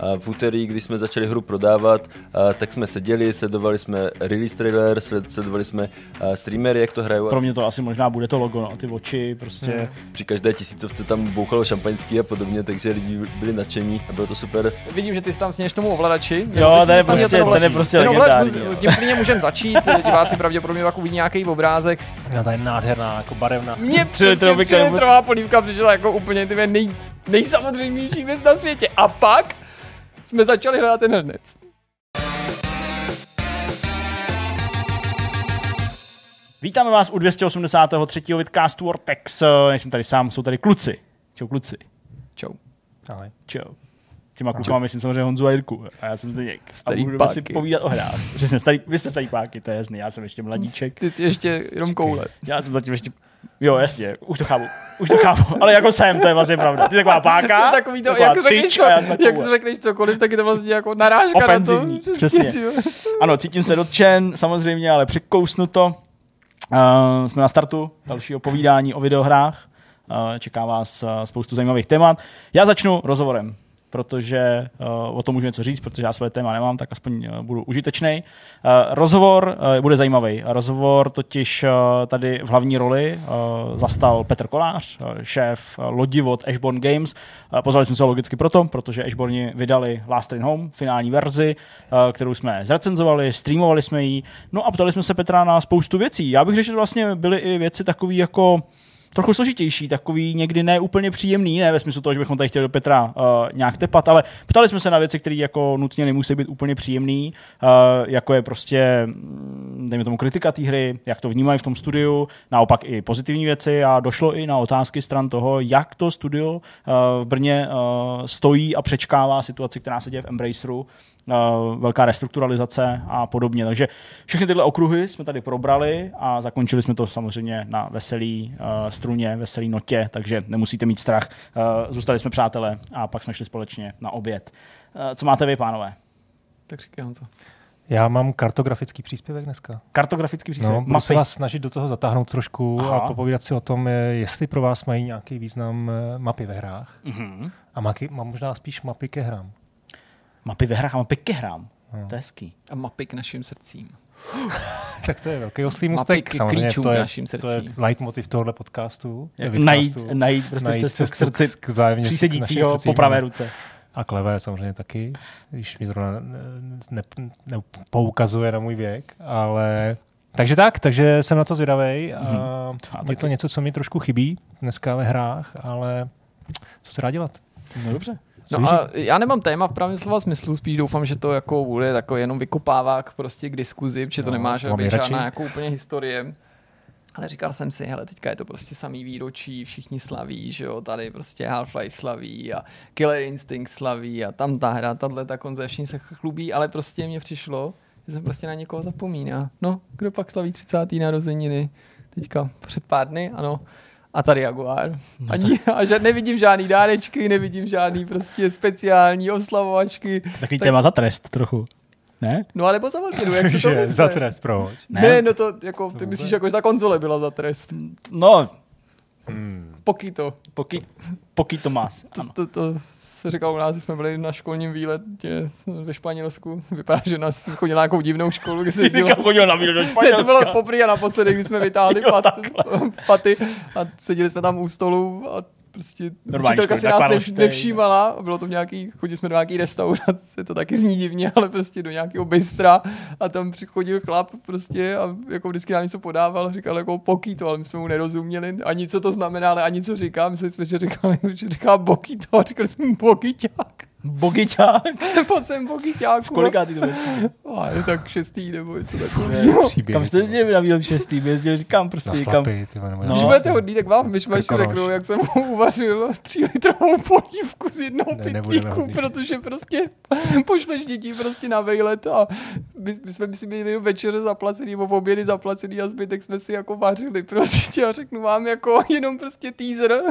A v úterý, když jsme začali hru prodávat, tak jsme seděli, sledovali jsme release trailer, sledovali jsme streamery, jak to hrajou. Pro mě to asi možná bude to logo, no, ty oči prostě. Hmm. Při každé tisícovce tam bouchalo šampaňský a podobně, takže lidi byli nadšení a bylo to super. Vidím, že ty jsi tam sněš tomu ovladači. Jo, to je prostě, ten je prostě ten legendární. Tím klidně můžeme začít, diváci pravděpodobně jako vidí nějaký obrázek. No, ta je nádherná, jako barevná. Mně přesně litrová polívka přišla jako úplně ty nej, nejsamodřejmější věc na světě. A pak jsme začali hrát ten hned. Vítáme vás u 283. vidcastu Vortex. Nejsem tady sám, jsou tady kluci. Čau kluci. Čau. Ahoj. Čau těma klukama, myslím samozřejmě Honzu a Jirku. A já jsem zde něk. Starý a páky. si povídat o hrách. Přesně, starý, vy jste starý páky, to je jasný, já jsem ještě mladíček. Ty jsi ještě jenom koule. Já jsem zatím ještě Jo, jasně, už to chápu, už to chápu, ale jako jsem, to je vlastně pravda. Ty jsi taková páka, takový to, jak řekneš, co, jak řekneš cokoliv, tak je to vlastně jako narážka Ofenzivní, na to. Přesně. Ano, cítím se dotčen, samozřejmě, ale překousnu to. Uh, jsme na startu dalšího povídání o videohrách. Uh, čeká vás uh, spoustu zajímavých témat. Já začnu rozhovorem protože uh, o tom můžu něco říct, protože já své téma nemám, tak aspoň uh, budu užitečný. Uh, rozhovor uh, bude zajímavý. Rozhovor totiž uh, tady v hlavní roli uh, zastal Petr Kolář, uh, šéf uh, lodi od Ashborn Games. Uh, pozvali jsme se logicky proto, protože Ashborni vydali Last Train Home, finální verzi, uh, kterou jsme zrecenzovali, streamovali jsme ji. No a ptali jsme se Petra na spoustu věcí. Já bych řekl, že vlastně byly i věci takové jako trochu složitější, takový někdy ne úplně příjemný, ne ve smyslu toho, že bychom tady chtěli do Petra uh, nějak tepat, ale ptali jsme se na věci, které jako nutně nemusí být úplně příjemný, uh, jako je prostě, mm, dejme tomu, kritika té hry, jak to vnímají v tom studiu, naopak i pozitivní věci a došlo i na otázky stran toho, jak to studio uh, v Brně uh, stojí a přečkává situaci, která se děje v Embraceru, velká restrukturalizace a podobně. Takže všechny tyhle okruhy jsme tady probrali a zakončili jsme to samozřejmě na veselý uh, struně, veselý notě, takže nemusíte mít strach. Uh, zůstali jsme přátelé a pak jsme šli společně na oběd. Co máte vy, pánové? Tak říkej, Honzo. Já mám kartografický příspěvek dneska. Kartografický příspěvek? No, budu se vás snažit do toho zatáhnout trošku Aha. a popovídat si o tom, jestli pro vás mají nějaký význam mapy ve hrách. Mm-hmm. A mapy, možná spíš mapy ke hrám. Mapy ve hrách a mapy ke hrám. Hmm. To je hezký. A mapy k našim srdcím. tak to je velký oslý mustek. Samozřejmě to je, našim to je leitmotiv tohohle podcastu. najít, najít prostě najít cestu k srdci přísedícího po pravé ruce. A k levé samozřejmě taky, když mi zrovna nepoukazuje ne, ne, na můj věk, ale takže tak, takže jsem na to zvědavý a mm-hmm. je to něco, co mi trošku chybí dneska ve hrách, ale co se dá dělat? No dobře. No a já nemám téma v pravém slova smyslu, spíš doufám, že to jako bude jako jenom vykopávák prostě k diskuzi, protože to no, nemá žádná jako úplně historie. Ale říkal jsem si, hele, teďka je to prostě samý výročí, všichni slaví, že jo, tady prostě Half-Life slaví a Killer Instinct slaví a tam ta hra, tahle ta konze, všichni se chlubí, ale prostě mě přišlo, že jsem prostě na někoho zapomíná. No, kdo pak slaví 30. narozeniny? Teďka před pár dny, ano, a tady Jaguar. No Ani, a že nevidím žádný dárečky, nevidím žádný prostě speciální oslavovačky. Takový tak... téma za trest trochu. Ne? No ale nebo za odměnu, jak se to myslí? Za trest, proč? Ne, ne no to jako, ty myslíš, jako, že ta konzole byla za trest. No, Hmm. Pokýto. Poký, pokýto más. To, to, to, se říkal u nás, jsme byli na školním výletě ve Španělsku. Vypadá, že nás chodil na nějakou divnou školu, kde se jezdilo. chodil na výlet do Španělska. Ne, to bylo poprvé a naposledy, kdy jsme vytáhli pat, paty a seděli jsme tam u stolu a prostě Normální učitelka si nás nev, nevšímala, a bylo to v nějaký, chodili jsme do nějaký restaurace, to taky zní divně, ale prostě do nějakého bystra a tam přichodil chlap prostě a jako vždycky nám něco podával, říkal jako pokýto, ale my jsme mu nerozuměli, ani co to znamená, ale ani co říká, mysleli jsme, že říkal, že říká bokýto a říkali jsme mu bokyťák. Bogiťák. Pojď sem Bogiťáku. V kolikátý to bylo? je tak šestý nebo něco takového. Kam jste jezdili na výlet šestý? Jezdil, říkám prostě. Na slapy, ty no, Když budete hodný, tak vám myšmaš řeknu, jak jsem uvařil tři litrovou polívku z jednoho ne, pitlíku, protože prostě pošleš děti prostě na vejlet a my, my jsme si měli jenom večer zaplacený, nebo obědy zaplacený a zbytek jsme si jako vařili prostě a řeknu vám jako jenom prostě teaser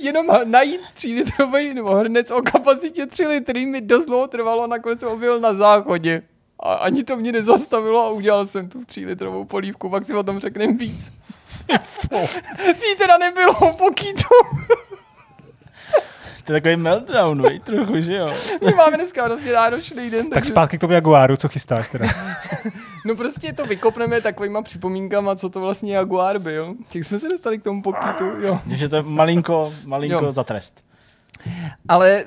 jenom najít 3 litrový nebo hrnec o kapacitě 3 litry mi dost dlouho trvalo, nakonec jsem objevil na záchodě. A ani to mě nezastavilo a udělal jsem tu 3 litrovou polívku, pak si o tom řekneme víc. Tý teda nebylo pokýtu. To je takový meltdown, vej, trochu, že jo. My máme dneska vlastně náročný den. Tak takže... zpátky k tomu Jaguaru, co chystáš teda? no prostě to vykopneme takovýma připomínkama, co to vlastně Jaguar byl. Těch jsme se dostali k tomu pokytu, jo. Že to je malinko, malinko jo. za trest. Ale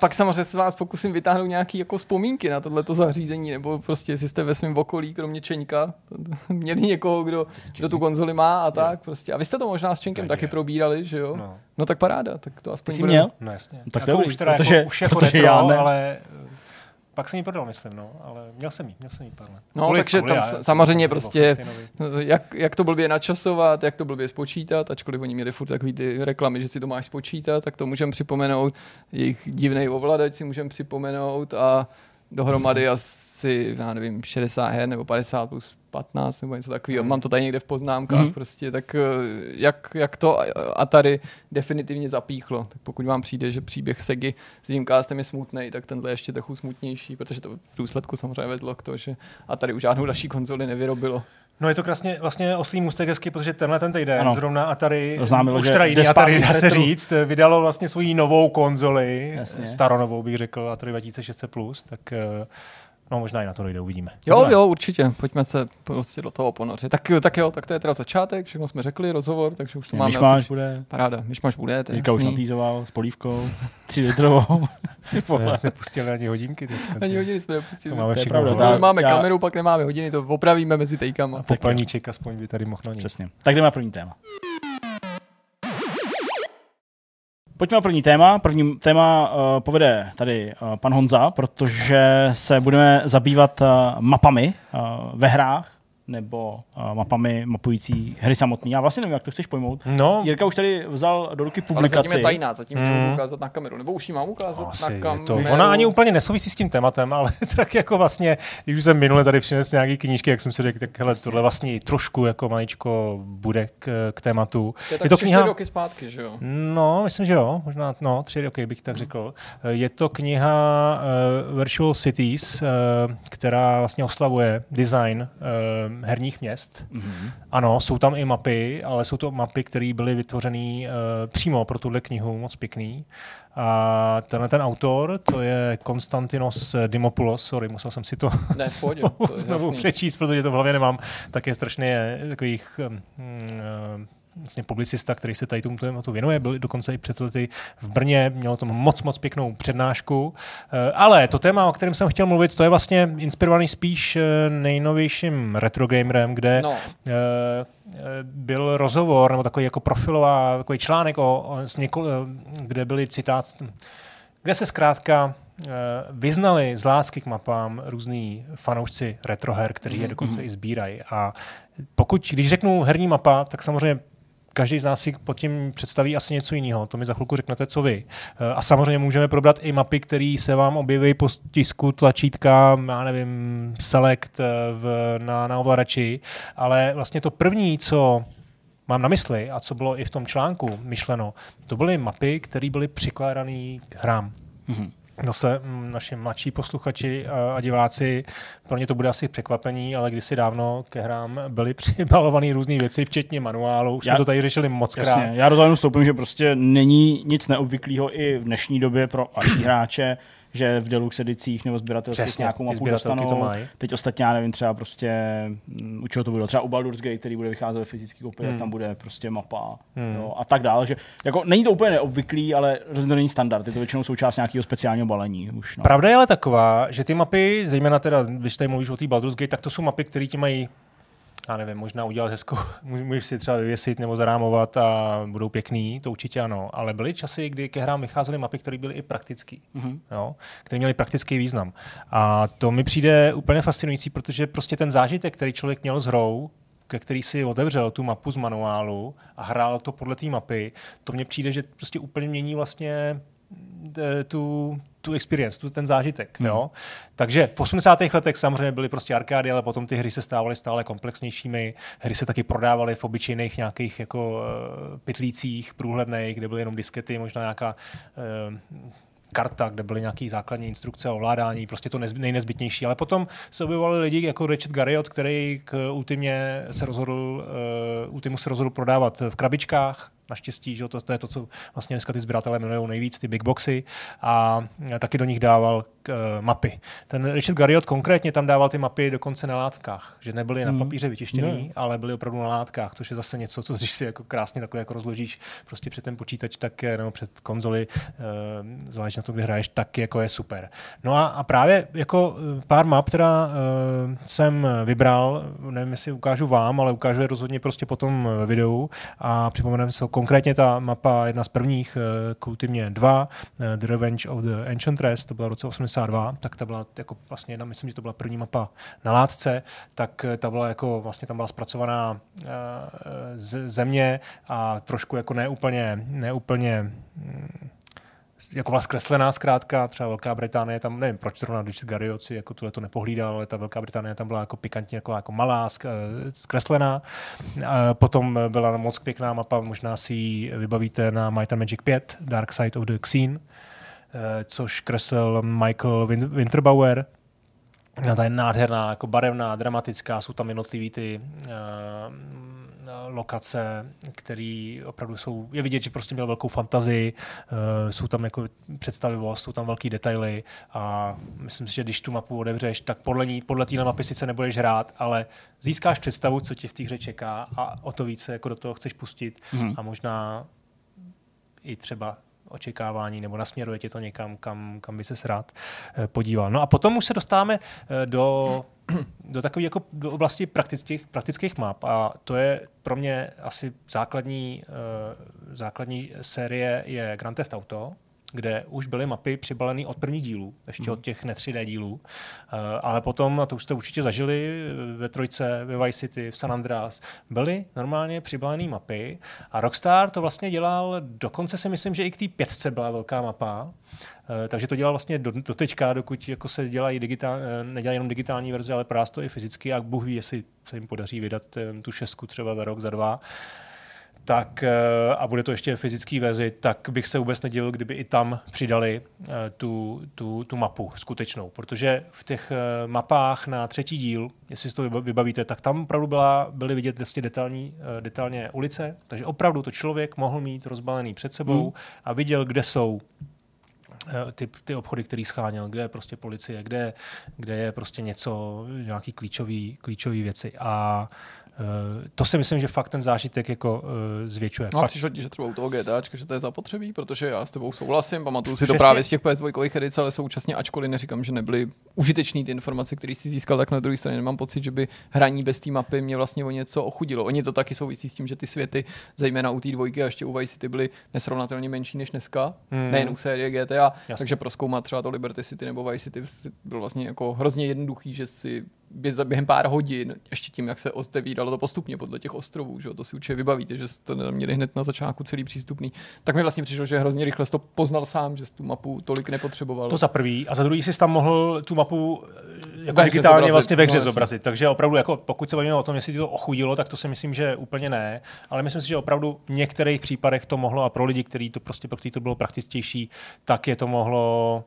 pak samozřejmě se vás pokusím vytáhnout nějaké jako vzpomínky na tohleto zařízení, nebo prostě jestli jste ve svém okolí, kromě Čeňka, měli někoho, kdo, kdo tu konzoli má a tak. Prostě. A vy jste to možná s Čenkem taky probírali, že jo? No. no tak paráda, tak to aspoň Jsi bude... měl? No jasně. Tak to jako už teda protože, jako, už jako retro, já ne. ale pak jsem ji prodal, myslím, no, ale měl jsem ji, měl jsem ji pár let. No, Kulis, takže tam já, samozřejmě prostě, jak, jak to blbě načasovat, jak to blbě spočítat, ačkoliv oni měli furt takový ty reklamy, že si to máš spočítat, tak to můžeme připomenout, jejich divný ovladač si můžeme připomenout a dohromady asi, já nevím, 60 her nebo 50 plus 15 nebo něco takového. Mám to tady někde v poznámkách mm. prostě, tak eh, jak, jak to Atari definitivně zapíchlo. Tak pokud vám přijde, že příběh Segy s Dreamcastem je smutný, tak tenhle je ještě trochu smutnější, protože to v důsledku samozřejmě vedlo k tomu, že Atari už žádnou další konzoli nevyrobilo. No je to krásně vlastně oslý můstek hezky, protože tenhle ten týden ano. zrovna Atari, Oznámilo, už teda jiný Atari, dá se říct, vydalo vlastně svoji novou konzoli, Jasně. staronovou bych řekl, Atari 2600+, plus, tak eh, No možná i na to dojde, uvidíme. Jo, jo, určitě. Pojďme se prostě do toho ponořit. Tak, tak jo, tak to je teda začátek, všechno jsme řekli, rozhovor, takže už máme Myšmaš asi... bude. Paráda, myšmaš bude, to Jirka už natýzoval s polívkou, tři litrovou. jsme nepustili ani hodinky dneska. Ani hodiny jsme nepustili. To máme to je pravda, tak, máme já... kameru, pak nemáme hodiny, to opravíme mezi tejkama. Popelníček aspoň by tady mohl Přesně. Tak jdeme na první téma. Pojďme na první téma. První téma uh, povede tady uh, pan Honza, protože se budeme zabývat uh, mapami uh, ve hrách nebo uh, mapami mapující hry samotný. Já vlastně nevím, jak to chceš pojmout. No. Jirka už tady vzal do ruky publikaci. Ale zatím je tajná, zatím mm. můžu ukázat na kameru. Nebo už ji mám ukázat Asi na kameru. To. Ona ani úplně nesouvisí s tím tématem, ale tak jako vlastně, když už jsem minule tady přinesl nějaké knížky, jak jsem si řekl, tak hele, tohle vlastně trošku jako maličko bude k, k tématu. To je, tak je to kniha... roky zpátky, že jo? No, myslím, že jo. Možná, no, tři roky bych tak mm. řekl. Je to kniha uh, Virtual Cities, uh, která vlastně oslavuje design uh, herních měst. Mm-hmm. Ano, jsou tam i mapy, ale jsou to mapy, které byly vytvořeny uh, přímo pro tuhle knihu, moc pěkný. A tenhle ten autor, to je Konstantinos Dimopoulos, sorry, musel jsem si to ne, pohodě, znovu, to znovu přečíst, protože to v hlavě nemám, tak je strašně takových um, vlastně publicista, který se tady tomu tématu věnuje, byl dokonce i před lety v Brně, měl tom moc, moc pěknou přednášku. Eh, ale to téma, o kterém jsem chtěl mluvit, to je vlastně inspirovaný spíš eh, nejnovějším retrogamerem, kde no. Eh, byl rozhovor, nebo takový jako profilová, takový článek, o, o, něko, kde byly citát, kde se zkrátka vyznali z lásky k mapám různí fanoušci retroher, kteří je mhm, dokonce mm-hmm. i sbírají. A pokud, když řeknu herní mapa, tak samozřejmě každý z nás si pod tím představí asi něco jiného. To mi za chvilku řeknete, co vy. Eh, a samozřejmě můžeme probrat i mapy, které se vám objeví po tisku tlačítka, já nevím, select eh, v, na, na ovladači, ale vlastně to první, co mám na mysli a co bylo i v tom článku myšleno, to byly mapy, které byly přikládané k hrám. Mm-hmm zase mm, naši mladší posluchači a diváci, pro ně to bude asi překvapení, ale kdysi dávno ke hrám byly přibalované různé věci, včetně manuálu. Už já, jsme to tady řešili moc krát. Jasně, já do toho vstoupím, že prostě není nic neobvyklého i v dnešní době pro aší hráče že v deluxe edicích nebo sběratelských nějakou mapu dostanou. To mají. Teď ostatně, já nevím, třeba prostě, mm, u čeho to bylo, třeba u Baldur's Gate, který bude vycházet ve fyzický kopii, hmm. tam bude prostě mapa hmm. jo, a tak dále. Že, jako, není to úplně neobvyklý, ale rozhodně to není standard, je to většinou součást nějakého speciálního balení. Už, no. Pravda je ale taková, že ty mapy, zejména teda, když tady mluvíš o té Baldur's Gate, tak to jsou mapy, které ti mají já nevím, možná udělat hezkou, můžeš si třeba vyvěsit nebo zarámovat a budou pěkný, to určitě ano, ale byly časy, kdy ke hrám vycházely mapy, které byly i praktické, mm-hmm. jo, které měly praktický význam. A to mi přijde úplně fascinující, protože prostě ten zážitek, který člověk měl s hrou, ke který si otevřel tu mapu z manuálu a hrál to podle té mapy, to mně přijde, že prostě úplně mění vlastně eh, tu, tu experience, tu, ten zážitek. Hmm. Jo? Takže v 80. letech samozřejmě byly prostě arkády, ale potom ty hry se stávaly stále komplexnějšími. Hry se taky prodávaly v obyčejných nějakých jako uh, pytlících průhledných, kde byly jenom diskety, možná nějaká uh, karta, kde byly nějaké základní instrukce o ovládání, prostě to nejnezbytnější. Ale potom se objevovali lidi jako Richard Garriott, který k ultimě se rozhodl, uh, ultimu se rozhodl prodávat v krabičkách, naštěstí, že to, to je to, co vlastně dneska ty sběratelé milují nejvíc, ty big boxy a taky do nich dával k, eh, mapy. Ten Richard Garriott konkrétně tam dával ty mapy dokonce na látkách, že nebyly na hmm. papíře vytištěný, mm. ale byly opravdu na látkách, což je zase něco, co když si jako krásně takhle jako rozložíš prostě před ten počítač tak, nebo před konzoli, uh, zvlášť na to, kde hraješ, tak jako je super. No a, a právě jako eh, pár map, která uh, jsem vybral, nevím, jestli ukážu vám, ale ukážu je rozhodně prostě potom videu a připomeneme se konkrétně ta mapa, jedna z prvních, Kultimně 2, The Revenge of the Ancient Rest, to byla roce 80 72, tak ta byla jako vlastně jedna, myslím, že to byla první mapa na látce, tak eh, ta byla jako vlastně tam byla zpracovaná eh, z země a trošku jako neúplně, neúplně mm, jako byla zkreslená zkrátka, třeba Velká Británie tam, nevím proč zrovna Richard Garrioci jako tuhle to nepohlídal, ale ta Velká Británie tam byla jako pikantně jako, jako malá, eh, zkreslená. A potom byla moc pěkná mapa, možná si ji vybavíte na Might and Magic 5, Dark Side of the Xene, což kreslil Michael Winterbauer, ta je nádherná, jako barevná, dramatická, jsou tam jednotlivý ty uh, lokace, které opravdu jsou, je vidět, že prostě měl velkou fantazii, uh, jsou tam jako představivost, jsou tam velký detaily a myslím si, že když tu mapu odevřeš, tak podle ní, podle téhle mapy sice nebudeš hrát, ale získáš představu, co tě v té hře čeká a o to více jako do toho chceš pustit hmm. a možná i třeba očekávání nebo nasměruje tě to někam, kam, kam by se rád eh, podíval. No a potom už se dostáváme eh, do, do takové jako do oblasti praktických, praktických map a to je pro mě asi základní, uh, základní série je Grand Theft Auto, kde už byly mapy přibalené od prvních dílů, ještě mm. od těch ne 3D dílů. Uh, ale potom, a to už jste určitě zažili ve Trojce, ve Vice City, v San Andreas, byly normálně přibalené mapy a Rockstar to vlastně dělal, dokonce si myslím, že i k té pětce byla velká mapa, uh, takže to dělal vlastně do, do teďka, dokud jako se dělají digitál, nedělají jenom digitální verze, ale právě to i fyzicky a Bůh ví, jestli se jim podaří vydat tu šestku třeba za rok, za dva. Uh, tak eh, a bude to ještě fyzický verzi, tak bych se vůbec nedělil, kdyby i tam přidali eh, tu, tu, tu mapu skutečnou, protože v těch eh, mapách na třetí díl, jestli si to vybavíte, tak tam opravdu byla, byly vidět vlastně detailní, detailně ulice, takže opravdu to člověk mohl mít rozbalený před sebou hmm. a viděl, kde jsou ty, ty obchody, který scháněl, kde je prostě policie, kde, kde je prostě něco, nějaký klíčový, klíčový věci. A to si myslím, že fakt ten zážitek jako uh, zvětšuje. No a přišlo ti, že třeba u toho GTA, že to je zapotřebí, protože já s tebou souhlasím, pamatuju si to právě z těch PS2 edic, ale současně, ačkoliv neříkám, že nebyly užitečné ty informace, které si získal, tak na druhé straně nemám pocit, že by hraní bez té mapy mě vlastně o něco ochudilo. Oni to taky souvisí s tím, že ty světy, zejména u té dvojky a ještě u Vice City, byly nesrovnatelně menší než dneska, hmm. nejen u série GTA, Jasně. takže proskoumat třeba to Liberty City nebo Vice City bylo vlastně jako hrozně jednoduchý, že si během pár hodin, ještě tím, jak se otevíralo to postupně podle těch ostrovů, že to si určitě vybavíte, že jste měli hned na začátku celý přístupný, tak mi vlastně přišlo, že hrozně rychle to poznal sám, že tu mapu tolik nepotřeboval. To za prvý. A za druhý jsi tam mohl tu mapu eh, jako digitálně zobrazit. vlastně ve hře no, zobrazit. Takže opravdu, jako, pokud se bavíme o tom, jestli to ochudilo, tak to si myslím, že úplně ne. Ale myslím si, že opravdu v některých případech to mohlo a pro lidi, kteří to prostě pro který to bylo praktičtější, tak je to mohlo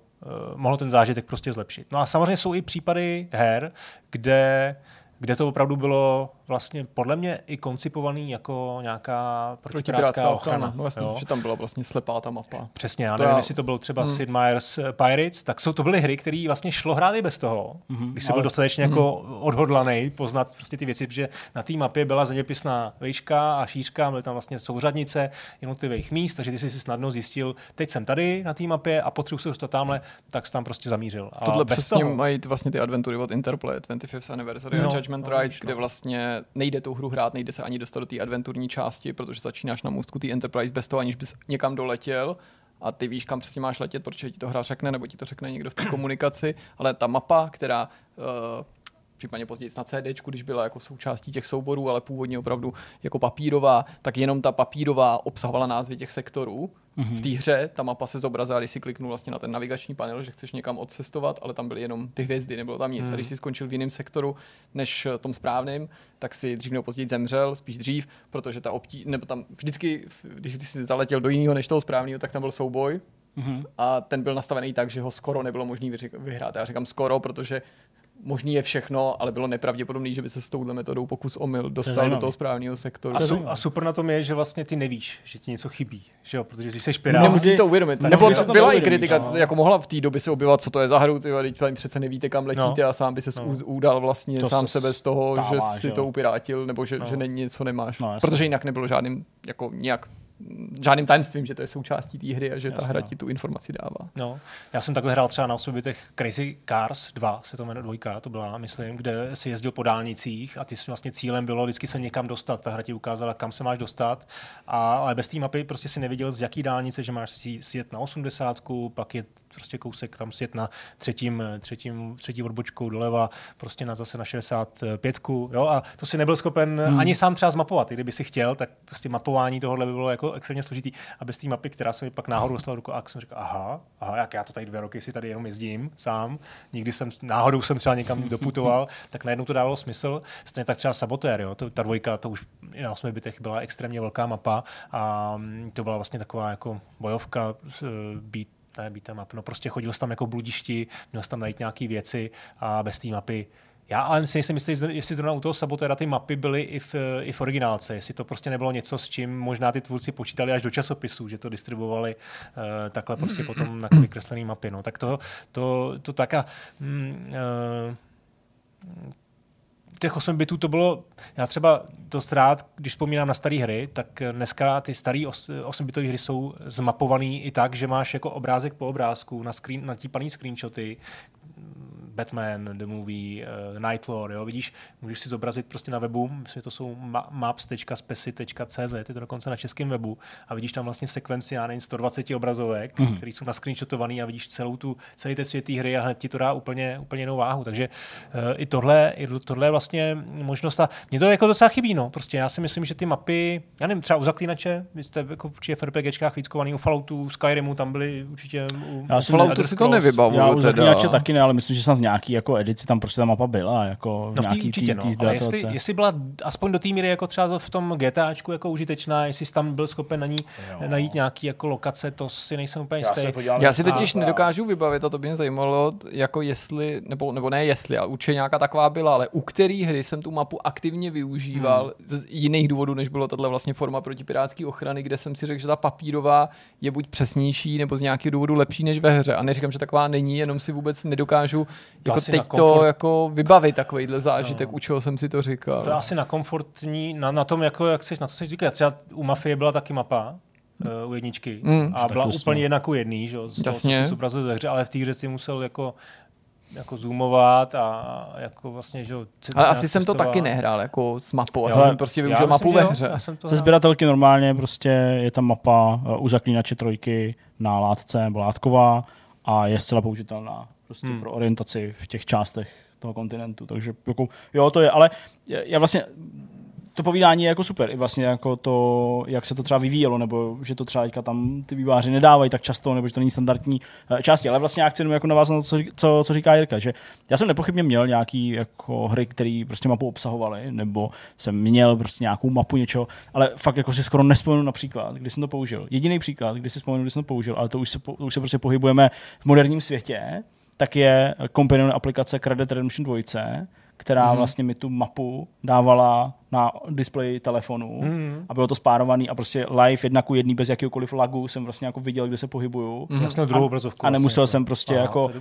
mohlo ten zážitek prostě zlepšit. No a samozřejmě jsou i případy her, kde kde to opravdu bylo vlastně podle mě i koncipovaný jako nějaká protipirátská ochrana. ochrana. No jasně, jo? že tam byla vlastně slepá ta mapa. Přesně, já nevím, já... jestli to byl třeba hmm. Sid Meier's Pirates, tak jsou to byly hry, které vlastně šlo hrát i bez toho, hmm, když jsi ale... byl dostatečně hmm. jako odhodlaný poznat prostě ty věci, protože na té mapě byla zeměpisná výška a šířka, byly tam vlastně souřadnice jednotlivých míst, takže ty jsi si snadno zjistil, teď jsem tady na té mapě a potřebuji se dostat tamhle, tak jsi tam prostě zamířil. A Tohle přesně toho... mají vlastně ty adventury od Interplay, 25th Anniversary no, a Judgment no, Rights, kde vlastně nejde tu hru hrát, nejde se ani dostat do té adventurní části, protože začínáš na můstku té Enterprise bez toho, aniž bys někam doletěl a ty víš, kam přesně máš letět, protože ti to hra řekne, nebo ti to řekne někdo v té komunikaci, ale ta mapa, která uh, případně později na CD, když byla jako součástí těch souborů, ale původně opravdu jako papírová, tak jenom ta papírová obsahovala názvy těch sektorů. Mm-hmm. V té hře ta mapa se zobrazila, když si kliknul vlastně na ten navigační panel, že chceš někam odcestovat, ale tam byly jenom ty hvězdy, nebylo tam nic. Mm. A když mhm. si skončil v jiném sektoru než tom správném, tak si dřív nebo později zemřel, spíš dřív, protože ta obtí, nebo tam vždycky, když jsi zaletěl do jiného než toho správného, tak tam byl souboj, Mm-hmm. A ten byl nastavený tak, že ho skoro nebylo možné vyhrát. Já říkám skoro, protože možný je všechno, ale bylo nepravděpodobné, že by se s touhle metodou pokus omyl dostal do toho správného sektoru. A, su, a super na tom je, že vlastně ty nevíš, že ti něco chybí, že jo, protože když jsi špirál. Nemusíš to uvědomit. Nebo byla i kritika, no. jako mohla v té době se objevovat, co to je za hru, ty teď přece nevíte, kam letíte no. a sám by se no. udal vlastně to sám sebe z toho, stává, že si že to upirátil, nebo že, no. že není něco nemáš. No, protože jinak nebylo žádným jako nějak žádným tajemstvím, že to je součástí té hry a že Jasně, ta hra no. ti tu informaci dává. No, já jsem takhle hrál třeba na osobitech Crazy Cars 2, se to jmenuje dvojka, to byla, myslím, kde si jezdil po dálnicích a ty vlastně cílem bylo vždycky se někam dostat. Ta hra ti ukázala, kam se máš dostat, a, ale bez té mapy prostě si neviděl, z jaký dálnice, že máš si sjet na 80, pak je prostě kousek tam sjet na třetím, třetím, třetí odbočkou doleva, prostě na zase na 65, jo, a to si nebyl schopen hmm. ani sám třeba zmapovat. I kdyby si chtěl, tak prostě mapování tohohle by bylo jako extrémně složitý. A bez té mapy, která se mi pak náhodou dostala do ruku, a jsem říkal, aha, aha, jak já to tady dvě roky si tady jenom jezdím sám, nikdy jsem, náhodou jsem třeba někam doputoval, tak najednou to dávalo smysl. Stejně tak třeba Sabotér, jo, to, ta dvojka, to už na osmi bytech byla extrémně velká mapa a mm, to byla vlastně taková jako bojovka, být ne, být map. No prostě chodil jsi tam jako bludišti, měl jsi tam najít nějaké věci a bez té mapy já ale si nejsem jistý, jestli zrovna u toho Sabotéra ty mapy byly i v, i v originálce, jestli to prostě nebylo něco, s čím možná ty tvůrci počítali až do časopisů, že to distribuovali uh, takhle prostě potom na vykreslené mapy. No. Tak to, to, to tak a mm, uh, těch 8 bitů to bylo, já třeba dost rád, když vzpomínám na staré hry, tak dneska ty staré 8 bitové hry jsou zmapované i tak, že máš jako obrázek po obrázku na screen, natípaný screenshoty, Batman, The Movie, uh, Night Lord, jo, vidíš, můžeš si zobrazit prostě na webu, myslím, to jsou ma- maps.speci.cz, je to dokonce na českém webu a vidíš tam vlastně sekvenci, já nevím, 120 obrazovek, mm-hmm. které jsou nascreenshotované a vidíš celou tu, celý ten svět hry a hned ti to dá úplně, úplně jinou váhu, takže uh, i tohle, i tohle je vlastně možnost a mě to jako docela chybí, no, prostě já si myslím, že ty mapy, já nevím, třeba u Zaklínače, vy jste jako určitě v RPGčkách víc kovaný, u Falloutu, Skyrimu, tam byli určitě u já Falloutu si to nevybavuju. Já u Zaklínače taky ne, ale myslím, že jsem nějaký jako edici tam prostě ta mapa byla. Jako no v nějaký určitě, tý, no. Ale jestli, jestli, byla aspoň do té míry jako třeba v tom GTAčku jako užitečná, jestli jsi tam byl schopen na ní jo. najít nějaký jako lokace, to si nejsem úplně jistý. Já, Já si totiž a, nedokážu vybavit, a to by mě zajímalo, jako jestli, nebo, nebo ne jestli, ale určitě nějaká taková byla, ale u který hry jsem tu mapu aktivně využíval hmm. z jiných důvodů, než bylo tato vlastně forma proti pirátské ochrany, kde jsem si řekl, že ta papírová je buď přesnější nebo z nějakého důvodu lepší než ve hře. A neříkám, že taková není, jenom si vůbec nedokážu jako teď to jako vybavit takovýhle zážitek, no. u čeho jsem si to říkal. To je asi na komfortní, na, na tom, jako, jak jsi, na co jsi zvyklý. Třeba u Mafie byla taky mapa, uh, u jedničky. Mm. A byla úplně jedna ku jedný, že? z toho, Jasně. co ze hře, ale v té hře si musel jako jako zoomovat a jako vlastně, že Ale asi jsem to taky nehrál jako s mapou, asi jsem prostě využil mapu ve hře. Se sběratelky normálně prostě je tam mapa uh, u zaklínače trojky na látce nebo látková a je zcela použitelná prostě hmm. pro orientaci v těch částech toho kontinentu. Takže jako, jo, to je, ale já vlastně to povídání je jako super. I vlastně jako to, jak se to třeba vyvíjelo, nebo že to třeba tam ty výváři nedávají tak často, nebo že to není standardní eh, části. Ale vlastně já chci jenom jako navázat na to, co, co, co, říká Jirka, že já jsem nepochybně měl nějaký jako hry, které prostě mapu obsahovaly, nebo jsem měl prostě nějakou mapu něčeho, ale fakt jako si skoro nespomenu například, kdy jsem to použil. Jediný příklad, kdy si vzpomenu, kdy jsem to použil, ale to už se, to už se prostě pohybujeme v moderním světě, tak je companion aplikace Credit Redemption 2, která mm-hmm. vlastně mi tu mapu dávala na displeji telefonu mm. a bylo to spárovaný a prostě live jedna ku jedný bez jakéhokoliv lagu jsem vlastně jako viděl, kde se pohybuju. Mm. Vlastně druhou obrazovku. A nemusel vlastně, jsem prostě Aha, jako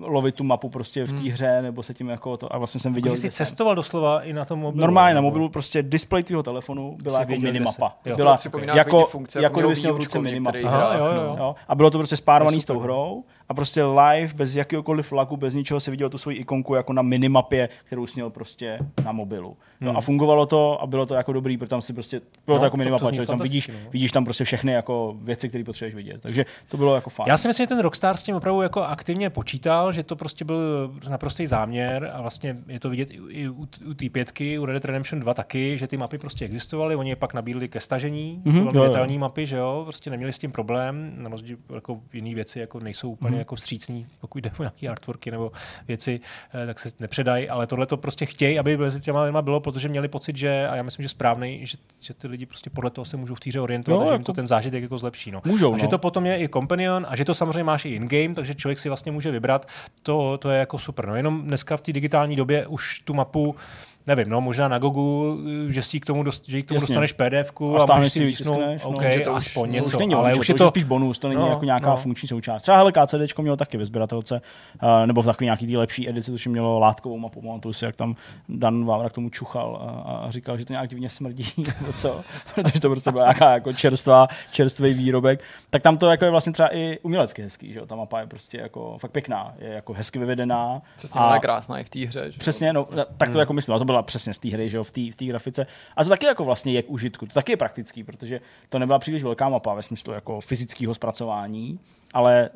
lovit tu mapu prostě v té mm. hře nebo se tím jako to a vlastně jsem viděl. Jsi cestoval jsem. doslova i na tom mobilu. Normálně na mobilu prostě displej tvého telefonu byla jako minimapa. Byla jako, funkce, jako, jako kdyby měl v ruce minimapa. A bylo to prostě spárovaný s tou hrou a prostě live bez jakéhokoliv lagu, bez ničeho se viděl tu svoji ikonku jako na minimapě, kterou směl prostě na mobilu. No hmm. a fungovalo to a bylo to jako dobrý, protože tam si prostě, bylo no, to jako minimapa, to, to tam vidíš, no. vidíš tam prostě všechny jako věci, které potřebuješ vidět. Takže to bylo jako fajn. Já si myslím, že ten Rockstar s tím opravdu jako aktivně počítal, že to prostě byl naprostý záměr a vlastně je to vidět i u, u té pětky, u Red Dead Redemption 2 taky, že ty mapy prostě existovaly, oni je pak nabídli ke stažení, mm-hmm, detailní mapy, že jo, prostě neměli s tím problém, na rozdíl jako jiné věci jako nejsou úplně mm-hmm. jako vstřícní, pokud jde o nějaké artworky nebo věci, eh, tak se nepředají, ale tohle to prostě chtějí, aby mezi těma lidma bylo, protože měli pocit, pocit, že, a já myslím, že správný, že, že ty lidi prostě podle toho se můžou v týře orientovat no, a že jako... jim to ten zážitek jako zlepší. No. Můžou, a no. že to potom je i companion a že to samozřejmě máš i in-game, takže člověk si vlastně může vybrat, to, to je jako super. No jenom dneska v té digitální době už tu mapu nevím, no, možná na Gogu, že si k tomu, dost, že k tomu dostaneš pdf a, a můžeš si vytisknout, no, okay, to aspoň něco, už není ale už je to, spíš bonus, to není no, jako nějaká no. funkční součást. Třeba hele, KCD mělo taky ve sběratelce, uh, nebo v takové nějaký tý lepší edici, to mělo látkovou mapu, pamatuju si, jak tam Dan Vávra k tomu čuchal a, a, říkal, že to nějak divně smrdí, nebo co, protože to prostě byla nějaká jako čerstvá, čerstvý výrobek. Tak tam to jako je vlastně třeba i umělecky hezký, že jo? ta mapa je prostě jako fakt pěkná, je jako hezky vyvedená. Přesně, a, je krásná i v té hře. Že přesně, no, tak to hmm. jako myslím, to byla přesně z té hry, že jo, v té v grafice. A to taky jako vlastně je k užitku, to taky je praktický, protože to nebyla příliš velká mapa ve smyslu jako fyzického zpracování, ale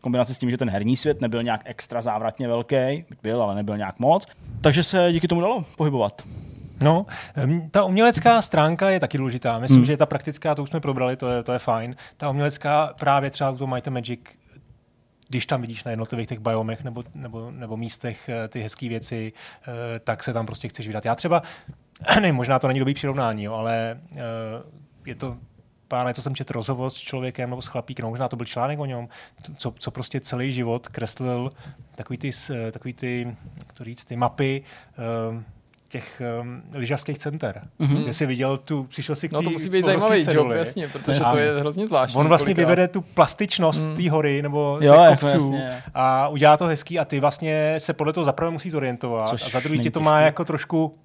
kombinace s tím, že ten herní svět nebyl nějak extra závratně velký, byl, ale nebyl nějak moc, takže se díky tomu dalo pohybovat. No, ta umělecká stránka je taky důležitá. Myslím, hmm. že ta praktická, to už jsme probrali, to je, to je fajn. Ta umělecká právě třeba u toho Might Magic když tam vidíš na jednotlivých těch biomech nebo, nebo, nebo místech eh, ty hezké věci, eh, tak se tam prostě chceš vydat. Já třeba, ne, možná to není dobrý přirovnání, jo, ale eh, je to pár co jsem četl rozhovor s člověkem nebo s chlapíkem, možná to byl článek o něm, co, co prostě celý život kreslil takový ty, takový ty, to říct, ty mapy těch um, lyžařských center. Mm-hmm. Kde jsi viděl tu, přišel si k No to musí být zajímavý job, jasně, protože a to je hrozně zvláštní. On vlastně kolikrát. vyvede tu plastičnost mm. té hory nebo jo, těch jako kopců jasně. a udělá to hezký a ty vlastně se podle toho zaprvé musí zorientovat Což a za druhý ti to má jako trošku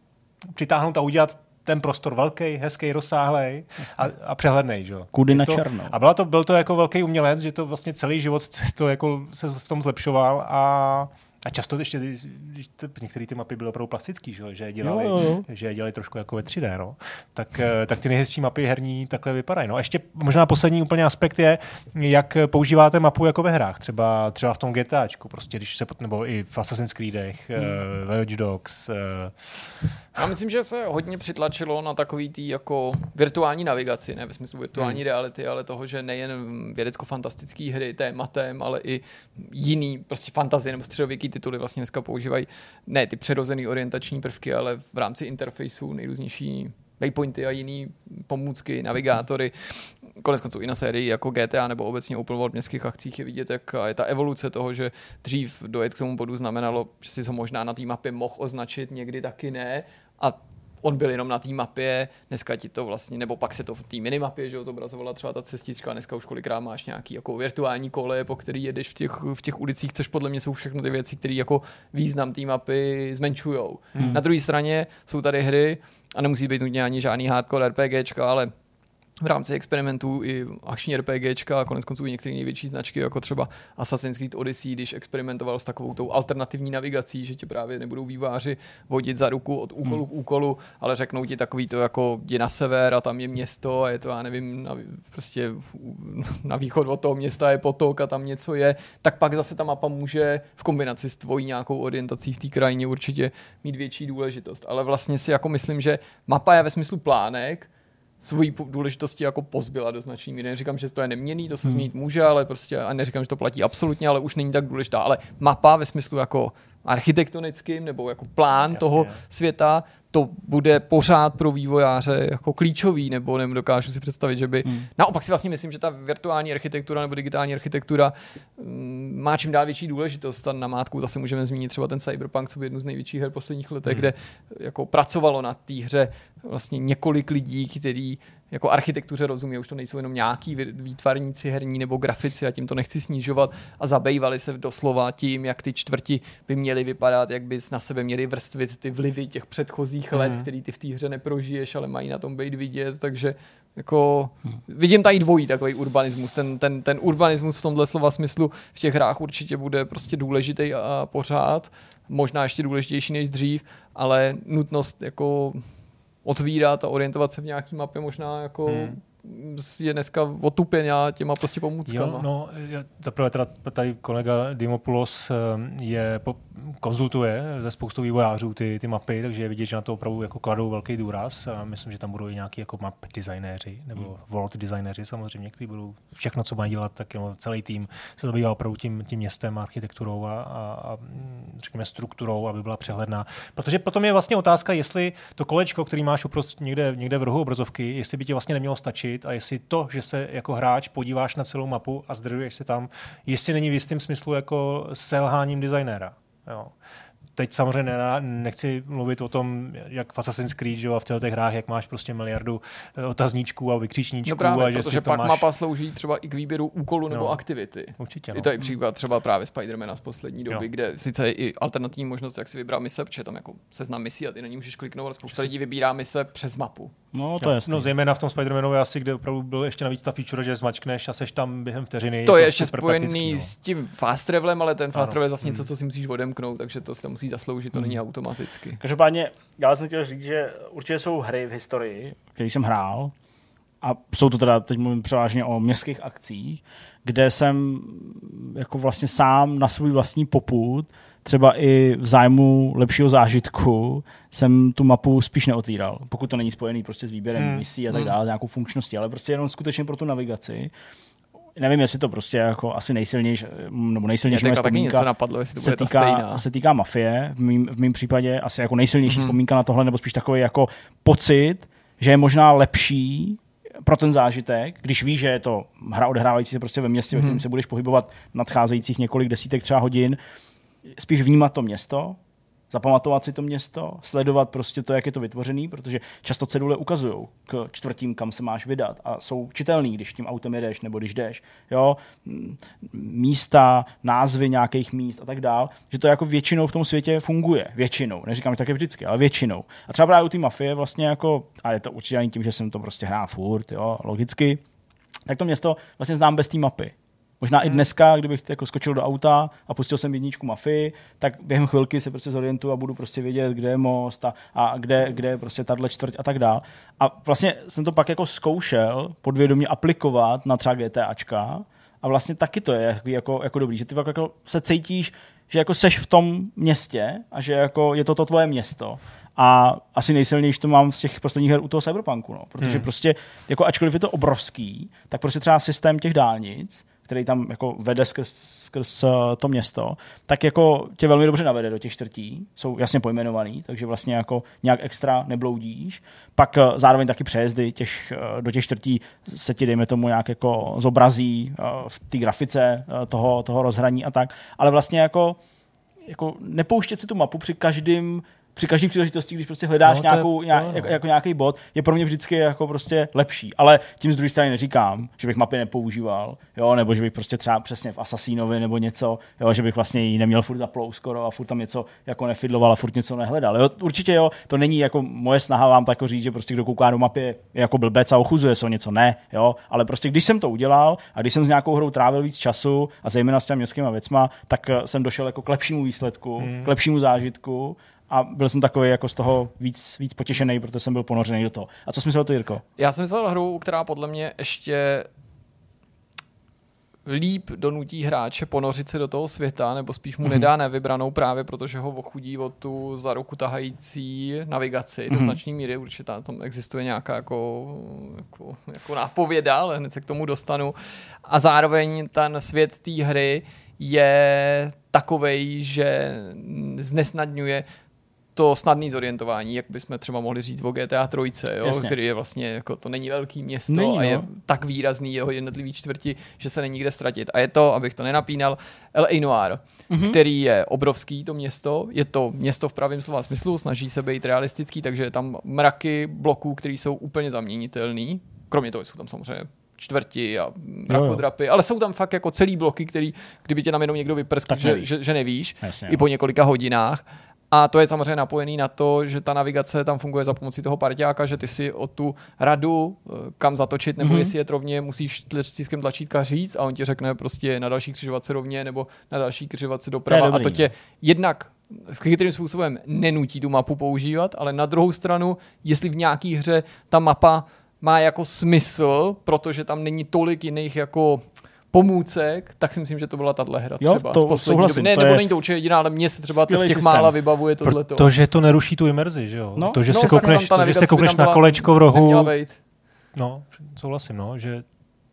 přitáhnout a udělat ten prostor velký, hezký, rozsáhlý a, a přehledný. Že? Kudy na černo. A byla to, byl to jako velký umělec, že to vlastně celý život to jako se v tom zlepšoval a a často ještě, když některé ty mapy byly opravdu plastický, že, že, je dělali, jo, jo. že je dělali trošku jako ve 3D, no, tak, eh, tak ty nejhezčí mapy herní takhle vypadají. No a ještě možná poslední úplně aspekt je, jak používáte mapu jako ve hrách, třeba, třeba v tom GTAčku, prostě když se, nebo i v Assassin's Creedech, hmm. uh, Watch Dogs, uh, já myslím, že se hodně přitlačilo na takový tý jako virtuální navigaci, ne ve smyslu virtuální hmm. reality, ale toho, že nejen vědecko-fantastické hry tématem, ale i jiný prostě fantazie nebo středověký tituly vlastně dneska používají ne ty přirozené orientační prvky, ale v rámci interfejsu nejrůznější waypointy a jiné pomůcky, navigátory. Konec konců i na sérii jako GTA nebo obecně Open World v městských akcích je vidět, jak je ta evoluce toho, že dřív dojet k tomu bodu znamenalo, že si ho možná na té mapě mohl označit, někdy taky ne. A on byl jenom na té mapě, dneska ti to vlastně, nebo pak se to v té minimapě, že jo, zobrazovala třeba ta cestička, dneska už kolikrát máš nějaký jako virtuální kole, po který jedeš v těch, v těch ulicích, což podle mě jsou všechno ty věci, které jako význam té mapy zmenšujou. Hmm. Na druhé straně jsou tady hry, a nemusí být nutně ani žádný hardcore RPGčka, ale v rámci experimentů i akční RPGčka a konec konců i některé největší značky, jako třeba Assassin's Creed Odyssey, když experimentoval s takovou tou alternativní navigací, že ti právě nebudou výváři vodit za ruku od úkolu hmm. k úkolu, ale řeknou ti takový to jako jdi na sever a tam je město a je to, já nevím, na, prostě na východ od toho města je potok a tam něco je, tak pak zase ta mapa může v kombinaci s tvojí nějakou orientací v té krajině určitě mít větší důležitost. Ale vlastně si jako myslím, že mapa je ve smyslu plánek, svojí důležitosti jako pozbyla do značné míry. Neříkám, že to je neměný, to se hmm. změnit může, ale prostě a neříkám, že to platí absolutně, ale už není tak důležitá. Ale mapa ve smyslu jako architektonickým nebo jako plán Jasně. toho světa to bude pořád pro vývojáře jako klíčový, nebo nedokážu si představit, že by... Hmm. Naopak si vlastně myslím, že ta virtuální architektura nebo digitální architektura um, má čím dál větší důležitost. A na mátku zase můžeme zmínit třeba ten Cyberpunk, co by jednu z největších her posledních letech, hmm. kde jako pracovalo na té hře vlastně několik lidí, kteří jako architektuře rozumí, už to nejsou jenom nějaký výtvarníci herní nebo grafici a tím to nechci snižovat a zabývali se doslova tím, jak ty čtvrti by měly vypadat, jak bys na sebe měli vrstvit ty vlivy těch předchozích let, mm. který ty v té hře neprožiješ, ale mají na tom být vidět, takže jako hmm. vidím tady dvojí takový urbanismus. Ten, ten, ten urbanismus v tomhle slova smyslu v těch hrách určitě bude prostě důležitý a pořád, možná ještě důležitější než dřív, ale nutnost jako otvírat a orientovat se v nějaký mapě možná jako hmm. je dneska otupená těma prostě pomůckama. Jo, no, zaprvé teda tady kolega Dimopoulos je, po, konzultuje ze spoustou vývojářů ty, ty mapy, takže je vidět, že na to opravdu jako kladou velký důraz a myslím, že tam budou i nějaký jako map designéři nebo hmm. world designéři samozřejmě, kteří budou všechno, co mají dělat, tak jo, celý tým se zabývá opravdu tím, tím městem, architekturou a, a, a řekněme strukturou, aby byla přehledná. Protože potom je vlastně otázka, jestli to kolečko, který máš uprost někde, někde v rohu obrazovky, jestli by ti vlastně nemělo stačit a jestli to, že se jako hráč podíváš na celou mapu a zdržuješ se tam, jestli není v jistém smyslu jako selháním designéra. Jo teď samozřejmě ne, nechci mluvit o tom, jak v Assassin's Creed, že a v těch hrách, jak máš prostě miliardu eh, otazníčků a vykřičníčků. No právě, a že protože pak máš... mapa slouží třeba i k výběru úkolu no, nebo aktivity. Určitě. No. Je to i příklad třeba právě Spidermana z poslední doby, jo. kde sice je i alternativní možnost, jak si vybrat mise, protože tam jako seznam misí a ty na ní můžeš kliknout, ale spousta lidí vybírá mise přes mapu. No, to je No, zejména v tom Spider-Manu asi, kde opravdu byl ještě navíc ta feature, že zmačkneš a seš tam během vteřiny. To je ještě spojený no. s tím fast travelem, ale ten fast travel je zase něco, hmm. co si musíš odemknout, takže to se musí zasloužit, to hmm. není automaticky. Každopádně, já jsem chtěl říct, že určitě jsou hry v historii, které jsem hrál, a jsou to teda, teď mluvím převážně o městských akcích, kde jsem jako vlastně sám na svůj vlastní poput třeba i v zájmu lepšího zážitku jsem tu mapu spíš neotvíral, pokud to není spojený prostě s výběrem hmm. misí a tak hmm. dále, nějakou funkčností, ale prostě jenom skutečně pro tu navigaci. Nevím, jestli to prostě jako asi nejsilnější, nebo nejsilnější moje vzpomínka napadlo, jestli to se, týká, se týká mafie. V mým, v mým případě asi jako nejsilnější hmm. vzpomínka na tohle, nebo spíš takový jako pocit, že je možná lepší pro ten zážitek, když víš, že je to hra odehrávající se prostě ve městě, hmm. ve kterém mhm. se budeš pohybovat nadcházejících několik desítek třeba hodin, spíš vnímat to město, zapamatovat si to město, sledovat prostě to, jak je to vytvořený, protože často cedule ukazují k čtvrtím, kam se máš vydat a jsou čitelný, když tím autem jedeš nebo když jdeš. Jo? Místa, názvy nějakých míst a tak dál, že to jako většinou v tom světě funguje. Většinou. Neříkám, že tak je vždycky, ale většinou. A třeba právě u té mafie vlastně jako, a je to určitě ani tím, že jsem to prostě hrál furt, jo, logicky, tak to město vlastně znám bez té mapy. Možná hmm. i dneska, kdybych jako skočil do auta a pustil jsem jedničku mafii, tak během chvilky se prostě zorientuju a budu prostě vědět, kde je most a, a kde, kde je prostě tahle čtvrť a tak dál. A vlastně jsem to pak jako zkoušel podvědomě aplikovat na třeba GTAčka a vlastně taky to je jako, jako dobrý, že ty jako se cítíš, že jako seš v tom městě a že jako je to to tvoje město. A asi nejsilnější to mám z těch posledních her u toho Cyberpunku, no. protože hmm. prostě, jako ačkoliv je to obrovský, tak prostě třeba systém těch dálnic který tam jako vede skrz, skrz eh, to město, tak jako tě velmi dobře navede do těch čtvrtí, jsou jasně pojmenovaný, takže vlastně jako nějak extra nebloudíš. Pak eh, zároveň taky přejezdy těch, eh, do těch čtvrtí se ti, dejme tomu, nějak jako zobrazí v té grafice toho, toho rozhraní a tak, ale vlastně jako jako nepouštět si tu mapu při každém při každé příležitosti, když prostě hledáš no, nějakou, je, nějak, no. jako, jako, nějaký bod, je pro mě vždycky jako prostě lepší. Ale tím z druhé strany neříkám, že bych mapy nepoužíval, jo, nebo že bych prostě třeba přesně v Assassinovi nebo něco, jo, že bych vlastně ji neměl furt zaplou skoro a furt tam něco jako nefidloval a furt něco nehledal. Jo, určitě jo, to není jako moje snaha vám tak říct, že prostě kdo kouká do mapy je jako blbec a ochuzuje se o něco, ne, jo, ale prostě když jsem to udělal a když jsem s nějakou hrou trávil víc času a zejména s těmi městskými věcma, tak eh, jsem došel jako k lepšímu výsledku, hmm. k lepšímu zážitku a byl jsem takový jako z toho víc, víc potěšený, protože jsem byl ponořený do toho. A co jsi myslel ty, Jirko? Já jsem myslel hru, která podle mě ještě líp donutí hráče ponořit se do toho světa, nebo spíš mu mm-hmm. nedá nevybranou právě, protože ho ochudí o tu za ruku tahající navigaci mm-hmm. do mhm. značné míry. Určitě tam existuje nějaká jako, jako, jako nápověda, ale hned se k tomu dostanu. A zároveň ten svět té hry je takovej, že znesnadňuje to snadné zorientování, jak bychom třeba mohli říct o GTA 3, jo, který je vlastně, jako to není velký město není, no. a je no. tak výrazný jeho jednotlivý čtvrti, že se není kde ztratit. A je to, abych to nenapínal, L.A. Noir, mm-hmm. který je obrovský, to město. Je to město v pravém slova smyslu, snaží se být realistický, takže je tam mraky bloků, které jsou úplně zaměnitelný. Kromě toho jsou tam samozřejmě čtvrti a mrakodrapy, ale jsou tam fakt jako celý bloky, který, kdyby tě tam jenom někdo vyprskl, že, že, že nevíš, Jasně, i po několika hodinách. A to je samozřejmě napojený na to, že ta navigace tam funguje za pomocí toho parťáka, že ty si o tu radu, eh, kam zatočit, nebo mm-hmm. jestli je rovně, musíš stiskem tlačítka říct a on ti řekne prostě na další křižovatce rovně nebo na další křižovatce doprava. To a to tě no. jednak chytrým způsobem nenutí tu mapu používat, ale na druhou stranu, jestli v nějaké hře ta mapa má jako smysl, protože tam není tolik jiných jako pomůcek, tak si myslím, že to byla tahle hra jo, třeba to z poslední doby. Ne, to nebo je není to určitě jediná, ale mě se třeba z těch systém. mála vybavuje tohle. Protože to neruší tu imerzi, že jo? No, to, že no, se koukneš, to, že se koukneš na kolečko v rohu, no, souhlasím, no, že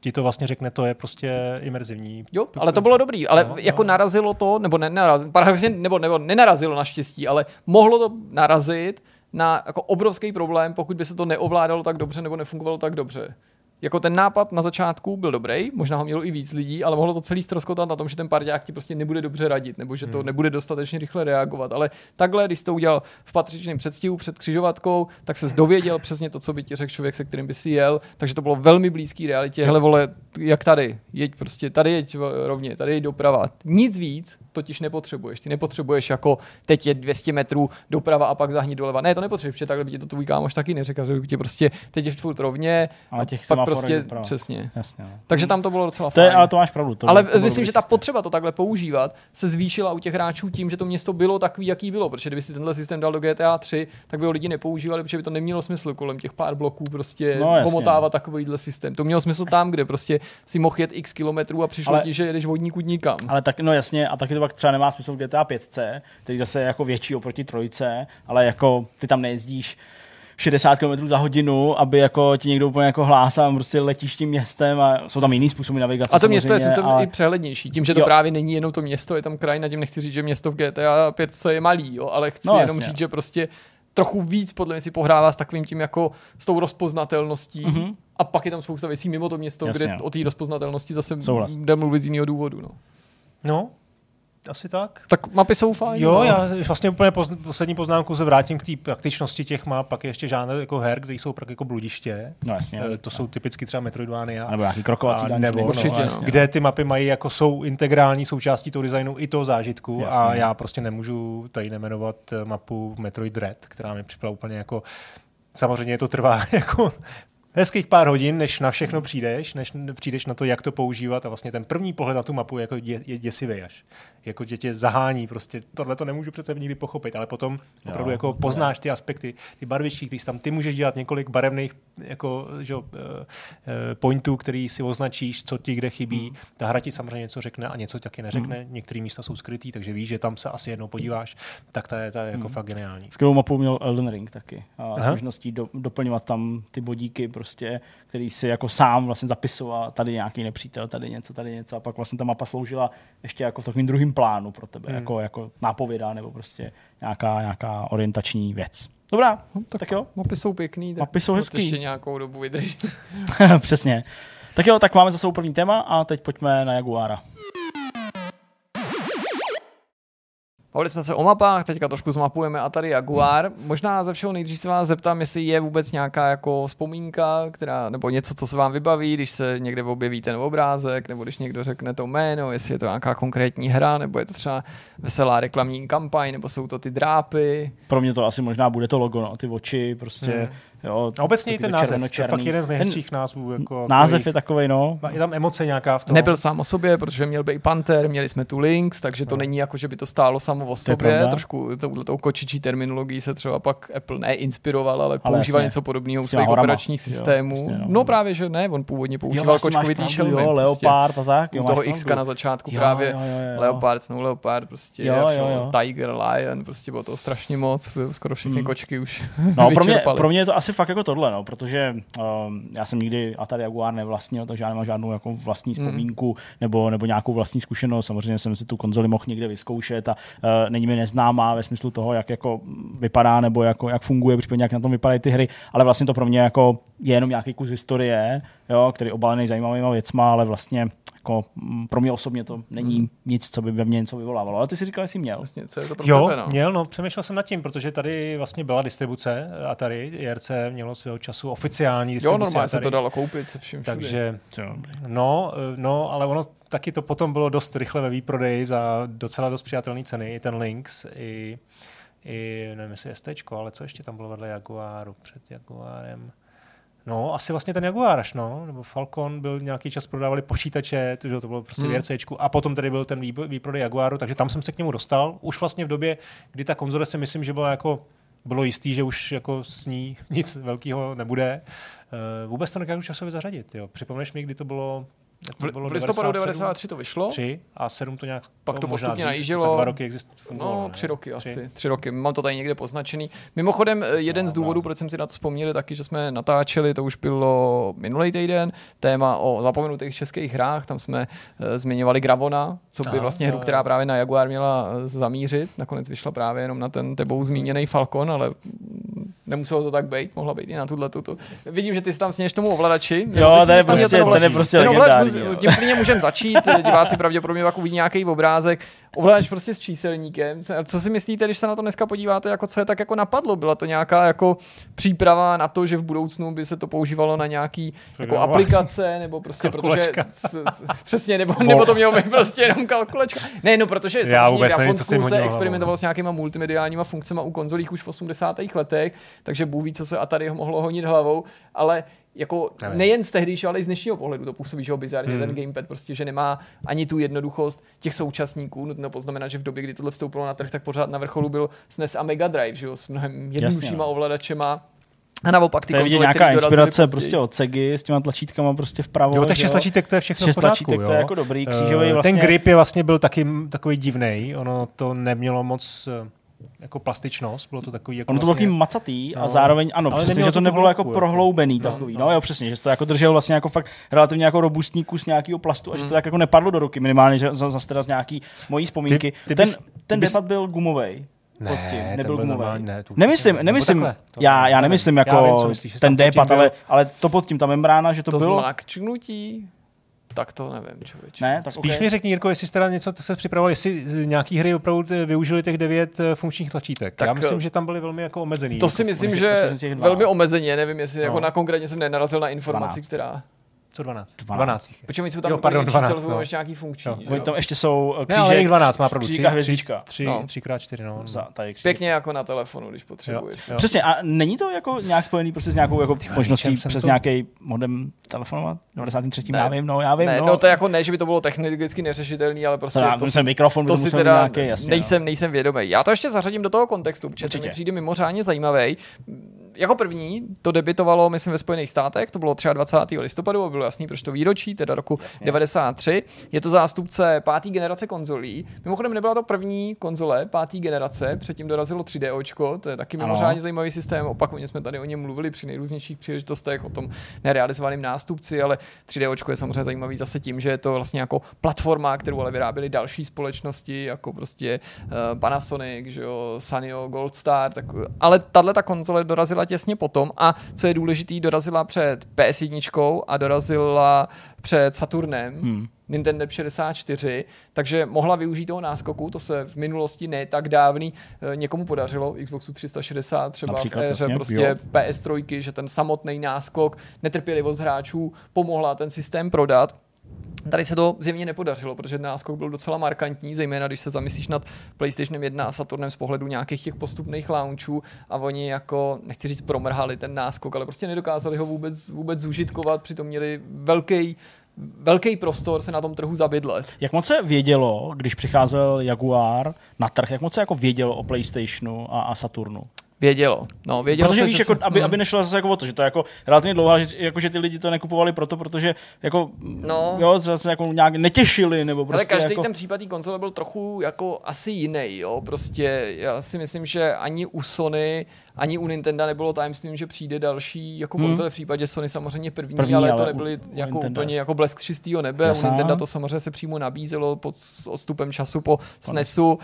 ti to vlastně řekne, to je prostě imerzivní. Jo, ale to bylo dobrý, ale No, jako no. narazilo to, nebo ne, narazilo, paradoxně, nebo, nebo nenarazilo naštěstí, ale mohlo to narazit na jako obrovský problém, pokud by se to neovládalo tak dobře nebo nefungovalo tak dobře. Jako ten nápad na začátku byl dobrý, možná ho mělo i víc lidí, ale mohlo to celý ztroskotat na tom, že ten parťák ti prostě nebude dobře radit, nebo že to Hmm. nebude dostatečně rychle reagovat. Ale takhle, když jsi to udělal v patřičném předstihu před křižovatkou, tak se dověděl přesně to, co by ti řekl člověk, se kterým by si jel, takže to bylo velmi blízký realitě. Hele, vole, jak tady, jeď prostě, tady jeď rovně, tady jeď doprava. Nic víc totiž nepotřebuješ. Ty nepotřebuješ jako teď je 200 metrů doprava a pak zahni doleva. Ne, to nepotřebuješ, protože takhle by ti to tvůj kámoš taky neřekl, že by ti prostě teď je furt rovně, Ale a těch pak semaforek prostě doprava. přesně. Jasně. No. Takže tam to bylo docela To je, fajn. ale to máš pravdu. To, ale to myslím, že ta potřeba to takhle používat se zvýšila u těch hráčů tím, že to město bylo takový, jaký bylo. Protože kdyby si tenhle systém dal do GTA 3, tak by ho lidi nepoužívali, protože by to nemělo smysl kolem těch pár bloků prostě No, jasně, pomotávat takovýhle systém. To mělo smysl tam, kde prostě si mohl jet x kilometrů a přišlo Ale- ti, že jedeš vodníkud nikam. Ale tak, no jasně, a taky to pak třeba nemá smysl v GTA 5, který zase je jako větší oproti trojce, ale jako ty tam nejezdíš 60 km za hodinu, aby jako ti někdo úplně jako hlásal, prostě letíš tím městem a jsou tam jiný způsoby navigace. A to město je sice ale- i přehlednější. Tím, že to Jo. právě není jenom to město, je tam krajina, tím nechci říct, že město v GTA 5 je malý, jo, ale chci No, no, jenom jasně. říct, že prostě trochu víc podle mě si pohrává s takovým tím jako s tou rozpoznatelností. Mhm. Mm-hmm. A pak je tam spousta věcí mimo to město, Jasně, kde o té rozpoznatelnosti zase Souhlas. jde mluvit z jiného důvodu. No. No, asi tak. Tak mapy jsou fajn. Jo, no. já vlastně úplně poz, poslední poznámku se vrátím k té praktičnosti těch map, pak je ještě žádné jako her, kde jsou pak jako bludiště. No jasně. Eh, to jsou typicky třeba Metroidvania. Nebo nějaký krokovací A nebo, nebo Určitě, no. jasně, kde ty mapy mají jako jsou integrální součástí toho designu i toho zážitku Jasně. a já prostě nemůžu tady nemenovat eh, mapu Metroid Dread, která mi přišla úplně jako samozřejmě to trvá jako hezkých pár hodin, než na všechno přijdeš, než přijdeš na to, jak to používat a vlastně ten první pohled na tu mapu jako je, je děsivý až. Jako tě, tě zahání, prostě tohle to nemůžu přece nikdy pochopit, ale potom opravdu jako poznáš ty aspekty, ty barvičky, ty tam ty můžeš dělat několik barevných jako, že, eh, pointů, který si označíš, co ti kde chybí. Ta hra ti samozřejmě něco řekne a něco taky neřekne. Některé místa jsou skrytý, takže víš, že tam se asi jednou podíváš, tak ta je, ta je jako fakt geniální. Skvělou mapu měl Elden Ring taky. A s možností do, doplňovat tam ty bodíky, prostě, který si jako sám vlastně zapisoval, tady nějaký nepřítel, tady něco, tady něco. A pak vlastně ta mapa sloužila ještě jako v takovým druhým plánu pro tebe, Hmm. jako, jako nápověda nebo prostě nějaká, nějaká orientační věc. Dobrá, no, tak, tak jo, Mapy jsou pěkný, tak Mapy jsou hezký. ještě nějakou dobu vydrží. přesně. Tak jo, tak máme za sebou první téma a teď pojďme na Jaguara. Bavili jsme se o mapách, teďka trošku zmapujeme a tady Jaguar. Možná ze všeho nejdřív se vás zeptám, jestli je vůbec nějaká jako vzpomínka, která, nebo něco, co se vám vybaví, když se někde objeví ten obrázek, nebo když někdo řekne to jméno, jestli je to nějaká konkrétní hra, nebo je to třeba veselá reklamní kampaň, nebo jsou to ty drápy. Pro mě to asi možná bude to logo, no, ty oči, prostě, Hmm. Jo. A obecně i ten to název, to je fakt jeden z Ten nejhezčích názvů. Jako Název je takový, no. Je tam emoce nějaká v tom. Nebyl sám o sobě, protože měl být Panther, měli jsme tu Lynx, takže to není jako, že by to stálo samo o sobě. pravda. Trošku touhletou kočičí terminologií se třeba pak Apple neinspiroval, ale používal jasně. něco podobného u svých operačních Jo, systémů. jasně, no. no. právě, že ne, on původně používal vlastně kočkovitý šelmy. Jo, prostě. Leopard a tak. Jo, U toho X na začátku právě. Leopard, Snow Leopard, prostě. Tiger, Lion, prostě bylo toho strašně moc, skoro všechny Hmm. kočky už No, pro mě, vyčerpaly. pro mě je to asi fakt jako tohle, no, protože um, já jsem nikdy Atari Jaguar nevlastnil, takže já nemám žádnou jako vlastní Hmm. vzpomínku nebo, nebo nějakou vlastní zkušenost. Samozřejmě jsem si tu konzoli mohl někde vyzkoušet a uh, není mi neznámá ve smyslu toho, jak jako vypadá nebo jako, jak funguje, případně jak na tom vypadají ty hry, ale vlastně to pro mě jako je jenom nějaký kus historie, jo, který obalený zajímavými věcma, ale vlastně jako, mm, pro mě osobně to není Hmm. nic, co by ve mně něco vyvolávalo. Ale ty si říkal, že jsi měl. Vlastně, co je to pro Jo, tebe, no? měl, no, přemýšlel jsem nad tím, protože tady vlastně byla distribuce Atari, JRC mělo svého času oficiální Jo, distribuci normálně se to dalo koupit se vším všude. Takže, Jo. no, eh, no, ale ono taky to potom bylo dost rychle ve výprodeji za docela dost přijatelné ceny, i ten Lynx, i, i nevím, jestli ST, ale co ještě tam bylo vedle Jaguaru, před Jaguarem. No, asi vlastně ten Jaguar až, no, nebo Falcon byl nějaký čas prodávali počítače, to, to bylo prostě Hmm. VRCčku, a potom tady byl ten výprodej Jaguaru, takže tam jsem se k němu dostal, už vlastně v době, kdy ta konzole si myslím, že byla jako bylo jistý, že už jako s ní nic velkého nebude. Uh, vůbec to nekážu časově zařadit. Jo. Připomeneš mi, kdy to bylo to bylo v listopadu 93 to vyšlo. Tři a sedm to nějak Pak to postupně najíždělo. Dva roky No, tři roky tři. asi. Tři roky. Mám to tady někde poznačený. Mimochodem, jeden z důvodů, proč jsem si na to vzpomněl, taky, že jsme natáčeli, to už bylo minulý týden, téma o zapomenutých českých hrách. Tam jsme uh, zmiňovali Gravona, co by vlastně hru, která právě na Jaguar měla eh, zamířit. Nakonec vyšla právě jenom na ten tebou zmíněný Falcon, ale nemuselo to tak být, mohla být i na tuhle tuto. Vidím, že ty jsi tam sněš tomu ovladači. Jo, to je prostě, ten je prostě legendární. Tím klidně můžeme začít, diváci pravděpodobně pak uvidí nějaký obrázek. Ovladač prostě s číselníkem. Co si myslíte, když se na to dneska podíváte, jako co je tak jako napadlo? Byla to nějaká jako příprava na to, že v budoucnu by se to používalo na nějaký jako aplikace, nebo prostě protože s, přesně, nebo, nebo to mělo být prostě jenom kalkulačka. Ne, no protože Já v Japonsku se experimentovalo s nějakýma multimediálníma funkcemi u konzolích už v 80. letech, takže Bůh ví, co se Atari mohlo honit hlavou, ale jako Nevím. nejen z tehdejšího, ale i z dnešního pohledu to působí, že ho bizarně hmm. ten gamepad prostě, že nemá ani tu jednoduchost těch současníků. Nutno poznamenat, že v době, kdy tohle vstoupilo na trh, tak pořád na vrcholu byl SNES a Mega Drive, že jo, s mnohem jednoduššíma no. ovladačema. A naopak ty to je konzole, nějaká inspirace prostě od Segy s těma tlačítkama prostě vpravo. Jo, tak šest tlačítek to je všechno v pořádku, tlačítek jo. to je jako dobrý, křížový vlastně. Ten grip je vlastně byl taky takový divný, ono to nemělo moc eh, jako plastičnost, bylo to takový jako Ono to vlastně... bylo macatý no, a zároveň, ano, přesně, že to nebylo jako prohloubený no, takový, no. no. jo, přesně, že to jako držel vlastně jako fakt relativně jako robustní kus nějakého plastu a že to hmm. tak jako nepadlo do ruky, minimálně že zase teda z nějaký mojí vzpomínky. Ty, ty ten, bys, ten bys... depad byl gumový. Ne, tím. nebyl gumový. Ne, tu, nemyslím, nemyslím, takhle, já, já nemyslím jako já vím, myslíš, ten depad, ale, ale to pod tím, ta membrána, že to, to bylo... To zmákčnutí, tak to nevím, člověče. Ne, tak Spíš okay. mi řekni, Jirko, jestli jste teda něco se připravoval, jestli nějaký hry opravdu využili těch devět eh, funkčních tlačítek. Tak, Já myslím, že tam byly velmi jako omezený. To jako, si myslím, že velmi omezeně, nevím, jestli jako no. jako na konkrétně jsem nenarazil na informaci, 12. která co 12? 12. 12. Protože my jsme tam jo, pardon, 12, čísel, no. ještě nějaký funkční. Jo. Oni tam ještě jsou křížek, ne, ale jich 12 má pravdu. Křížka, hvězdička. 3, no. 3x4, no. Za, tady Pěkně jako na telefonu, když potřebuješ. Jo, jo. Přesně, a není to jako nějak spojený prostě s nějakou jako možností přes to... nějaký modem telefonovat? 93. Ne. já vím, no, já vím. Ne, no. no. to jako ne, že by to bylo technicky neřešitelný, ale prostě to, to jsem mikrofon, to si teda nějaký, jasně, nejsem, nejsem vědomý. Já to ještě zařadím do toho kontextu, protože to mi přijde mimořádně zajímavý jako první to debitovalo, myslím, ve Spojených státech, to bylo 23. listopadu a bylo jasný, proč to výročí, teda roku Jasně. 93. Je to zástupce páté generace konzolí. Mimochodem nebyla to první konzole páté generace, předtím dorazilo 3D, to je taky mimořádně ano. zajímavý systém. Opakovaně jsme tady o něm mluvili při nejrůznějších příležitostech, o tom nerealizovaném nástupci, ale 3D je samozřejmě zajímavý zase tím, že je to vlastně jako platforma, kterou ale vyráběly další společnosti, jako prostě uh, Panasonic, že jo, Sanyo, Goldstar, tak, ale tahle ta konzole dorazila těsně potom a co je důležitý, dorazila před PS1 a dorazila před Saturnem. Hmm. Nintendo 64, takže mohla využít toho náskoku, to se v minulosti ne tak dávný eh, někomu podařilo, Xboxu 360 třeba Například, v éře prostě jo. PS3, že ten samotný náskok, netrpělivost hráčů pomohla ten systém prodat Tady se to zjevně nepodařilo, protože ten náskok byl docela markantní, zejména když se zamyslíš nad PlayStationem 1 a Saturnem z pohledu nějakých těch postupných launchů a oni jako, nechci říct promrhali ten náskok, ale prostě nedokázali ho vůbec, vůbec zužitkovat, přitom měli velký velký prostor se na tom trhu zabydlet. Jak moc se vědělo, když přicházel Jaguar na trh, jak moc se jako vědělo o PlayStationu a, a Saturnu? Vědělo. No, vědělo protože se, víš, že jako, aby, hmm. aby nešlo zase jako o to, že to je jako relativně dlouhá, že, jako, že ty lidi to nekupovali proto, protože jako, no. jo, zase jako nějak netěšili, nebo prostě Ale každý jako... ten případ té konzole byl trochu jako asi jiný, jo, prostě já si myslím, že ani u Sony, ani u Nintendo nebylo tajemstvím, že přijde další jako hmm. konzole v případě Sony samozřejmě první, první ale, ale to nebyly jako Nintendo. úplně jako blesk čistého nebe, Jasná. u Nintendo to samozřejmě se přímo nabízelo pod odstupem času po SNESu,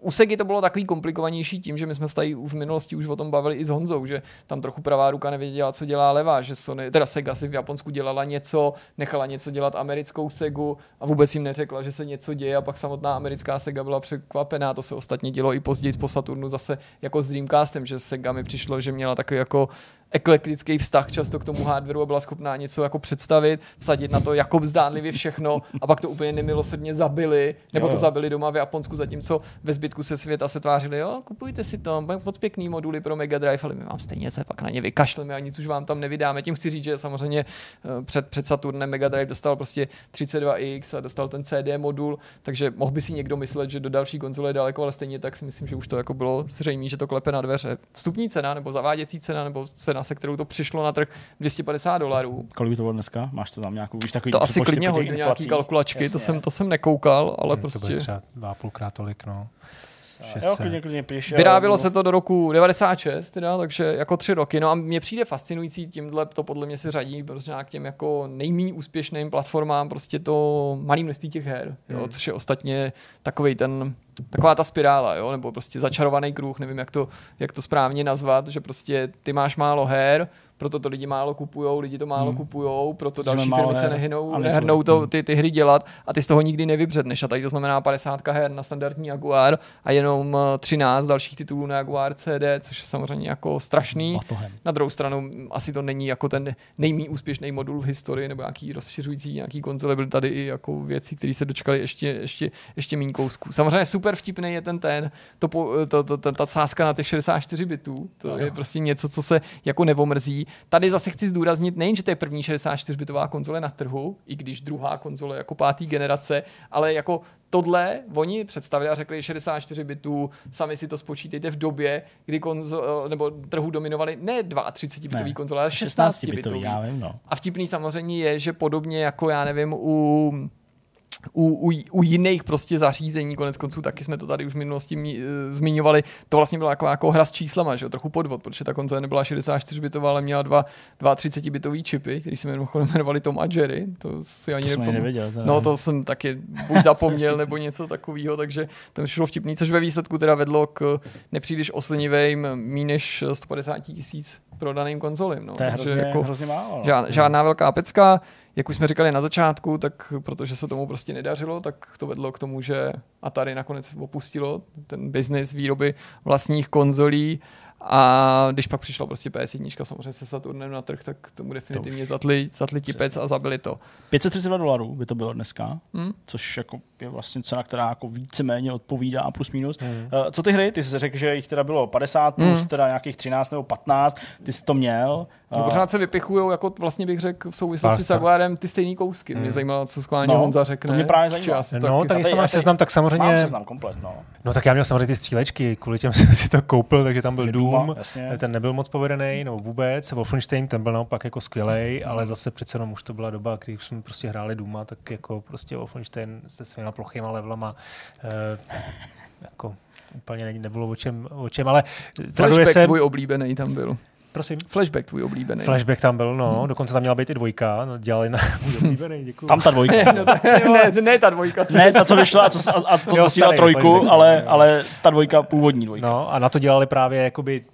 u Segy to bylo takový komplikovanější tím, že my jsme se tady v minulosti už o tom bavili i s Honzou, že tam trochu pravá ruka nevěděla, co dělá levá, že Sony, teda Sega si v Japonsku dělala něco, nechala něco dělat americkou Segu a vůbec jim neřekla, že se něco děje a pak samotná americká Sega byla překvapená. To se ostatně dělo i později po Saturnu zase jako s Dreamcastem, že Sega mi přišlo, že měla takový jako eklektický vztah často k tomu hardwareu a byla schopná něco jako představit, vsadit na to jako zdánlivě všechno a pak to úplně nemilosrdně zabili, nebo jo, jo. to zabili doma v Japonsku, zatímco ve zbytku se světa se tvářili, jo, kupujte si to, moc pěkný moduly pro Mega Drive, ale my vám stejně se pak na ně vykašleme a nic už vám tam nevydáme. Tím chci říct, že samozřejmě eh, před, před Saturnem Mega Drive dostal prostě 32X a dostal ten CD modul, takže mohl by si někdo myslet, že do další konzole je daleko, ale stejně tak si myslím, že už to jako bylo zřejmé, že to klepe na dveře. Vstupní cena nebo zaváděcí cena nebo cena, se kterou to přišlo na trh 250 dolarů. Kolik by to bylo dneska? Máš to tam nějakou, víš, takový To asi klidně hodně nějaký kalkulačky, to jsem, to jsem nekoukal, ale hmm, prostě... To bude třeba dva půlkrát tolik, no. Jo, klidně, klidně píš, Vyrábělo jo, se to do roku 96, teda, takže jako tři roky. No a mně přijde fascinující, tímhle to podle mě se řadí prostě nějak těm jako nejméně úspěšným platformám, prostě to malý množství těch her, jo, hmm. což je ostatně takový ten taková ta spirála, jo, nebo prostě začarovaný kruh, nevím, jak to, jak to správně nazvat, že prostě ty máš málo her, proto to lidi málo kupujou, lidi to málo hmm. kupujou, proto Protože další firmy se nehynou, nehrnou to, hmm. ty, ty hry dělat a ty z toho nikdy nevybředneš. A tady to znamená 50 her na standardní Jaguar a jenom 13 eh, dalších titulů na Jaguar CD, což je samozřejmě jako strašný. Batohem. Na druhou stranu asi to není jako ten nejmý úspěšný modul v historii nebo nějaký rozšiřující nějaký konzole, byly tady i jako věci, které se dočkaly ještě, ještě, ještě méně kousků. Samozřejmě super vtipný je ten ten, to, to, to, to, ta sázka na těch 64 bitů, to no. je prostě něco, co se jako nevomrzí Tady zase chci zdůraznit, nejen, že to je první 64-bitová konzole na trhu, i když druhá konzole jako pátý generace, ale jako tohle oni představili a řekli 64 bitů, sami si to spočítejte v době, kdy konzol, nebo trhu dominovali ne 32 bitový konzole, ale 16 bitový. No. A vtipný samozřejmě je, že podobně jako já nevím u u, u, u jiných prostě zařízení, konec konců taky jsme to tady už v minulosti mí, e, zmiňovali, to vlastně byla jako, jako hra s číslama, že jo? trochu podvod, protože ta konzole nebyla 64-bitová, ale měla dva, dva 30-bitový čipy, který se jmenovali Tom a Jerry, to si ani to nevěděl. Teda. No to jsem taky buď zapomněl nebo něco takového, takže to šlo vtipný, což ve výsledku teda vedlo k nepříliš oslnivým mí než 150 tisíc prodaným konzolím. No. To je hrozně, jako hrozně málo. No. Žádná velká pecka jak už jsme říkali na začátku, tak protože se tomu prostě nedařilo, tak to vedlo k tomu, že Atari nakonec opustilo ten biznis výroby vlastních konzolí a když pak přišla prostě PS1 samozřejmě se Saturnem na trh, tak tomu definitivně to zatli, zatli tipec a zabili to. 532 dolarů by to bylo dneska, hmm? což jako je vlastně cena, která jako víceméně odpovídá plus minus. Hmm. Uh, co ty hry? Ty jsi řekl, že jich teda bylo 50 plus hmm. teda nějakých 13 nebo 15, ty jsi to měl. No, pořád se vypichují, jako vlastně bych řekl v souvislosti s Jaguarem, ty stejný kousky. Hmm. Mě zajímalo, co schválně no, Honza řekne. To mě právě zajímalo. No, tak jestli máš seznam, tak samozřejmě... Mám seznam komplet, no. No tak já měl samozřejmě ty střílečky, kvůli těm jsem si to koupil, takže tam byl Doom, Doom ten nebyl moc povedený, no vůbec. Wolfenstein, ten byl naopak jako skvělý, ale zase přece jenom už to byla doba, kdy jsme prostě hráli Duma, tak jako prostě Wolfenstein se svýma plochýma levelama eh, jako úplně nebylo o čem, o čem ale traduje se... tvůj oblíbený tam byl. Prosím. Flashback tvůj oblíbený. Flashback tam byl, no, hmm. dokonce tam měla být i dvojka, no, dělali na můj oblíbený, děkuji. Tam ta dvojka. ne, no, ne, ne, ta dvojka. Co ne, ta, co vyšla a, co, a, a to, co si trojku, ale, ale ta dvojka, původní dvojka. No a na to dělali právě jakoby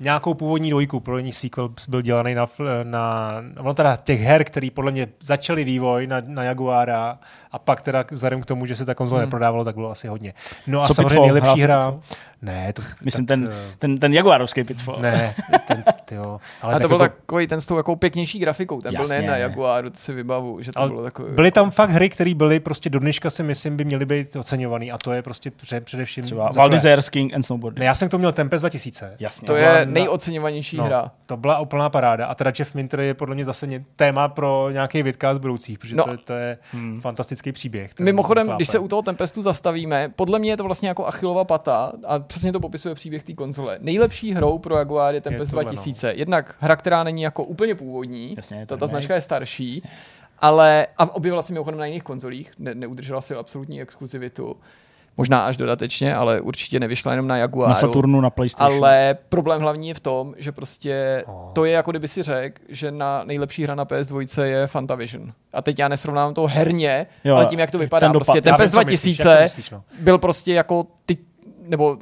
nějakou původní dvojku, pro ní sequel byl dělaný na, na no teda těch her, který podle mě začaly vývoj na, na Jaguara a pak teda vzhledem k tomu, že se ta konzole hmm. neprodávalo, tak bylo asi hodně. No a Co samozřejmě nejlepší hra, ne, to, Myslím tak, ten, eh, ten, ten Jaguarovský Pitfall. Ne, ten, tyjo, ale a to byl jako, takový ten s tou jako pěknější grafikou, ten jasně. byl ne na Jaguaru, to si vybavu, že to ale bylo takový. Byly tam fakt hry, které byly prostě do dneška si myslím by měly být oceňovaný a to je prostě před, především... Třeba Valdizers King and Snowboard. Ne, já jsem to měl Tempest 2000. Jasně. To, to je nejoceňovanější no, hra. To byla úplná paráda a teda Jeff Minter je podle mě zase téma pro nějaký vidka z budoucích, protože no. to, je, to je hmm. fantastický příběh. Mimochodem, když se u toho Tempestu zastavíme, podle mě je to vlastně jako Achillova pata a přesně to popisuje příběh té konzole. Nejlepší hrou pro Jaguar je Tempest je 2000. No. Jednak hra, která není jako úplně původní, Jasně, ta, ta značka je starší, Jasně. ale a objevila se mimochodem na jiných konzolích, ne, neudržela si absolutní exkluzivitu. Možná až dodatečně, ale určitě nevyšla jenom na Jaguaru. Na Saturnu, na PlayStation. Ale problém hlavní je v tom, že prostě oh. to je jako kdyby si řekl, že na nejlepší hra na PS2 je Fantavision. A teď já nesrovnávám to herně, jo, ale tím, jak to vypadá. Prostě ten PS 2000 myslíš, no. byl prostě jako ty, nebo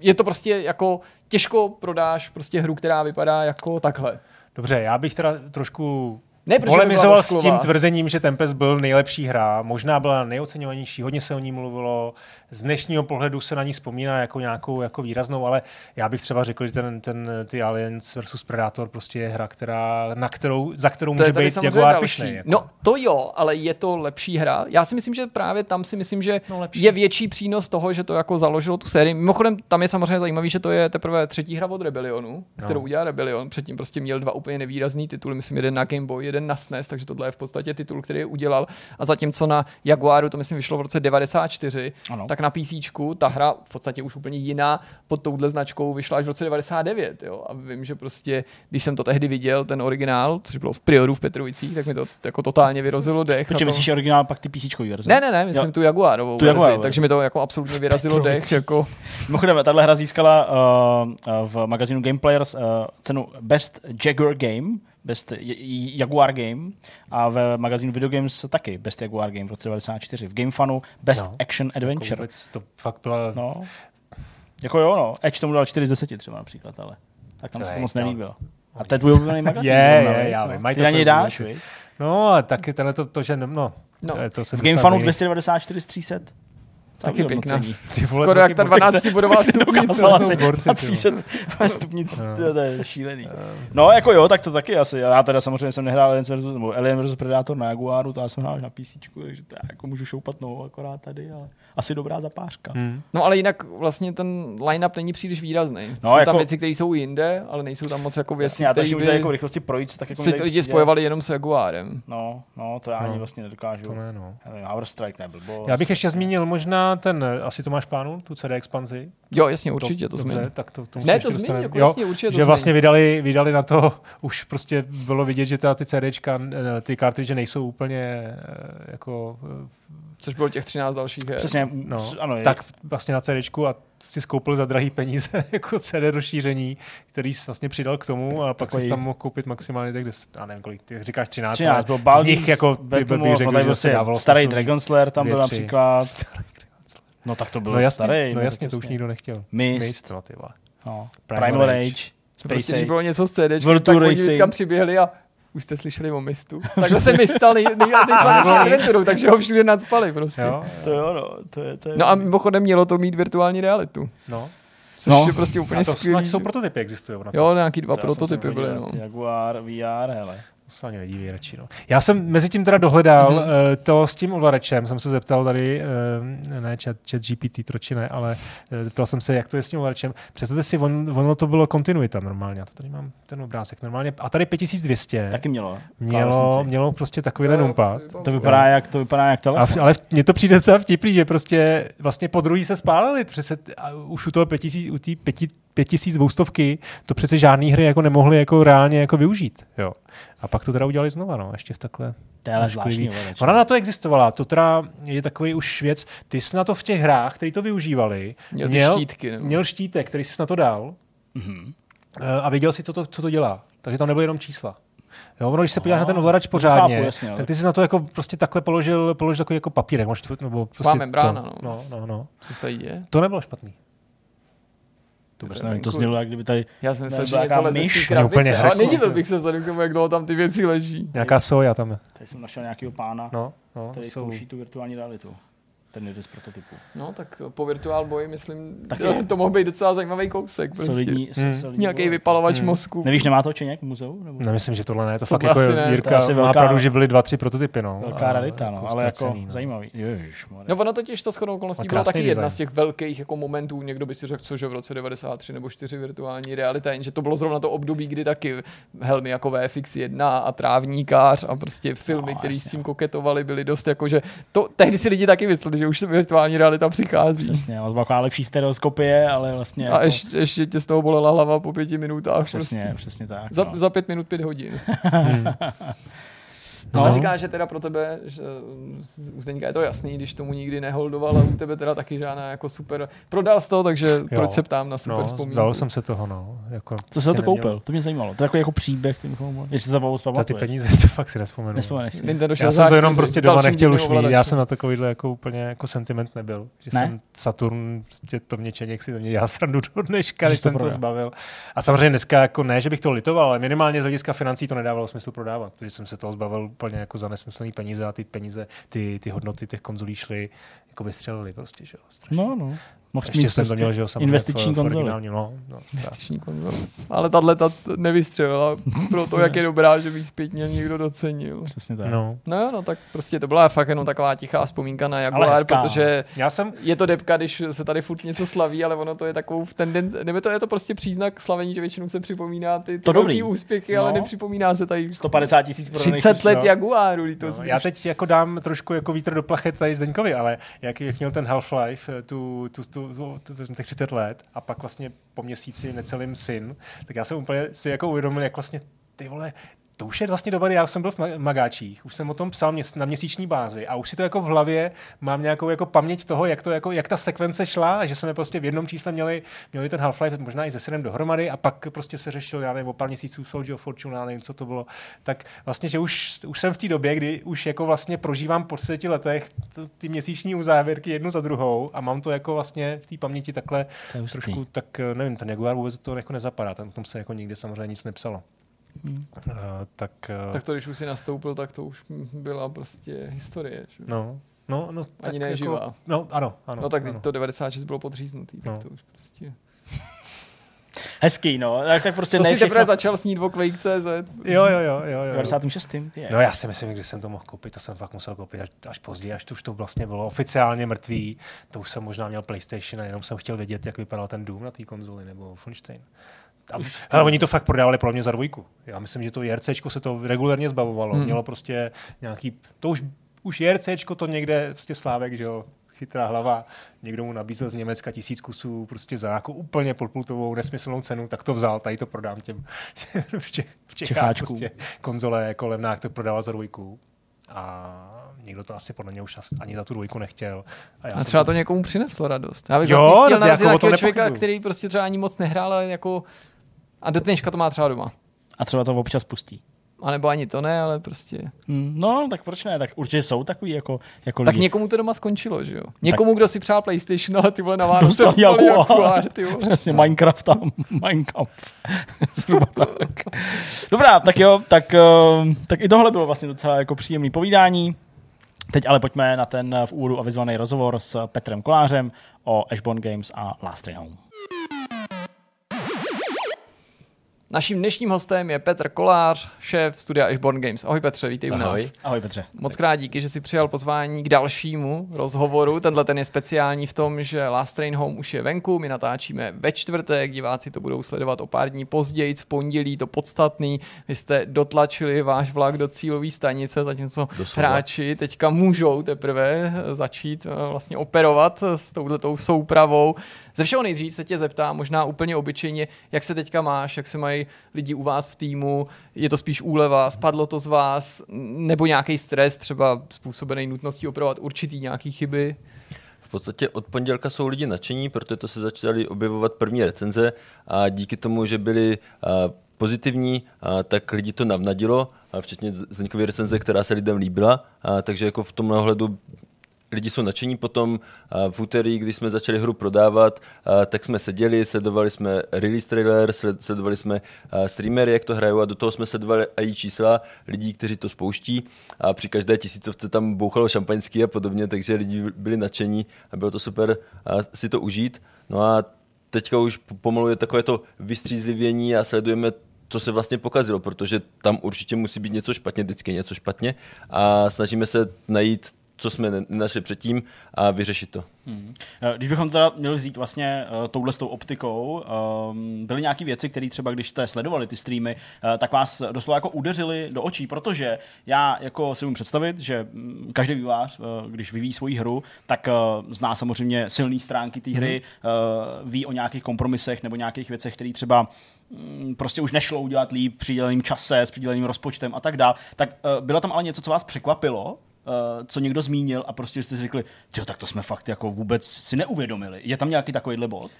je to prostě jako těžko prodáš prostě hru, která vypadá jako takhle. Dobře, já bych teda trošku Ne, protože polemizoval s tím tvrzením, že Tempest byl nejlepší hra, možná byla nejoceňovanější, hodně se o ní mluvilo, z dnešního pohledu se na ní vzpomíná jako nějakou jako výraznou, ale já bych třeba řekl, že ten, ten ty Aliens versus Predator prostě je hra, která, na kterou, za kterou To je může být Jaguar pišnej. Jako. No to jo, ale je to lepší hra. Já si myslím, že právě tam si myslím, že No, lepší. je větší přínos toho, že to jako založilo tu sérii. Mimochodem, tam je samozřejmě zajímavý, že to je teprve třetí hra od Rebellionu, No. kterou udělal Rebellion. Předtím prostě měl dva úplně nevýrazný tituly, myslím jeden na Game Boy, jeden na SNES, takže tohle je v podstatě titul, který je udělal. A zatímco na Jaguaru, to myslím vyšlo v roce 94, Ano. tak na PC ta hra v podstatě už úplně jiná pod touhle značkou vyšla až v roce 99. Jo? A vím, že prostě, když jsem to tehdy viděl, ten originál, což bylo v Prioru v Petrovicích, tak mi to jako totálně vyrazilo dech. To... myslíš originál pak ty PC verze? Ne, ne, ne, myslím Jo. tu Jaguarovou Tu verzi, Jaguarovou takže mi to jako absolutně vyrazilo dech. Jako, Mimochodem, tahle hra získala uh, uh, v magazínu Game Players uh, cenu Best Jaguar Game, Best Jaguar Game a v magazínu Video Games taky Best Jaguar Game v roce 94. V Game Funu Best No. Action Jako Adventure. vůbec to fakt byla... No. Jako jo, no. Edge tomu dal 4 z 10 třeba například, ale tak tam To se to moc nelíbilo. A to je tvůj oblíbený magazín. Je, je, viď, já no. vím, mají Ty na něj dáš? No a taky tenhle to, to že no, No. to, to se V Game dostat Funu nejvíc. 294 z 300. taky pěkná. Ty vole, Skoro jak ta borci. 12 bodová stupnice. Se borci, na ty 300 stupnic, No. to, je šílený. No jako jo, tak to taky asi. Já teda samozřejmě jsem nehrál Alien vs. nebo Alien vs. Predator na Jaguaru, to já jsem hrál na PC, takže to já jako můžu šoupat nohou akorát tady, ale asi dobrá zapářka. Hmm. No ale jinak vlastně ten line-up není příliš výrazný. No, jsou jako- tam věci, které jsou jinde, ale nejsou tam moc jako věci, já to které ještě by můžu jako v rychlosti projít, tak jako si tady lidi přijde. spojovali jenom s Jaguarem. No, no, to já ani No. vlastně nedokážu. To ne, no. Já nevím, Hour Strike nebyl. Já bych ještě zmínil možná ten, asi to máš plánu, tu CD expanzi. Jo, jasně, určitě to, Dobře, změní. tak to, to Ne, to dostaneme. jako Jo, jasně, určitě to že vlastně vydali, vydali na to, už prostě bylo vidět, že ta, ty CDčka, eh, ty kartridže nejsou úplně eh, jako eh, Což bylo těch 13 dalších her. Přesně, No, no, ano, je, tak vlastně na CDčku a si skoupil za drahý peníze jako CD rozšíření, který jsi vlastně přidal k tomu a pak Takový- jsi tam mohl koupit maximálně tak, já nevím kolik, ty říkáš 13, 13, ale byl z Baldur's nich jako ty bych řekl, že byl se si dávalo starý Dragon Slayer tam byl například. Starý No tak to byl No jasně, starý. no tak jasně, to už nikdo nechtěl. Mist. Mist, no ty vole. No. Primal Primal, Rage. Prostě, Space když Age. bylo něco z CD, tak oni vždycky přiběhli a už jste slyšeli o Mistu. Takhle se Mist stal nej, nej, nejslavnější adventurou, takže ho všude nadspali prostě. Jo, To jo, no. To je, to je No a mimochodem mělo to mít virtuální realitu. no. Což No. je prostě úplně skvělý. snad jsou prototypy existují na to. Jo, nějaký dva To prototypy byly. No. Jaguar, VR, hele. To se ani nedíví radši, no. Já jsem mezi tím teda dohledal Mhm. mm-hmm. uh, to s tím ovladačem, jsem se zeptal tady, uh, ne chat, chat GPT, troči ne, ale uh, zeptal jsem se, jak to je s tím ovladačem. Představte si, on, ono to bylo kontinuita normálně, já to tady mám ten obrázek normálně. A tady 5200 Taky mělo. mělo, mělo prostě takovýhle Jo, numpad. To vypadá jak, to vypadá jak A, telefon. v- ale mně to přijde docela vtipný, že prostě vlastně po druhý se spálili. Přece, a už u toho 5000, u té 5200 to přece žádný hry jako nemohly jako reálně jako využít. Jo. A pak to teda udělali znova, no, ještě v takhle. To je ale ošklivý. zvláštní. Ona na to existovala, to teda je takový už věc. Ty jsi na to v těch hrách, který to využívali, Měl měl, štítky, nebo? měl štítek, který jsi na to dal Mhm. eh, a věděl si, co to, co to dělá. Takže tam nebyly jenom čísla. Jo, ono, když se podíváš na ten ovladač pořádně, chápu, jasně, ale- tak ty jsi na to jako prostě takhle položil, položil takový jako papírek, možná, nebo prostě Taková membrána, to, no. no. no, no. Co se tady je? To nebylo špatný. To vůbec To je nevím, to venku. znělo, jak kdyby tady... Já jsem myslel, že něco nějaká leze z myš. Ne, úplně krabice. Ale nedivil bych se vzhledem k tomu, jak dlouho tam ty věci leží. Nějaká soja tam. Tady jsem našel nějakého pána, No, no, který jsou, zkouší tu virtuální realitu. Ten jeden z prototypů. No, tak po Virtual Boy, myslím, Taky. to mohl být docela zajímavý kousek. Prostě. Solidní, Hmm. solidní Nějaký vypalovač Hmm. mozku. Nevíš, nemá to čeněk v muzeu? Nebo? Nemyslím, že tohle ne, to, To fakt jako ne, to Jirka je asi má pravdu, že byly dva, tři prototypy, no. Velká A rarita, no, ale jako no. zajímavý. Ježiš, No ono totiž to shodou okolností bylo taky jedna design. z těch velkých jako momentů, někdo by si řekl, cože v roce 93 nebo 4 virtuální realita, jenže to bylo zrovna to období, kdy taky helmy jako VFX1 a Trávníkář a prostě filmy, No, které s tím koketovali, byly dost jako, že to, tehdy si lidi taky mysleli, že už virtuální realita přichází. Přesně, ale taková lepší stereoskopie, ale vlastně A jako, ještě, ještě tě z toho bolela hlava po pěti minutách. přesně, Prostě. přesně tak. Za, no. za pět minut pět hodin. No. A říká, že teda pro tebe, že u Zdeňka je to jasný, když tomu nikdy neholdoval, ale u tebe teda taky žádná jako super. Prodal jsi to, takže jo. proč se ptám na super no, vzpomínku? Dal jsem se toho, no. Jako, Co se to koupil? To mě zajímalo. To je jako, jako příběh, jestli to bylo Za ty peníze to fakt si nespomenu. Si. Já jsem to jenom prostě doma nechtěl už mít. Já jsem na takovýhle jako úplně jako sentiment nebyl. Že ne? jsem Saturn, prostě to mě čeněk si to mě dělá srandu do dneška, když jsem to zbavil. A samozřejmě dneska jako ne, že bych to litoval, ale minimálně z hlediska financí to nedávalo smysl prodávat, protože jsem se toho zbavil úplně jako za nesmyslné peníze a ty peníze, ty, ty hodnoty těch konzolí jako vystřelili prostě, že jo. No, no. Mohl Ještě jsem to měl, že jo, investiční konzole. No, no, investiční konzole. Ale tahle ta nevystřelila pro to, jak je dobrá, že by zpětně někdo docenil. Přesně tak. No. no, no, tak prostě to byla fakt jenom taková tichá vzpomínka na Jaguar, protože Já jsem... je to depka, když se tady furt něco slaví, ale ono to je takovou tendenci, nebo to je to prostě příznak slavení, že většinou se připomíná ty, ty to dobrý. úspěchy, no. ale nepřipomíná se tady 150 tisíc 30 let no. Jaguaru. To no, já teď jako dám trošku jako vítr do plachet tady Zdeňkovi, ale jak, jak měl ten Half-Life, tu, tu, tu tu, tu, těch 30 let a pak vlastně po měsíci necelým syn, tak já jsem úplně si jako uvědomil, jak vlastně ty vole, to už je vlastně doba, já jsem byl v Magáčích, už jsem o tom psal na měsíční bázi a už si to jako v hlavě mám nějakou jako paměť toho, jak, to jako, jak ta sekvence šla, že jsme prostě v jednom čísle měli, měli ten Half-Life možná i ze sedem dohromady a pak prostě se řešil, já nevím, o pár měsíců Soldier of Fortune, já nevím, co to bylo. Tak vlastně, že už, už jsem v té době, kdy už jako vlastně prožívám po 30 letech ty měsíční uzávěrky jednu za druhou a mám to jako vlastně v té paměti takhle trošku, tak nevím, ten Jaguar vůbec to jako nezapadá, tam tom se jako nikdy samozřejmě nic nepsalo. Hmm. Uh, tak, uh, tak to, když už si nastoupil, tak to už byla prostě historie. Že? No, no, no. Ani neživá. Jako, no, ano, ano. No tak ano. to 96 bylo podříznutý, no. tak to už prostě... Hezký, no. Tak, tak prostě to ne si teprve začal snít o Quake.cz. Jo, jo, jo, jo, jo. 96. No já si myslím, když jsem to mohl koupit, to jsem fakt musel koupit až, až později, až to už to vlastně bylo oficiálně mrtvý. To už jsem možná měl PlayStation a jenom jsem chtěl vědět, jak vypadal ten Doom na té konzoli nebo Wolfenstein. A, ale oni to fakt prodávali pro mě za dvojku. Já myslím, že to JRC se to regulérně zbavovalo. Hmm. Mělo prostě nějaký, to už, už JRC to někde, prostě Slávek, že jo, chytrá hlava, někdo mu nabízel z Německa tisíc kusů prostě za jako úplně podpultovou nesmyslnou cenu, tak to vzal, tady to prodám těm v, Čech, v Čechách prostě konzole jako levná, to prodával za dvojku. A někdo to asi podle mě už ani za tu dvojku nechtěl. A, já a třeba to... to někomu přineslo radost. Já bych jo, vlastně chtěl narazit jako člověka, který prostě třeba ani moc nehrál, ale jako a do dneška to má třeba doma. A třeba to občas pustí. A nebo ani to ne, ale prostě. Hmm, no, tak proč ne? Tak určitě jsou takový jako, jako Tak lidi. někomu to doma skončilo, že jo? Někomu, tak... kdo si přál PlayStation, ale ty vole na Vánoce dostal Jaguar, ty vole. Přesně, Minecraft a Minecraft. tak. Dobrá, tak jo, tak, eh, tak i tohle bylo vlastně docela jako příjemný povídání. Teď ale pojďme na ten v úvodu avizovaný rozhovor s Petrem Kolářem o Ashborn Games a Last Train Home. Naším dnešním hostem je Petr Kolář, šéf studia Ashborn Games. Ahoj Petře, vítej Ahoj. u nás. Ahoj Petře. Moc krát díky, že si přijal pozvání k dalšímu rozhovoru. Tenhle ten je speciální v tom, že Last Train Home už je venku, my natáčíme ve čtvrtek, diváci to budou sledovat o pár dní později, v pondělí to podstatný. Vy jste dotlačili váš vlak do cílové stanice, zatímco Doslova. hráči teďka můžou teprve začít eh, vlastně operovat s touhletou soupravou. Ze všeho nejdřív se tě zeptám, možná úplně obyčejně, jak se teďka máš, jak se mají lidi u vás v týmu, je to spíš úleva, spadlo to z vás, nebo nějaký stres třeba způsobený nutností opravovat určitý nějaký chyby? V podstatě od pondělka jsou lidi nadšení, protože to se začaly objevovat první recenze a díky tomu, že byli pozitivní, tak lidi to navnadilo, včetně Zdeňkovy recenze, která se lidem líbila, takže jako v tomhle ohledu lidi jsou nadšení potom. V úterý, když jsme začali hru prodávat, tak jsme seděli, sledovali jsme release trailer, sledovali jsme streamery, jak to hrajou a do toho jsme sledovali i čísla lidí, kteří to spouští a při každé tisícovce tam bouchalo šampaňský a podobně, takže lidi byli nadšení a bylo to super si to užít. No a teďka už pomalu je takové to vystřízlivění a sledujeme co se vlastně pokazilo, protože tam určitě musí být něco špatně, vždycky něco špatně a snažíme se najít co jsme nenašli předtím a vyřešit to. Hmm. Když bychom teda měli vzít vlastně uh, touhle s tou optikou, um, byly nějaké věci, které třeba, když jste sledovali ty streamy, uh, tak vás doslova jako udeřili do očí, protože já jako si můžu představit, že mm, každý vývář, uh, když vyvíjí svoji hru, tak uh, zná samozřejmě silné stránky té hry, hmm. uh, ví o nějakých kompromisech nebo nějakých věcech, které třeba um, prostě už nešlo udělat líp při přiděleným čase, s přiděleným rozpočtem a tak dál. Tak uh, bylo tam ale něco, co vás překvapilo, co někdo zmínil a prostě jste si řekli, jo, tak to jsme fakt jako vůbec si neuvědomili. Je tam nějaký takovýhle bod?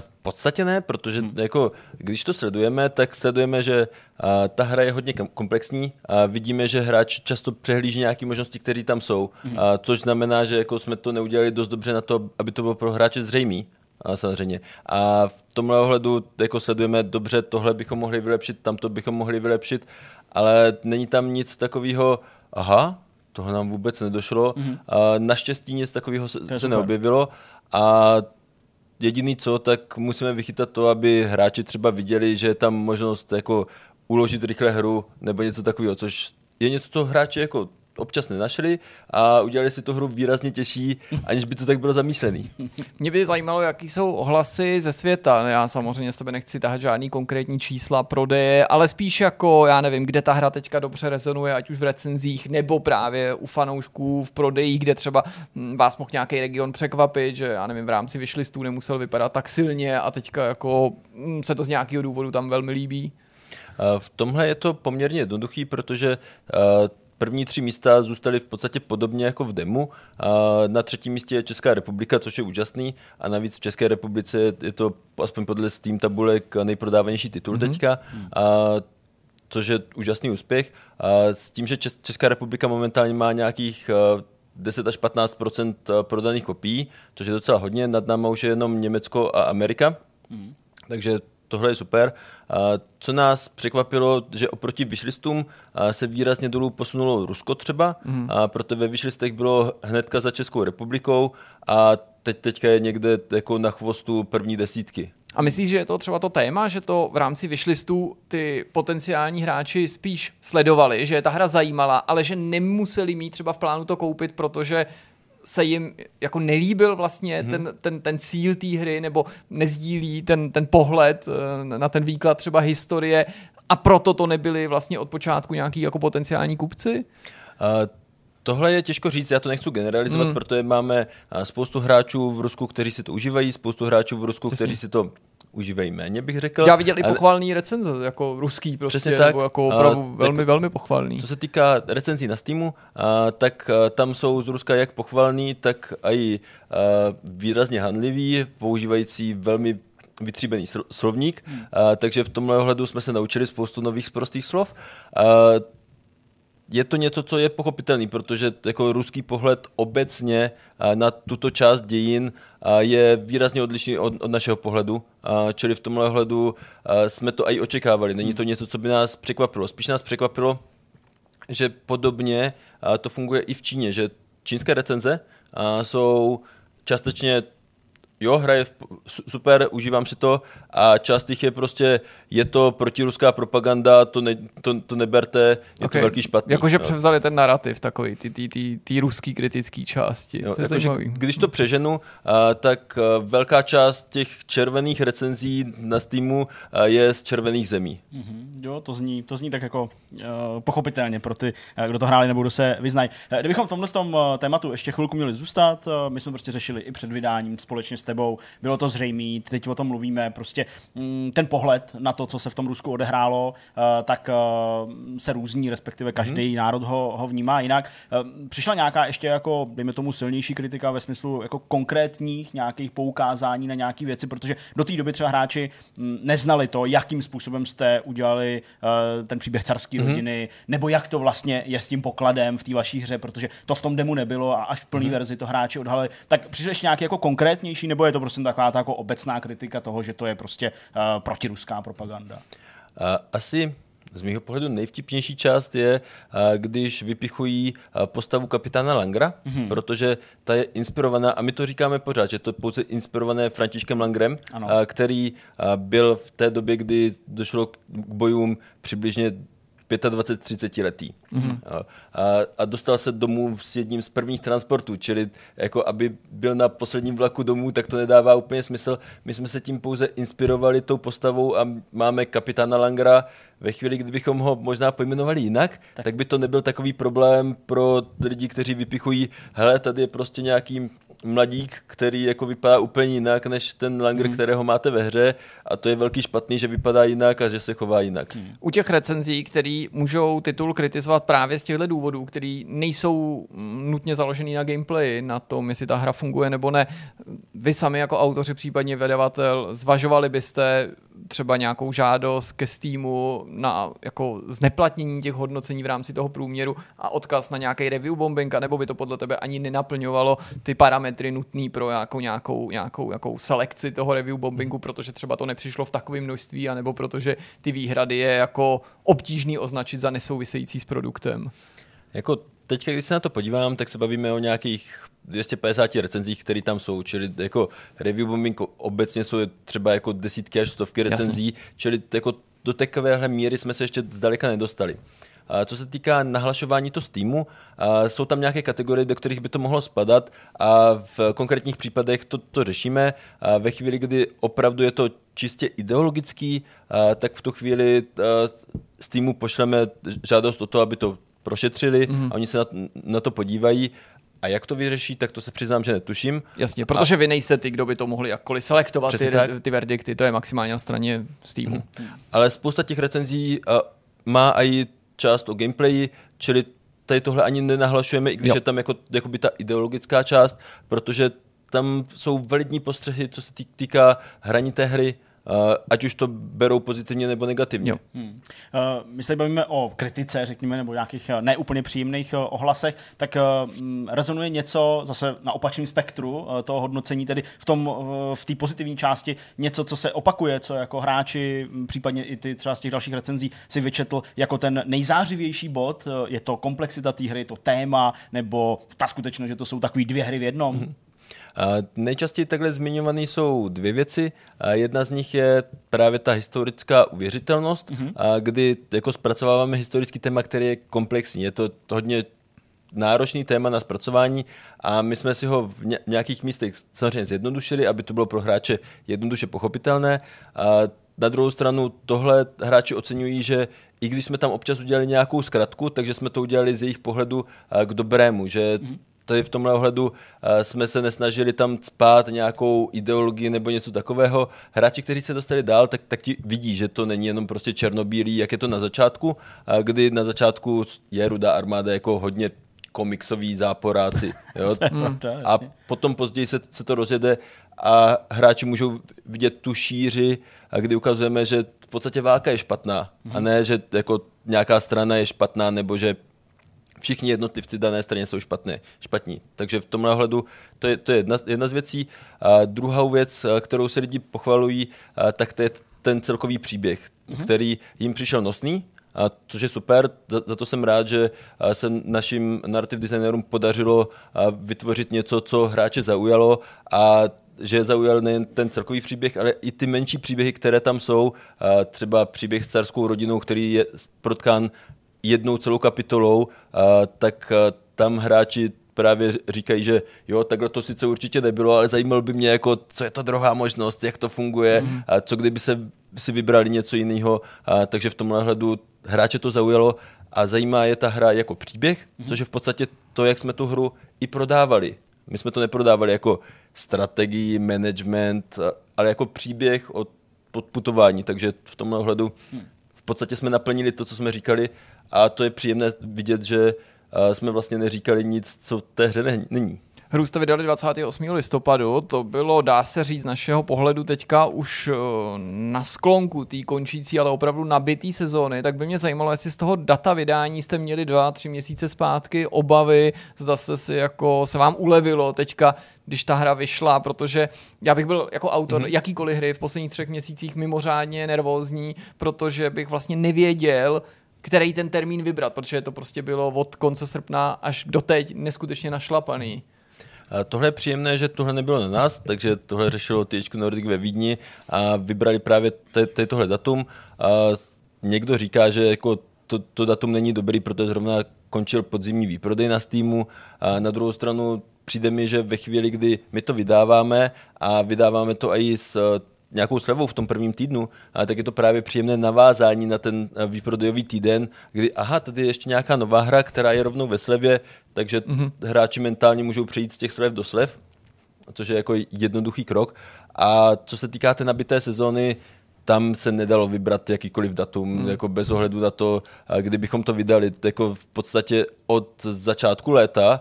V podstatě ne, protože hmm. jako, když to sledujeme, tak sledujeme, že a, ta hra je hodně komplexní a vidíme, že hráč často přehlíží nějaké možnosti, které tam jsou, hmm. a, což znamená, že jako jsme to neudělali dost dobře na to, aby to bylo pro hráče zřejmý. A samozřejmě. A v tomhle ohledu jako sledujeme dobře, tohle bychom mohli vylepšit, tamto bychom mohli vylepšit, ale není tam nic takového, aha, toho nám vůbec nedošlo. Mm-hmm. A naštěstí nic takového se, se neobjevilo a jediný co, tak musíme vychytat to, aby hráči třeba viděli, že je tam možnost jako uložit rychle hru nebo něco takového, což je něco, co hráči jako občas nenašli a udělali si tu hru výrazně těžší, aniž by to tak bylo zamýšlený. Mě by zajímalo, jaký jsou ohlasy ze světa. Já samozřejmě s tebe nechci tahat žádný konkrétní čísla prodeje, ale spíš jako, já nevím, kde ta hra teďka dobře rezonuje, ať už v recenzích, nebo právě u fanoušků v prodeji, kde třeba hm, vás mohl nějaký region překvapit, že já nevím, v rámci vyšlistů nemusel vypadat tak silně a teďka jako hm, se to z nějakého důvodu tam velmi líbí. V tomhle je to poměrně jednoduchý, protože První tři místa zůstaly v podstatě podobně jako v demu. Na třetím místě je Česká republika, což je úžasný. A navíc v České republice je to aspoň podle Steam tabulek nejprodávanější titul mm-hmm. teďka. A což je úžasný úspěch. A s tím, že Česká republika momentálně má nějakých 10 až 15% prodaných kopií, což je docela hodně. Nad náma už je jenom Německo a Amerika. Mm. Takže tohle je super. Co nás překvapilo, že oproti vyšlistům se výrazně dolů posunulo Rusko třeba, mm. proto ve vyšlistech bylo hnedka za Českou republikou a teď teďka je někde jako na chvostu první desítky. A myslíš, že je to třeba to téma, že to v rámci vyšlistů ty potenciální hráči spíš sledovali, že je ta hra zajímala, ale že nemuseli mít třeba v plánu to koupit, protože se jim jako nelíbil vlastně hmm. ten, ten, ten cíl té hry nebo nezdílí ten, ten pohled eh, na ten výklad třeba historie a proto to nebyli vlastně od počátku nějaký jako potenciální kupci? Uh, Tohle je těžko říct, já to nechci generalizovat, hmm. protože máme eh, spoustu hráčů v Rusku, kteří si to užívají, spoustu hráčů v Rusku, Přesně. kteří si to užívají méně, bych řekl. Já viděl ale... i pochvalný recenze, jako ruský prostě, Přesně tak. nebo jako opravdu uh, velmi, tak, velmi pochvalný. Co se týká recenzí na Steamu, uh, tak uh, tam jsou z Ruska jak pochvalný, tak i uh, výrazně handlivý, používající velmi vytříbený slovník, hmm. uh, takže v tomhle ohledu jsme se naučili spoustu nových sprostých slov. Uh, je to něco, co je pochopitelný, protože jako ruský pohled obecně na tuto část dějin je výrazně odlišný od, od našeho pohledu, čili v tomhle ohledu jsme to i očekávali. Není to něco, co by nás překvapilo. Spíš nás překvapilo, že podobně to funguje i v Číně, že čínské recenze jsou částečně jo, hra je super, užívám si to a část těch je prostě, je to protiruská propaganda, to, ne, to, to neberte, je okay. to velký špatný. Jakože převzali ten narrativ takový, ty, ty, ty, ty ruský kritický části. Jo, jako, že, když to přeženu, a, tak a, velká část těch červených recenzí na Steamu a, je z červených zemí. Mm-hmm, jo, to zní, to zní tak jako uh, pochopitelně pro ty, kdo to hráli nebo kdo se vyznají. Kdybychom v tomhle tom tématu ještě chvilku měli zůstat, my jsme prostě řešili i před vydáním společně s tebou, bylo to zřejmé, teď o tom mluvíme, prostě mm, ten pohled na to, co se v tom Rusku odehrálo, uh, tak uh, se různí, respektive každý hmm. národ ho, ho vnímá jinak. Uh, přišla nějaká ještě jako, dejme tomu, silnější kritika ve smyslu jako konkrétních nějakých poukázání na nějaké věci, protože do té doby třeba hráči mm, neznali to, jakým způsobem jste udělali ten příběh carské hmm. rodiny, nebo jak to vlastně je s tím pokladem v té vaší hře, protože to v tom demu nebylo a až v plné hmm. verzi to hráči odhalili. Tak přišli ještě nějaký jako konkrétnější nebo je to prostě taková ta jako obecná kritika toho, že to je prostě uh, protiruská propaganda? Uh, asi z mého pohledu nejvtipnější část je, když vypichují postavu kapitána Langra, mm-hmm. protože ta je inspirovaná, a my to říkáme pořád, že to je pouze inspirované Františkem Langrem, ano. který byl v té době, kdy došlo k bojům přibližně 25-30 letý. Mm-hmm. A, a dostal se domů s jedním z prvních transportů, čili jako aby byl na posledním vlaku domů, tak to nedává úplně smysl. My jsme se tím pouze inspirovali tou postavou a máme kapitána Langera. Ve chvíli, kdybychom ho možná pojmenovali jinak, tak, tak by to nebyl takový problém pro lidi, kteří vypichují, hele, tady je prostě nějaký mladík, který jako vypadá úplně jinak než ten Langer, hmm. kterého máte ve hře a to je velký špatný, že vypadá jinak a že se chová jinak. Hmm. U těch recenzí, který můžou titul kritizovat právě z těchto důvodů, který nejsou nutně založený na gameplay, na tom, jestli ta hra funguje nebo ne, vy sami jako autoři, případně vydavatel, zvažovali byste třeba nějakou žádost ke Steamu na jako zneplatnění těch hodnocení v rámci toho průměru a odkaz na nějaký review bombing, nebo by to podle tebe ani nenaplňovalo ty parametry nutné pro nějakou, nějakou, nějakou, nějakou selekci toho review bombingu, protože třeba to nepřišlo v takovém množství, anebo protože ty výhrady je jako obtížný označit za nesouvisející s produktem. Jako teď, když se na to podívám, tak se bavíme o nějakých 250 recenzích, které tam jsou, čili jako review bombing obecně jsou třeba jako desítky až stovky recenzí, Jasně. čili jako do takovéhle míry jsme se ještě zdaleka nedostali. A co se týká nahlašování to Steamu, a jsou tam nějaké kategorie, do kterých by to mohlo spadat a v konkrétních případech to, to řešíme. A ve chvíli, kdy opravdu je to čistě ideologický, a tak v tu chvíli Steamu pošleme žádost o to, aby to prošetřili mm-hmm. a oni se na, na to podívají a jak to vyřeší, tak to se přiznám, že netuším. Jasně, protože a... vy nejste ty, kdo by to mohli jakkoliv selektovat ty, ty verdikty, to je maximálně na straně Steamu. Hmm. Ale spousta těch recenzí uh, má i část o gameplayi, čili tady tohle ani nenahlašujeme, i když jo. je tam jako, jako by ta ideologická část, protože tam jsou validní postřehy, co se týká hraní té hry, ať už to berou pozitivně nebo negativně. Jo. Hmm. Uh, my se bavíme o kritice, řekněme, nebo nějakých eh, neúplně příjemných ohlasech, tak uh, rezonuje něco zase na opačném spektru uh, toho hodnocení, tedy v tom v té pozitivní části něco, co se opakuje, co jako hráči, případně i ty třeba z těch dalších recenzí si vyčetl jako ten nejzářivější bod, je to komplexita té hry, to téma, nebo ta skutečnost, že to jsou takové dvě hry v jednom. Hmm. Nejčastěji takhle zmiňované jsou dvě věci. Jedna z nich je právě ta historická uvěřitelnost, mm-hmm. kdy jako zpracováváme historický téma, který je komplexní. Je to hodně náročný téma na zpracování a my jsme si ho v nějakých místech samozřejmě zjednodušili, aby to bylo pro hráče jednoduše pochopitelné. A na druhou stranu tohle hráči oceňují, že i když jsme tam občas udělali nějakou zkratku, takže jsme to udělali z jejich pohledu k dobrému, že mm-hmm tady v tomhle ohledu uh, jsme se nesnažili tam spát nějakou ideologii nebo něco takového. Hráči, kteří se dostali dál, tak, tak ti vidí, že to není jenom prostě černobílý, jak je to na začátku, kdy na začátku je Ruda armáda jako hodně komiksový záporáci. Jo? a potom později se, se to rozjede a hráči můžou vidět tu šíři, kdy ukazujeme, že v podstatě válka je špatná a ne, že jako nějaká strana je špatná nebo že všichni jednotlivci dané straně jsou špatné, špatní. Takže v tomhle ohledu to je, to je jedna, jedna z věcí. A druhou věc, kterou se lidi pochvalují, tak to je ten celkový příběh, mm-hmm. který jim přišel nosný, a což je super, za, za to jsem rád, že se našim narrative designerům podařilo vytvořit něco, co hráče zaujalo a že zaujal nejen ten celkový příběh, ale i ty menší příběhy, které tam jsou. Třeba příběh s carskou rodinou, který je protkán jednou celou kapitolou, tak tam hráči právě říkají, že jo, takhle to sice určitě nebylo, ale zajímalo by mě, jako, co je to druhá možnost, jak to funguje, mm. a co kdyby se si vybrali něco jiného. A, takže v tomhle hledu hráče to zaujalo a zajímá je ta hra jako příběh, mm. což je v podstatě to, jak jsme tu hru i prodávali. My jsme to neprodávali jako strategii, management, ale jako příběh o podputování, takže v tomhle ohledu mm. v podstatě jsme naplnili to, co jsme říkali a to je příjemné vidět, že jsme vlastně neříkali nic, co té hře není. Hru jste vydali 28. listopadu, to bylo, dá se říct, z našeho pohledu teďka už eh, na sklonku té končící, ale opravdu nabitý sezóny, tak by mě zajímalo, jestli z toho data vydání jste měli dva, tři měsíce zpátky obavy, zda jste si jako, se vám ulevilo teďka, když ta hra vyšla, protože já bych byl jako autor mm-hmm. jakýkoliv hry v posledních třech měsících mimořádně nervózní, protože bych vlastně nevěděl, který ten termín vybrat, protože to prostě bylo od konce srpna až do teď neskutečně našlapaný. Tohle je příjemné, že tohle nebylo na nás, takže tohle řešilo THQ Nordic ve Vídni a vybrali právě tohle datum. A někdo říká, že jako to, to datum není dobrý, protože zrovna končil podzimní výprodej na Steamu. A na druhou stranu přijde mi, že ve chvíli, kdy my to vydáváme a vydáváme to i s nějakou slevou v tom prvním týdnu, a tak je to právě příjemné navázání na ten výprodejový týden, kdy aha, tady je ještě nějaká nová hra, která je rovnou ve slevě, takže mm-hmm. hráči mentálně můžou přejít z těch slev do slev, což je jako jednoduchý krok. A co se týká té nabité sezóny, tam se nedalo vybrat jakýkoliv datum, hmm. jako bez ohledu na to, kdybychom to vydali jako v podstatě od začátku léta,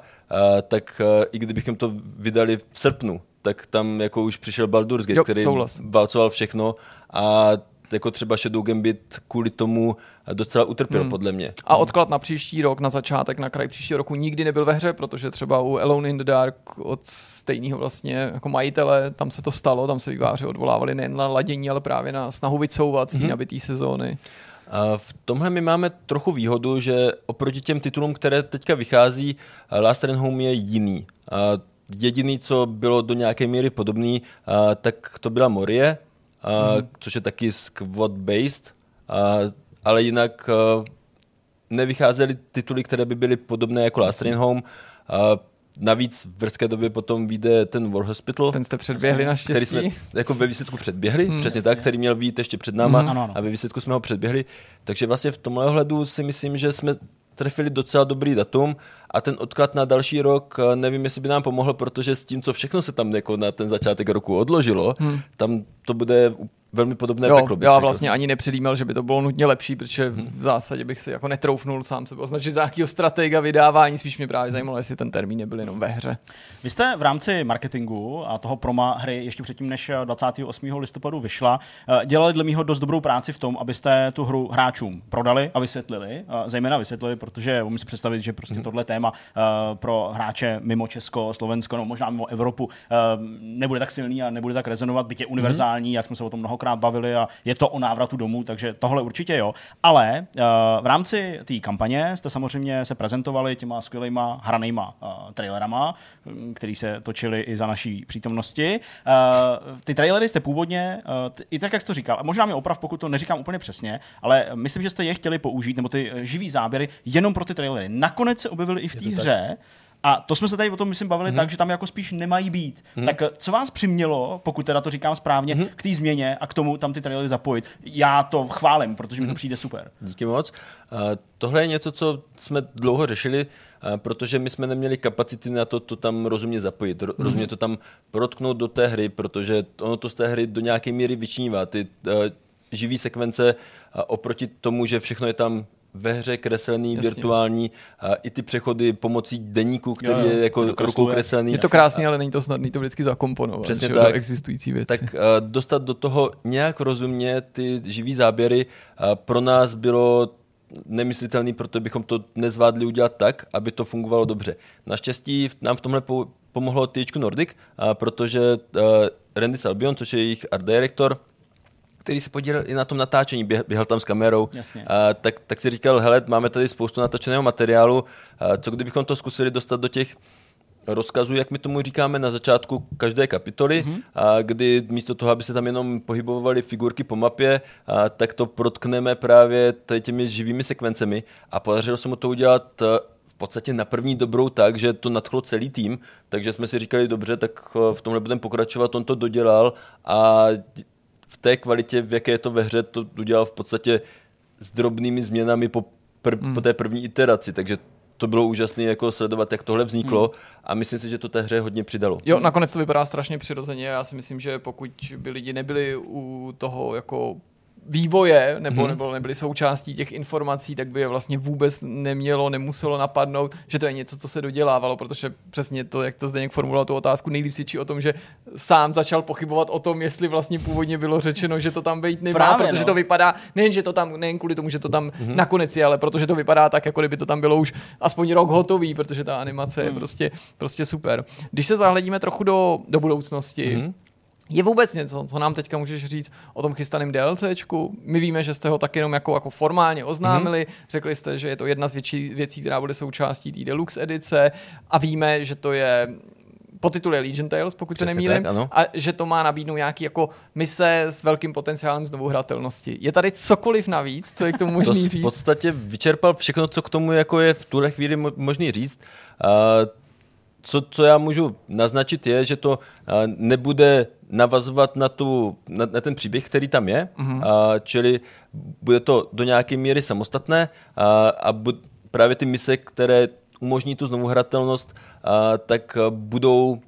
tak i kdybychom to vydali v srpnu, tak tam jako už přišel Baldur's Gate, jo, který souhlas. válcoval všechno a jako třeba Shadow Gambit kvůli tomu docela utrpěl, hmm. podle mě. A odklad na příští rok, na začátek, na kraj příštího roku nikdy nebyl ve hře, protože třeba u Alone in the Dark od stejného vlastně jako majitele, tam se to stalo, tam se výváři odvolávali nejen na ladění, ale právě na snahu vycouvat z té hmm. nabitý sezóny. A v tomhle my máme trochu výhodu, že oproti těm titulům, které teďka vychází, Last Run Home je jiný. A jediný, co bylo do nějaké míry podobný, tak to byla Morie, mm. což je taky squad-based, ale jinak nevycházely tituly, které by byly podobné jako Last Train Home. Navíc v brzké době potom vyjde ten War Hospital. Ten jste předběhli naštěstí. Který jsme jako ve výsledku předběhli, hmm, přesně jasně. tak, který měl být ještě před náma hmm, a ve výsledku jsme ho předběhli. Takže vlastně v tomhle ohledu si myslím, že jsme trefili docela dobrý datum a ten odklad na další rok, nevím, jestli by nám pomohl, protože s tím, co všechno se tam jako na ten začátek roku odložilo, hmm. tam to bude velmi podobné jo, peklo. Já řekl. vlastně ani nepředjímal, že by to bylo nutně lepší, protože hmm. v zásadě bych si jako netroufnul sám sebe označit za jakého stratega vydávání, spíš mě právě zajímalo, jestli ten termín nebyl jenom ve hře. Vy jste v rámci marketingu a toho proma hry ještě předtím, než 28. listopadu vyšla, eh, dělali dle mého dost dobrou práci v tom, abyste tu hru hráčům prodali a vysvětlili, zejména vysvětlili, protože umím si představit, že prostě hmm. tohle téma eh, pro hráče mimo Česko, Slovensko, no možná mimo Evropu eh, nebude tak silný a nebude tak rezonovat, byť je univerzální, hmm. jak jsme se o tom mnoho mnohokrát bavili a je to o návratu domů, takže tohle určitě jo. Ale uh, v rámci té kampaně jste samozřejmě se prezentovali těma skvělýma hranýma uh, trailerama, hm, který se točili i za naší přítomnosti. Uh, ty trailery jste původně, i tak, jak jste to říkal, možná mi oprav, pokud to neříkám úplně přesně, ale myslím, že jste je chtěli použít, nebo ty živý záběry, jenom pro ty trailery. Nakonec se objevily i v té hře. Tak? A to jsme se tady o tom, myslím, bavili mm-hmm. tak, že tam jako spíš nemají být. Mm-hmm. Tak co vás přimělo, pokud teda to říkám správně, mm-hmm. k té změně a k tomu tam ty trailery zapojit? Já to chválím, protože mi to mhm. přijde super. Díky moc. Uh, tohle je něco, co jsme dlouho řešili, uh, protože my jsme neměli kapacity na to, to tam rozumně zapojit, ro- mm-hmm. rozumně to tam protknout do té hry, protože ono to z té hry do nějaké míry vyčnívá. Ty uh, živý sekvence oproti tomu, že všechno je tam ve hře kreslený, Jasně. virtuální, a i ty přechody pomocí deníku, který jo, jo, je jako rukou kreslený. Je to krásný, ale není to snadný to vždycky zakomponovat. Přesně tak. existující věci. Tak uh, dostat do toho nějak rozumně ty živý záběry uh, pro nás bylo nemyslitelný, proto bychom to nezvládli udělat tak, aby to fungovalo dobře. Naštěstí nám v tomhle pomohlo THQ Nordic, uh, protože Randy Salbion, což je jejich art director, který se podílel i na tom natáčení, běhal tam s kamerou, a, tak, tak si říkal, hele, máme tady spoustu natočeného materiálu, a, co kdybychom to zkusili dostat do těch rozkazů, jak my tomu říkáme na začátku každé kapitoly, mm-hmm. a kdy místo toho, aby se tam jenom pohybovaly figurky po mapě, a, tak to protkneme právě tady těmi živými sekvencemi. A podařilo se mu to udělat v podstatě na první dobrou tak, že to nadchlo celý tým, takže jsme si říkali, dobře, tak v tomhle budeme pokračovat, on to dodělal a té kvalitě, v jaké je to ve hře, to udělal v podstatě s drobnými změnami po, pr- hmm. po té první iteraci, takže to bylo úžasné jako sledovat, jak tohle vzniklo hmm. a myslím si, že to té hře hodně přidalo. Jo, nakonec to vypadá strašně přirozeně. Já si myslím, že pokud by lidi nebyli u toho jako vývoje nebo, hmm. nebo nebyly součástí těch informací, tak by je vlastně vůbec nemělo, nemuselo napadnout, že to je něco, co se dodělávalo, protože přesně to, jak to Zdeněk formuloval tu otázku, nejlíp svědčí o tom, že sám začal pochybovat o tom, jestli vlastně původně bylo řečeno, že to tam být nemá, Právě, protože no. to vypadá, nejen, že to tam, nejen kvůli tomu, že to tam hmm. nakonec je, ale protože to vypadá tak, jako kdyby to tam bylo už aspoň rok hotový, protože ta animace hmm. je prostě, prostě super. Když se zahledíme trochu do, do budoucnosti, hmm je vůbec něco, co nám teďka můžeš říct o tom chystaném DLCčku? My víme, že jste ho tak jenom jako, jako formálně oznámili, mm-hmm. řekli jste, že je to jedna z větší věcí, která bude součástí té deluxe edice a víme, že to je podtitul je Legion Tales, pokud Přesně se nemýlím, tak, a že to má nabídnout nějaký jako mise s velkým potenciálem znovu hratelnosti. Je tady cokoliv navíc, co je k tomu možný to říct? v podstatě vyčerpal všechno, co k tomu jako je v tuhle chvíli možný říct. Uh, co, co já můžu naznačit je, že to nebude navazovat na, tu, na, na ten příběh, který tam je, mm-hmm. a, čili bude to do nějaké míry samostatné a, a bu, právě ty mise, které umožní tu znovu hratelnost, a, tak budou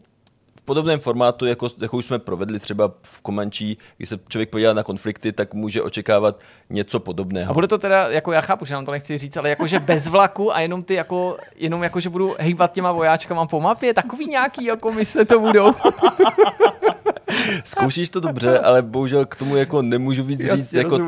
podobném formátu, jako, jako už jsme provedli třeba v Komančí, když se člověk podívá na konflikty, tak může očekávat něco podobného. A bude to teda, jako já chápu, že nám to nechci říct, ale jakože bez vlaku a jenom ty jako, jenom jako, že budu hejbat těma vojáčkama po mapě, takový nějaký jako mise to budou. Zkoušíš to dobře, ale bohužel k tomu jako nemůžu víc Jasně, říct. Jako,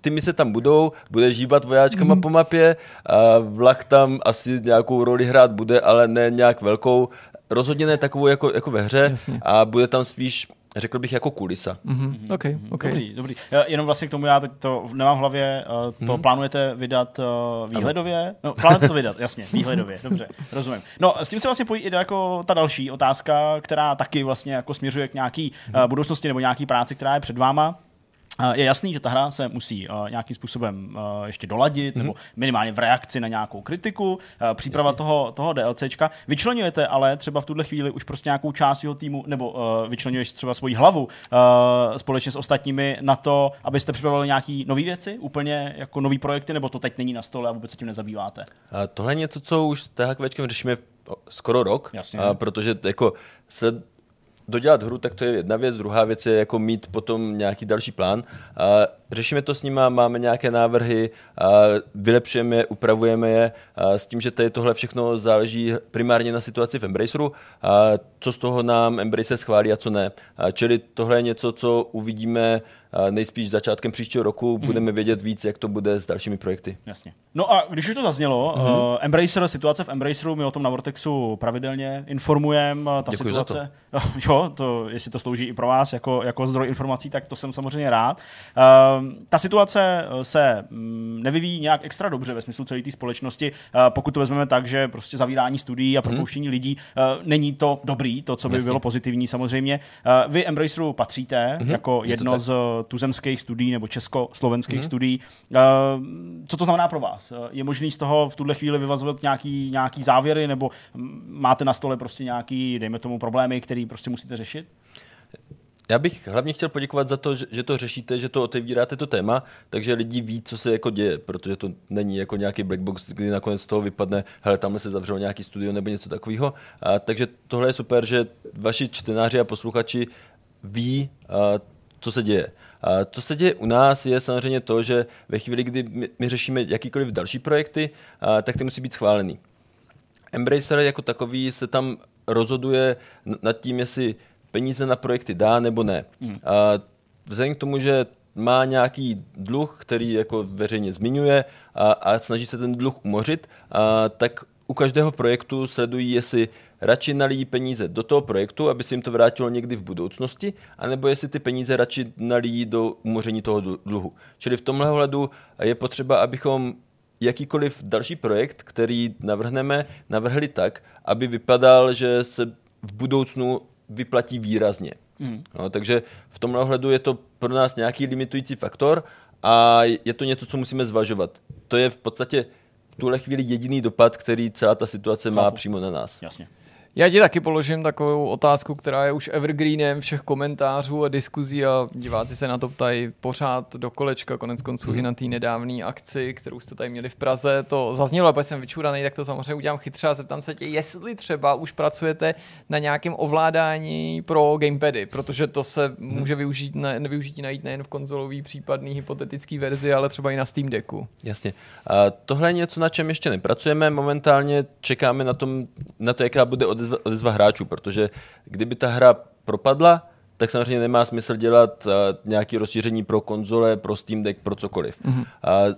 ty mise tam budou, budeš hýbat vojáčkama mm. po mapě, a vlak tam asi nějakou roli hrát bude, ale ne nějak velkou rozhodně ne takovou jako, jako ve hře Jasně. a bude tam spíš řekl bych jako kulisa. Mm-hmm. Okay, okay. Dobrý, dobrý. Já, jenom vlastně k tomu já teď to nemám v hlavě, uh, to mm-hmm. plánujete vydat uh, výhledově? No, plánujete to vydat, jasně, výhledově, dobře, rozumím. No, s tím se vlastně pojí i jako ta další otázka, která taky vlastně jako směřuje k nějaký mm-hmm. uh, budoucnosti nebo nějaký práci, která je před váma. Je jasný, že ta hra se musí uh, nějakým způsobem uh, ještě doladit, mm-hmm. nebo minimálně v reakci na nějakou kritiku, uh, příprava toho, toho DLCčka. Vyčlenujete ale třeba v tuhle chvíli už prostě nějakou část jeho týmu, nebo uh, vyčlenuješ třeba svoji hlavu uh, společně s ostatními na to, abyste připravovali nějaké nové věci, úplně jako nové projekty, nebo to teď není na stole a vůbec se tím nezabýváte? Uh, tohle je něco, co už s THQčkem řešíme skoro rok, Jasně. Uh, protože jako se dodělat hru, tak to je jedna věc. Druhá věc je jako mít potom nějaký další plán. A řešíme to s nima, máme nějaké návrhy, a vylepšujeme je, upravujeme je a s tím, že tady tohle všechno záleží primárně na situaci v Embraceru, a co z toho nám Embracer schválí a co ne. A čili tohle je něco, co uvidíme nejspíš začátkem příštího roku mm. budeme vědět víc, jak to bude s dalšími projekty. Jasně. No a když už to zaznělo, mm-hmm. uh, Embracer, situace v Embraceru, my o tom na Vortexu pravidelně informujeme. Ta Děkuji situace, za to. jo, to, jestli to slouží i pro vás jako, jako zdroj informací, tak to jsem samozřejmě rád. Uh, ta situace se um, nevyvíjí nějak extra dobře ve smyslu celé té společnosti, uh, pokud to vezmeme tak, že prostě zavírání studií a mhm. propouštění mm. lidí uh, není to dobrý, to, co by Jasně. bylo pozitivní samozřejmě. Uh, vy Embraceru patříte mm-hmm. jako jedno z tuzemských studií nebo československých mm-hmm. studií. Uh, co to znamená pro vás? Je možný z toho v tuhle chvíli vyvazovat nějaký, nějaký závěry nebo máte na stole prostě nějaký, dejme tomu, problémy, které prostě musíte řešit? Já bych hlavně chtěl poděkovat za to, že to řešíte, že to otevíráte to téma, takže lidi ví, co se jako děje, protože to není jako nějaký black box, kdy nakonec z toho vypadne, hele, tam se zavřelo nějaký studio nebo něco takového. A, takže tohle je super, že vaši čtenáři a posluchači ví, a, co se děje. A co se děje u nás je samozřejmě to, že ve chvíli, kdy my, my řešíme jakýkoliv další projekty, a, tak ty musí být schválený. Embracer jako takový se tam rozhoduje nad tím, jestli peníze na projekty dá nebo ne. Hmm. A vzhledem k tomu, že má nějaký dluh, který jako veřejně zmiňuje a, a snaží se ten dluh umořit, a, tak u každého projektu sledují, jestli radši nalijí peníze do toho projektu, aby se jim to vrátilo někdy v budoucnosti, anebo jestli ty peníze radši nalijí do umoření toho dluhu. Čili v tomhle hledu je potřeba, abychom jakýkoliv další projekt, který navrhneme, navrhli tak, aby vypadal, že se v budoucnu vyplatí výrazně. Mm. No, takže v tomhle ohledu je to pro nás nějaký limitující faktor a je to něco, co musíme zvažovat. To je v podstatě v tuhle chvíli jediný dopad, který celá ta situace Chápu. má přímo na nás. Jasně. Já ti taky položím takovou otázku, která je už evergreenem všech komentářů a diskuzí a diváci se na to ptají pořád do kolečka, konec konců mm. i na té nedávné akci, kterou jste tady měli v Praze. To zaznělo, ale jsem vyčuraný, tak to samozřejmě udělám chytře a zeptám se tě, jestli třeba už pracujete na nějakém ovládání pro gamepady, protože to se mm. může využít, ne, nevyužít najít nejen v konzolové případný hypotetický verzi, ale třeba i na Steam Decku. Jasně. A tohle je něco, na čem ještě nepracujeme. Momentálně čekáme na, tom, na to, jaká bude odezva odezva, odezva hráčů, protože kdyby ta hra propadla, tak samozřejmě nemá smysl dělat uh, nějaké rozšíření pro konzole, pro Steam Deck, pro cokoliv. Mm-hmm. Uh,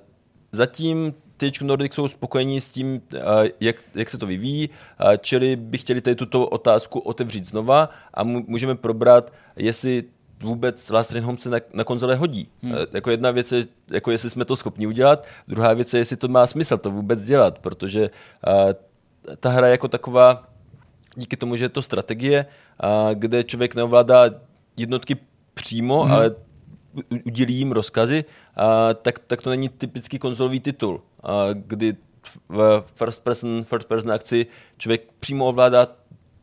zatím THQ Nordic jsou spokojení s tím, uh, jak, jak se to vyvíjí, uh, čili by chtěli tady tuto otázku otevřít znova a můžeme probrat, jestli vůbec Last Train Home se na, na konzole hodí. Hmm. Jako jedna věc je, jako jestli jsme to schopni udělat, druhá věc je, jestli to má smysl to vůbec dělat, protože ta hra jako taková díky tomu, že je to strategie, kde člověk neovládá jednotky přímo, hmm. ale udělí jim rozkazy, tak, tak to není typický konzolový titul, kdy v first person, first person akci člověk přímo ovládá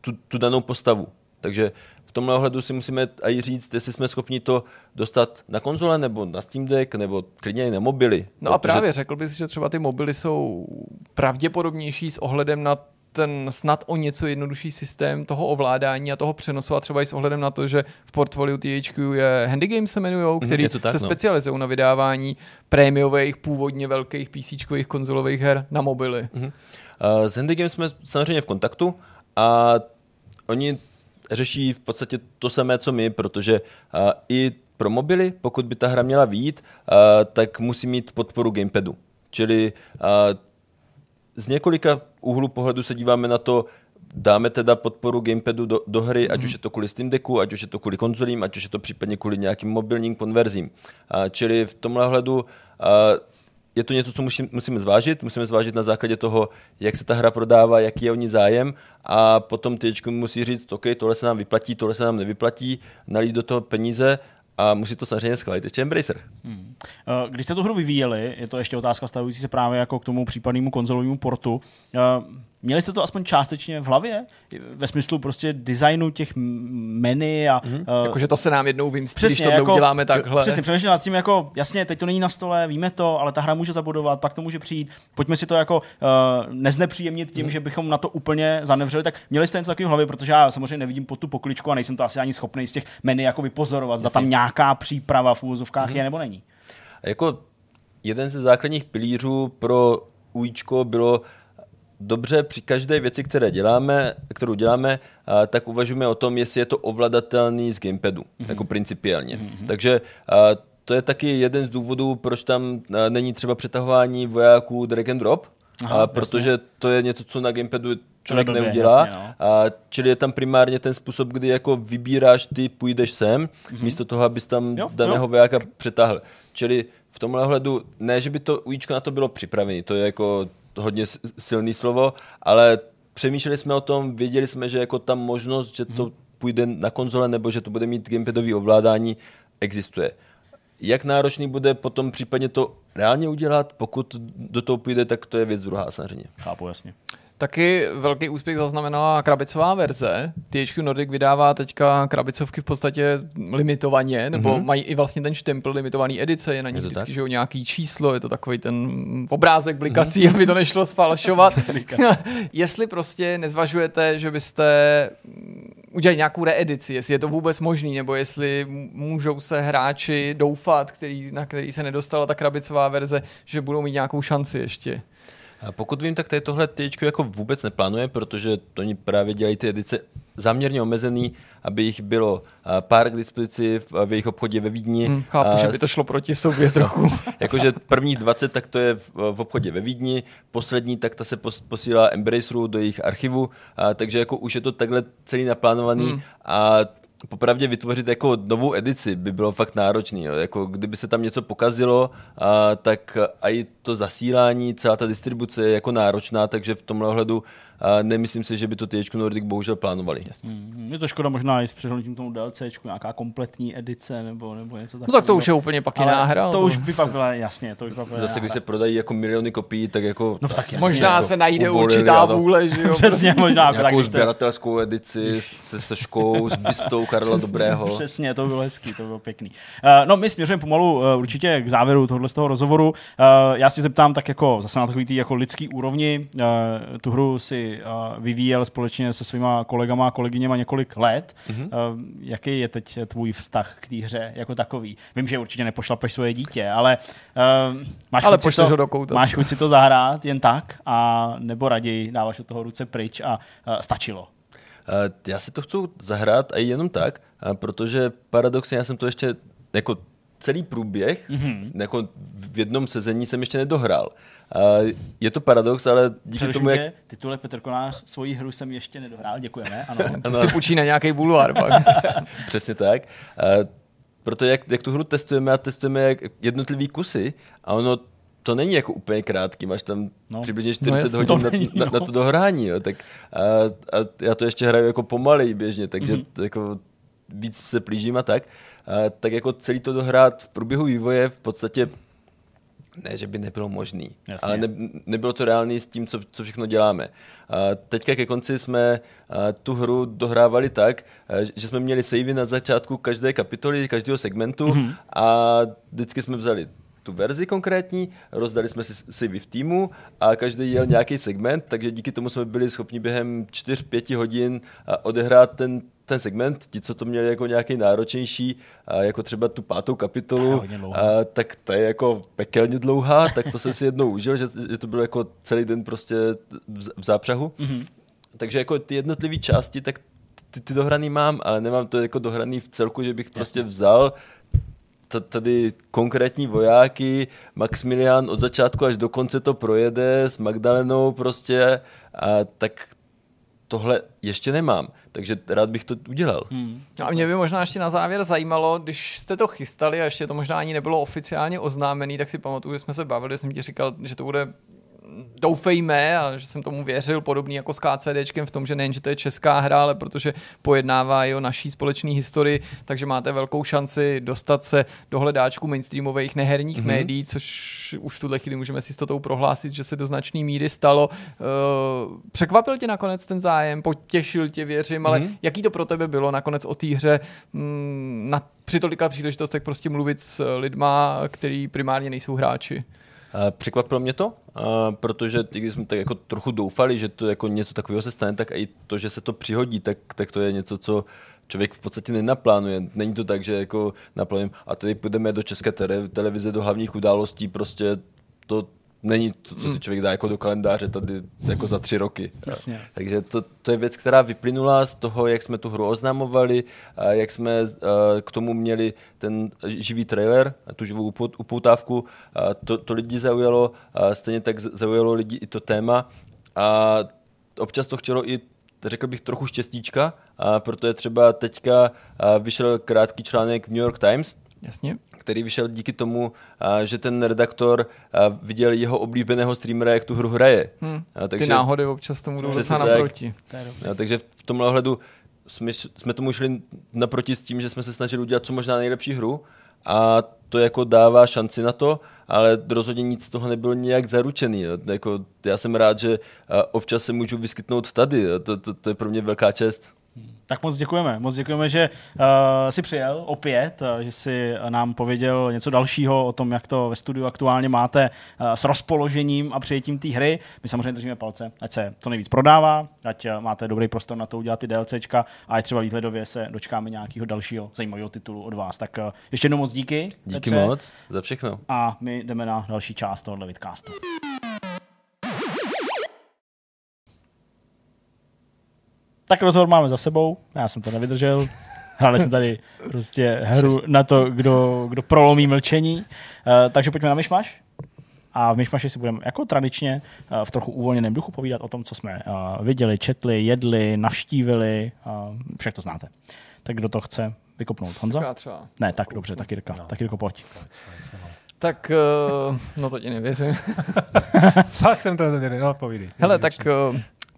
tu, tu danou postavu. Takže v tomhle ohledu si musíme i říct, jestli jsme schopni to dostat na konzole, nebo na Steam Deck, nebo klidně i na mobily. No a právě řekl bys, že třeba ty mobily jsou pravděpodobnější s ohledem na ten snad o něco jednodušší systém toho ovládání a toho přenosu a třeba i s ohledem na to, že v portfoliu THQ je Handy Games se jmenují, mhm, který tak, se no. specializují na vydávání prémiových, původně velkých PC konzolových her na mobily. Uh-huh. Uh, s Handy Games jsme samozřejmě v kontaktu a oni řeší v podstatě to samé, co my, protože uh, i pro mobily, pokud by ta hra měla výjít, uh, tak musí mít podporu gamepadu. Čili uh, z několika úhlu pohledu se díváme na to, dáme teda podporu gamepadu do, do hry, mm. ať už je to kvůli Steam Decku, ať už je to kvůli konzolím, ať už je to případně kvůli nějakým mobilním konverzím. A, čili v tomhle hledu a, je to něco, co musím, musíme zvážit. Musíme zvážit na základě toho, jak se ta hra prodává, jaký je o ní zájem a potom ty musí říct, OK, tohle se nám vyplatí, tohle se nám nevyplatí, nalít do toho peníze a musí to samozřejmě schválit ještě Embracer. Hmm. Eh, když jste tu hru vyvíjeli, je to ještě otázka stavující se právě jako k tomu případnému konzolovému portu, eh, Měli jste to aspoň částečně v hlavě? Ve smyslu prostě designu těch menu a... Mm-hmm. Uh, Jakože to se nám jednou vymstí, když to jako, uděláme takhle. Přesně, přemýšlím nad tím jako, jasně, teď to není na stole, víme to, ale ta hra může zabudovat, pak to může přijít. Pojďme si to jako uh, neznepříjemnit tím, mm. že bychom na to úplně zanevřeli. Tak měli jste něco takového v hlavě, protože já samozřejmě nevidím pod tu pokličku a nejsem to asi ani schopný z těch menu jako vypozorovat, zda tam nějaká příprava v úvozovkách mm. je nebo není. Jako jeden ze základních pilířů pro UIčko bylo dobře při každé věci, které děláme, kterou děláme, tak uvažujeme o tom, jestli je to ovladatelný z gamepadu, mm-hmm. jako principiálně. Mm-hmm. Takže to je taky jeden z důvodů, proč tam není třeba přetahování vojáků drag and drop, Aha, a protože jasně. to je něco, co na gamepadu člověk blbě, neudělá. Jasně, no. a, čili je tam primárně ten způsob, kdy jako vybíráš, ty půjdeš sem, mm-hmm. místo toho, abys tam jo, daného jo. vojáka přetáhl. Čili v tomhle ohledu, ne, že by to ujíčko na to bylo připravené, to je jako hodně silný slovo, ale přemýšleli jsme o tom, věděli jsme, že jako ta možnost, že to mhm. půjde na konzole nebo že to bude mít gamepadové ovládání, existuje. Jak náročný bude potom případně to reálně udělat, pokud do toho půjde, tak to je věc druhá samozřejmě. Chápu, jasně. Taky velký úspěch zaznamenala krabicová verze. THQ Nordic vydává teďka krabicovky v podstatě limitovaně, nebo mm-hmm. mají i vlastně ten štempel limitovaný edice, je na nich vždycky že nějaký číslo, je to takový ten obrázek blikací, mm-hmm. aby to nešlo sfalšovat. Jestli prostě nezvažujete, že byste udělali nějakou reedici, jestli je to vůbec možný, nebo jestli můžou se hráči doufat, který, na který se nedostala ta krabicová verze, že budou mít nějakou šanci ještě. Pokud vím, tak tady tohle THQ jako vůbec neplánuje, protože to oni právě dělají ty edice záměrně omezený, aby jich bylo pár k dispozici v, jejich obchodě ve Vídni. Hmm, chápu, a, že by to šlo proti sobě trochu. jakože první 20, tak to je v, v obchodě ve Vídni, poslední, tak ta se posílá Embraceru do jejich archivu, a, takže jako už je to takhle celý naplánovaný hmm. a popravdě vytvořit jako novou edici by bylo fakt náročný. Jo. Jako kdyby se tam něco pokazilo, a, tak i to zasílání, celá ta distribuce je jako náročná, takže v tomhle ohledu a nemyslím si, že by to THQ Nordic bohužel plánovali. Jasně. Mm, je to škoda možná i s přehlednutím tomu DLC, nějaká kompletní edice nebo, nebo něco takového. No tak to už je úplně pak jiná hra. To, to, už by pak byla, jasně. To už pak byla Zase, když se prodají jako miliony kopií, tak jako... No, tak jasně, možná jako se najde určitá vůle, že jo? Přesně, možná. Nějakou sběratelskou edici se seškou, s bystou Karla Dobrého. Přesně, to bylo hezký, to bylo pěkný. Uh, no, my směřujeme pomalu uh, určitě k závěru tohohle z toho rozhovoru. Uh, já si zeptám tak jako zase na takový tý jako lidský úrovni. Uh, tu hru si vyvíjel společně se svýma kolegama a kolegyněma několik let. Mm-hmm. Jaký je teď tvůj vztah k té hře jako takový? Vím, že určitě nepošlapeš svoje dítě, ale uh, máš, ale chuť to, do kouta. máš chuť si to zahrát jen tak a nebo raději dáváš od toho ruce pryč a uh, stačilo? Já si to chci zahrát a jenom tak, protože paradoxně já jsem to ještě jako celý průběh, mm-hmm. jako v jednom sezení jsem ještě nedohrál. Uh, je to paradox, ale díky Přeruším tomu, jak... titule Petr Konář, svoji hru jsem ještě nedohrál, děkujeme. Ano. ano. si půjčí na nějaký bulvár pak. Přesně tak. Uh, proto jak, jak tu hru testujeme a testujeme jak jednotlivý kusy a ono to není jako úplně krátký, máš tam no. přibližně 40 no hodin to není, na, no. na, na to dohrání, jo, tak a, a já to ještě hraju jako pomalej běžně, takže mm-hmm. jako víc se plížím a tak, a, tak jako celý to dohrát v průběhu vývoje v podstatě ne, že by nebylo možný, Jasně. ale ne, nebylo to reálný s tím, co, co všechno děláme. A teďka ke konci jsme tu hru dohrávali tak, že jsme měli savey na začátku každé kapitoly, každého segmentu mm-hmm. a vždycky jsme vzali tu verzi konkrétní, rozdali jsme si savey v týmu a každý jel nějaký segment, takže díky tomu jsme byli schopni během 4-5 hodin odehrát ten ten segment, ti, co to měli jako nějaký náročnější, jako třeba tu pátou kapitolu, a, tak ta je jako pekelně dlouhá, tak to jsem si jednou užil, že, že to bylo jako celý den prostě v, v zápřahu. Mm-hmm. Takže jako ty jednotlivé části, tak ty, ty dohraný mám, ale nemám to jako dohraný v celku, že bych prostě vzal tady konkrétní vojáky, Maximilian od začátku až do konce to projede s Magdalenou prostě, a tak tohle ještě nemám, takže rád bych to udělal. Hmm. No a mě by možná ještě na závěr zajímalo, když jste to chystali a ještě to možná ani nebylo oficiálně oznámený, tak si pamatuju, že jsme se bavili, jsem ti říkal, že to bude doufejme, a že jsem tomu věřil, podobný jako s KCDčkem v tom, že nejen, že to je česká hra, ale protože pojednává i o naší společné historii, takže máte velkou šanci dostat se do hledáčku mainstreamových neherních mm-hmm. médií, což už v tuhle chvíli můžeme si s tou prohlásit, že se do značné míry stalo. Uh, překvapil tě nakonec ten zájem, potěšil tě, věřím, mm-hmm. ale mhm. jaký to pro tebe bylo nakonec o té hře mm, na, při tolika příležitostech prostě mluvit s lidma, který primárně nejsou hráči? Překvapilo mě to, protože když jsme tak jako trochu doufali, že to jako něco takového se stane, tak i to, že se to přihodí, tak, tak to je něco, co člověk v podstatě nenaplánuje. Není to tak, že jako naplánujeme a tady půjdeme do české televize, do hlavních událostí, prostě to není to, co si hmm. člověk dá jako do kalendáře tady jako za tři roky. Jasně. Takže to, to je věc, která vyplynula z toho, jak jsme tu hru oznamovali, a jak jsme k tomu měli ten živý trailer, tu živou upoutávku. A to, to lidi zaujalo, a stejně tak zaujalo lidi i to téma. A občas to chtělo i řekl bych trochu štěstíčka, a protože třeba teďka vyšel krátký článek v New York Times, Jasně který vyšel díky tomu, že ten redaktor viděl jeho oblíbeného streamera, jak tu hru hraje. Hmm. A, takže, Ty náhody občas tomu jdou docela naproti. A, takže v tomhle ohledu jsme, jsme tomu šli naproti s tím, že jsme se snažili udělat co možná nejlepší hru a to jako dává šanci na to, ale rozhodně nic z toho nebylo nějak zaručený. Jo. Jako, já jsem rád, že občas se můžu vyskytnout tady. To, to, to je pro mě velká čest. Tak moc děkujeme. Moc děkujeme, že uh, jsi přijel opět, uh, že jsi nám pověděl něco dalšího o tom, jak to ve studiu aktuálně máte uh, s rozpoložením a přijetím té hry. My samozřejmě držíme palce, ať se to nejvíc prodává, ať uh, máte dobrý prostor na to udělat ty DLCčka a ať třeba výhledově se dočkáme nějakého dalšího zajímavého titulu od vás. Tak uh, ještě jednou moc díky. Díky Petře. moc za všechno. A my jdeme na další část tohohle vidcastu. Tak rozhovor máme za sebou, já jsem to nevydržel. Hráli jsme tady prostě hru na to, kdo, kdo prolomí mlčení. Uh, takže pojďme na myšmaš. A v myšmaši si budeme jako tradičně uh, v trochu uvolněném duchu povídat o tom, co jsme uh, viděli, četli, jedli, navštívili. Uh, však to znáte. Tak kdo to chce vykopnout? Honza? Já třeba. Ne, tak dobře, tak Jirka. No. Tak Jirko, pojď. Tak, uh, no to ti nevěřím. Fakt jsem to nevěřil, no povídej. Hele, tak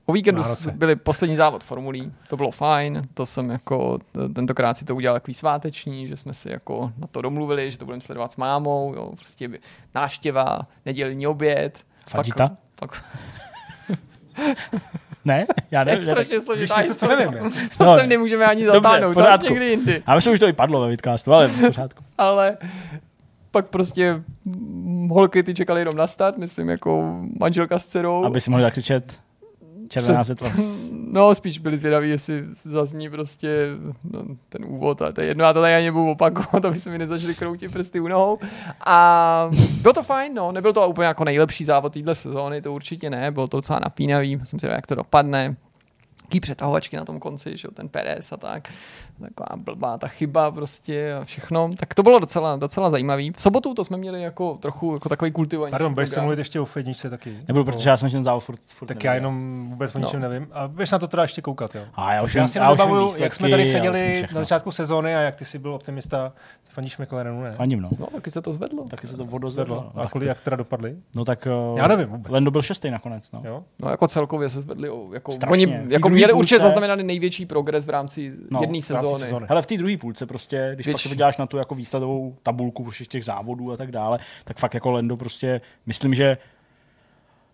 uh, o víkendu byli poslední závod formulí, to bylo fajn, to jsem jako, tentokrát si to udělal takový sváteční, že jsme si jako na to domluvili, že to budeme sledovat s mámou, jo, prostě náštěva, nedělní oběd. Fagita? Pak, ne? Já nevím. To je strašně složitá něco, co nevím. to no, sem nemůžeme ani zatáhnout, to někdy jindy. A myslím, že to i padlo ve vidcastu, ale v pořádku. ale pak prostě holky ty čekali jenom na start, myslím jako manželka s dcerou. Aby si mohli zakřičet červená světla. No, spíš byli zvědaví, jestli zazní prostě no, ten úvod a to je jedno, já to tady ani nebudu opakovat, aby se mi nezačali kroutit prsty u nohou. A bylo to fajn, no, nebyl to úplně jako nejlepší závod téhle sezóny, to určitě ne, bylo to docela napínavý, jsem si jak to dopadne. Taký přetahovačky na tom konci, že jo, ten Perez a tak. Taková blbá ta chyba prostě a všechno. Tak to bylo docela, docela zajímavý. V sobotu to jsme měli jako trochu jako takový kultivovaný. Pardon, budeš se mluvit ještě o F1 taky? Nebudu, protože já jsem ten závod furt, furt Tak nevěděl. já jenom vůbec o ničem no. nevím. A budeš na to teda ještě koukat, jo? A já už, já si já nebavuju, jak jsme tady seděli na začátku sezóny a jak ty jsi byl optimista. Fandíš McLarenu, ne? Fandím, no. No, taky se to zvedlo. Taky se to vodozvedlo. A kolik, jak teda dopadli? No tak já nevím vůbec. Lendo byl šestý nakonec, no. Jo? No jako celkově se zvedli, jako, oni jako měli určitě zaznamenali největší progres v rámci no, jedné sezóny. sezóny. Hele, v té druhé půlce prostě, když Věč... pak se podíváš na tu jako výsledovou tabulku všech těch závodů a tak dále, tak fakt jako Lendo prostě, myslím, že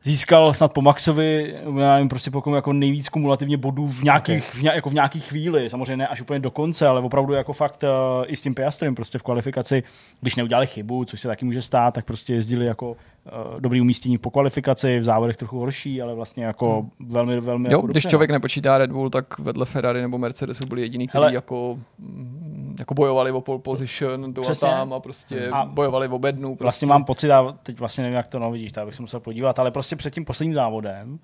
získal snad po Maxovi, já nevím, prostě pokud jako nejvíc kumulativně bodů v nějakých, okay. v, ně, jako v nějakých chvíli, samozřejmě ne až úplně do konce, ale opravdu jako fakt uh, i s tím Piastrem prostě v kvalifikaci, když neudělali chybu, což se taky může stát, tak prostě jezdili jako dobrý umístění po kvalifikaci, v závodech trochu horší, ale vlastně jako hmm. velmi, velmi jo, jako když dobře, člověk no. nepočítá Red Bull, tak vedle Ferrari nebo Mercedesu byli jediní, kteří jako, mm, jako bojovali o pole position, to a tam a prostě a bojovali o bednu. Prostě. Vlastně mám pocit, a teď vlastně nevím, jak to no vidíš, tak bych se musel podívat, ale prostě před tím posledním závodem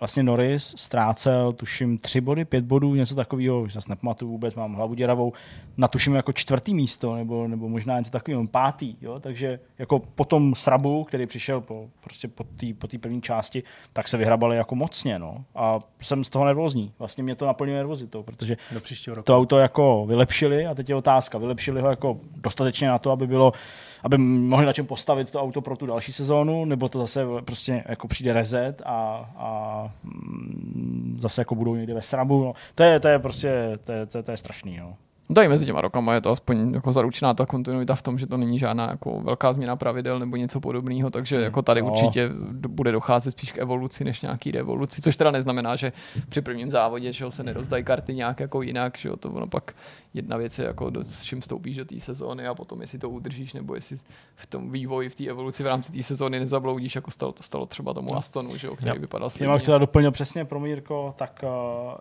vlastně Norris ztrácel, tuším, tři body, pět bodů, něco takového, už zase nepamatuju vůbec, mám hlavu děravou, na tuším jako čtvrtý místo, nebo, nebo možná něco takového, pátý, jo? takže jako po tom srabu, který přišel po, prostě po té po první části, tak se vyhrabali jako mocně, no. A jsem z toho nervózní. Vlastně mě to naplňuje nervozitou, protože Do příštího roku. to auto jako vylepšili a teď je otázka, vylepšili ho jako dostatečně na to, aby bylo aby mohli na čem postavit to auto pro tu další sezónu, nebo to zase prostě jako přijde reset a, a mm, zase jako budou někde ve srabu. No. To, je, to je prostě, to je, to je, to je strašný. No. No i mezi těma rokama je to aspoň jako zaručená ta kontinuita v tom, že to není žádná jako velká změna pravidel nebo něco podobného, takže jako tady no. určitě bude docházet spíš k evoluci než nějaký revoluci, což teda neznamená, že při prvním závodě že se nerozdají karty nějak jako jinak, že to ono pak jedna věc je jako do, s čím vstoupíš do té sezóny a potom jestli to udržíš nebo jestli v tom vývoji, v té evoluci v rámci té sezóny nezabloudíš, jako stalo, to stalo třeba tomu Astonu, že který jo. vypadal slibně. Já chtěla doplnit přesně pro Mírko, tak uh,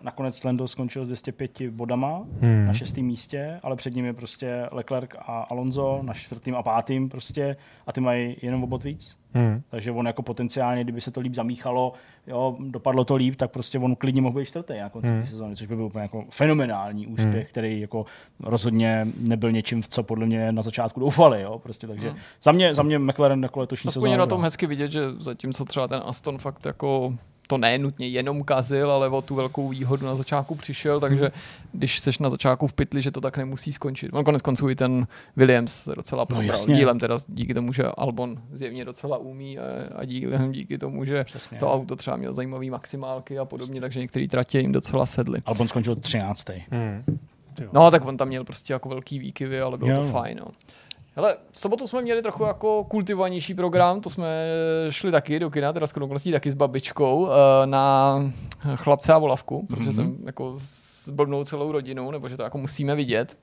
nakonec Lando skončil s 205 bodama hmm. na šestém místě, ale před ním je prostě Leclerc a Alonso na čtvrtým a pátým prostě a ty mají jenom obot víc. Hmm. Takže on jako potenciálně, kdyby se to líp zamíchalo, jo, dopadlo to líp, tak prostě on klidně mohl být čtvrtý na konci hmm. té sezóny, což by byl úplně jako fenomenální úspěch, hmm. který jako rozhodně nebyl něčím, v co podle mě na začátku doufali. Jo, prostě, takže hmm. za, mě, za mě McLaren jako letošní sezóna. na tom hezky vidět, že zatímco třeba ten Aston fakt jako to ne nutně jenom kazil, ale o tu velkou výhodu na začátku přišel, takže když seš na začátku v pytli, že to tak nemusí skončit. On konec konců i ten Williams docela probral. No, dílem teda díky tomu, že Albon zjevně docela umí a, a dílem díky tomu, že Přesně. to auto třeba mělo zajímavý maximálky a podobně, takže některé tratě jim docela sedly. Albon skončil 13. Hmm. No, tak on tam měl prostě jako velký výkyvy, ale bylo jo. to fajn. No. Hele, v sobotu jsme měli trochu jako kultivovanější program, to jsme šli taky do kina, teda s taky s babičkou, eh, na chlapce a volavku, protože mm-hmm. jsem jako zblbnul celou rodinu, nebo že to jako musíme vidět.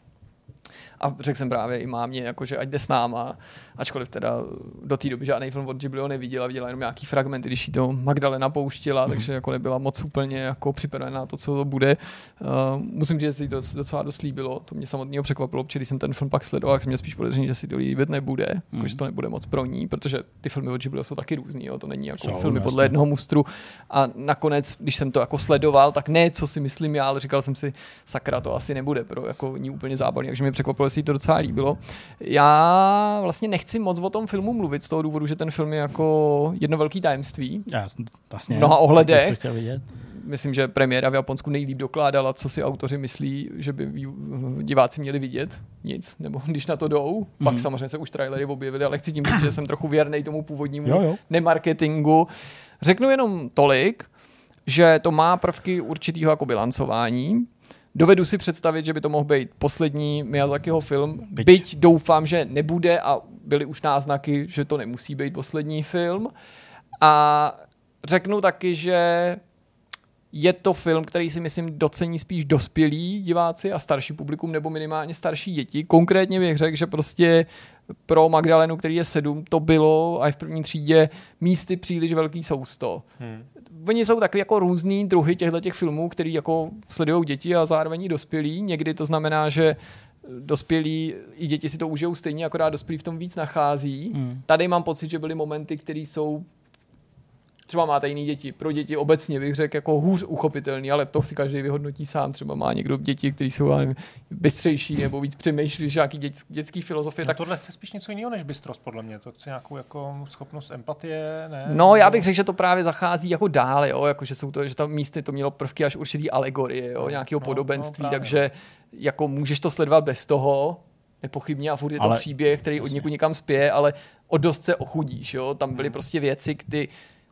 A řekl jsem právě i mámě, jako, že ať jde s náma, ačkoliv teda do té doby žádný film od Ghibliho neviděla, viděla jenom nějaký fragmenty, když jí to Magdalena pouštila, mm. takže jako nebyla moc úplně jako připravená na to, co to bude. Uh, musím říct, že si to docela dost líbilo, to mě samotného překvapilo, protože když jsem ten film pak sledoval, tak jsem měl spíš podezření, že si to líbit nebude, mm. jako, že to nebude moc pro ní, protože ty filmy od Ghibliho jsou taky různý, jo, to není jako jsou, filmy jasný. podle jednoho mustru. A nakonec, když jsem to jako sledoval, tak ne, co si myslím já, ale říkal jsem si, sakra, to asi nebude pro jako ní úplně zábavný, takže mi překvapilo, že si to docela líbilo. Já vlastně nechci moc o tom filmu mluvit z toho důvodu, že ten film je jako jedno velký tajemství. Já vlastně. Mnoha ohledech. Myslím, že premiéra v Japonsku nejlíp dokládala, co si autoři myslí, že by diváci měli vidět. Nic. Nebo když na to jdou, mm. pak mhm. samozřejmě se už trailery objevily, ale chci tím říct, že jsem trochu věrný tomu původnímu jo, jo. nemarketingu. Řeknu jenom tolik, že to má prvky určitého jako bilancování, Dovedu si představit, že by to mohl být poslední Miyazakiho film, byť. byť doufám, že nebude a byly už náznaky, že to nemusí být poslední film. A řeknu taky, že je to film, který si myslím docení spíš dospělí diváci a starší publikum, nebo minimálně starší děti. Konkrétně bych řekl, že prostě pro Magdalenu, který je sedm, to bylo a v první třídě místy příliš velký sousto. Hmm. Oni jsou takový jako různý druhy těchto těch filmů, který jako sledují děti a zároveň dospělí. Někdy to znamená, že dospělí i děti si to užijou stejně, akorát dospělí v tom víc nachází. Hmm. Tady mám pocit, že byly momenty, které jsou třeba máte jiný děti. Pro děti obecně bych řekl jako hůř uchopitelný, ale to si každý vyhodnotí sám. Třeba má někdo děti, kteří jsou nevím, bystřejší nebo víc přemýšlí, že nějaký dět, dětský filozofie. No tak... tohle chce spíš něco jiného než bystrost, podle mě. To chce nějakou jako schopnost empatie, ne? No, já bych řekl, že to právě zachází jako dál, jo? Jako, že jsou to, že tam místy to mělo prvky až určitý alegorie, jo? No, nějakého no, podobenství, no, právě, takže jako můžeš to sledovat bez toho, nepochybně a furt je to Ale- příběh, který od někud někam spěje, ale o dost se ochudíš, jo? Tam byly prostě věci, kdy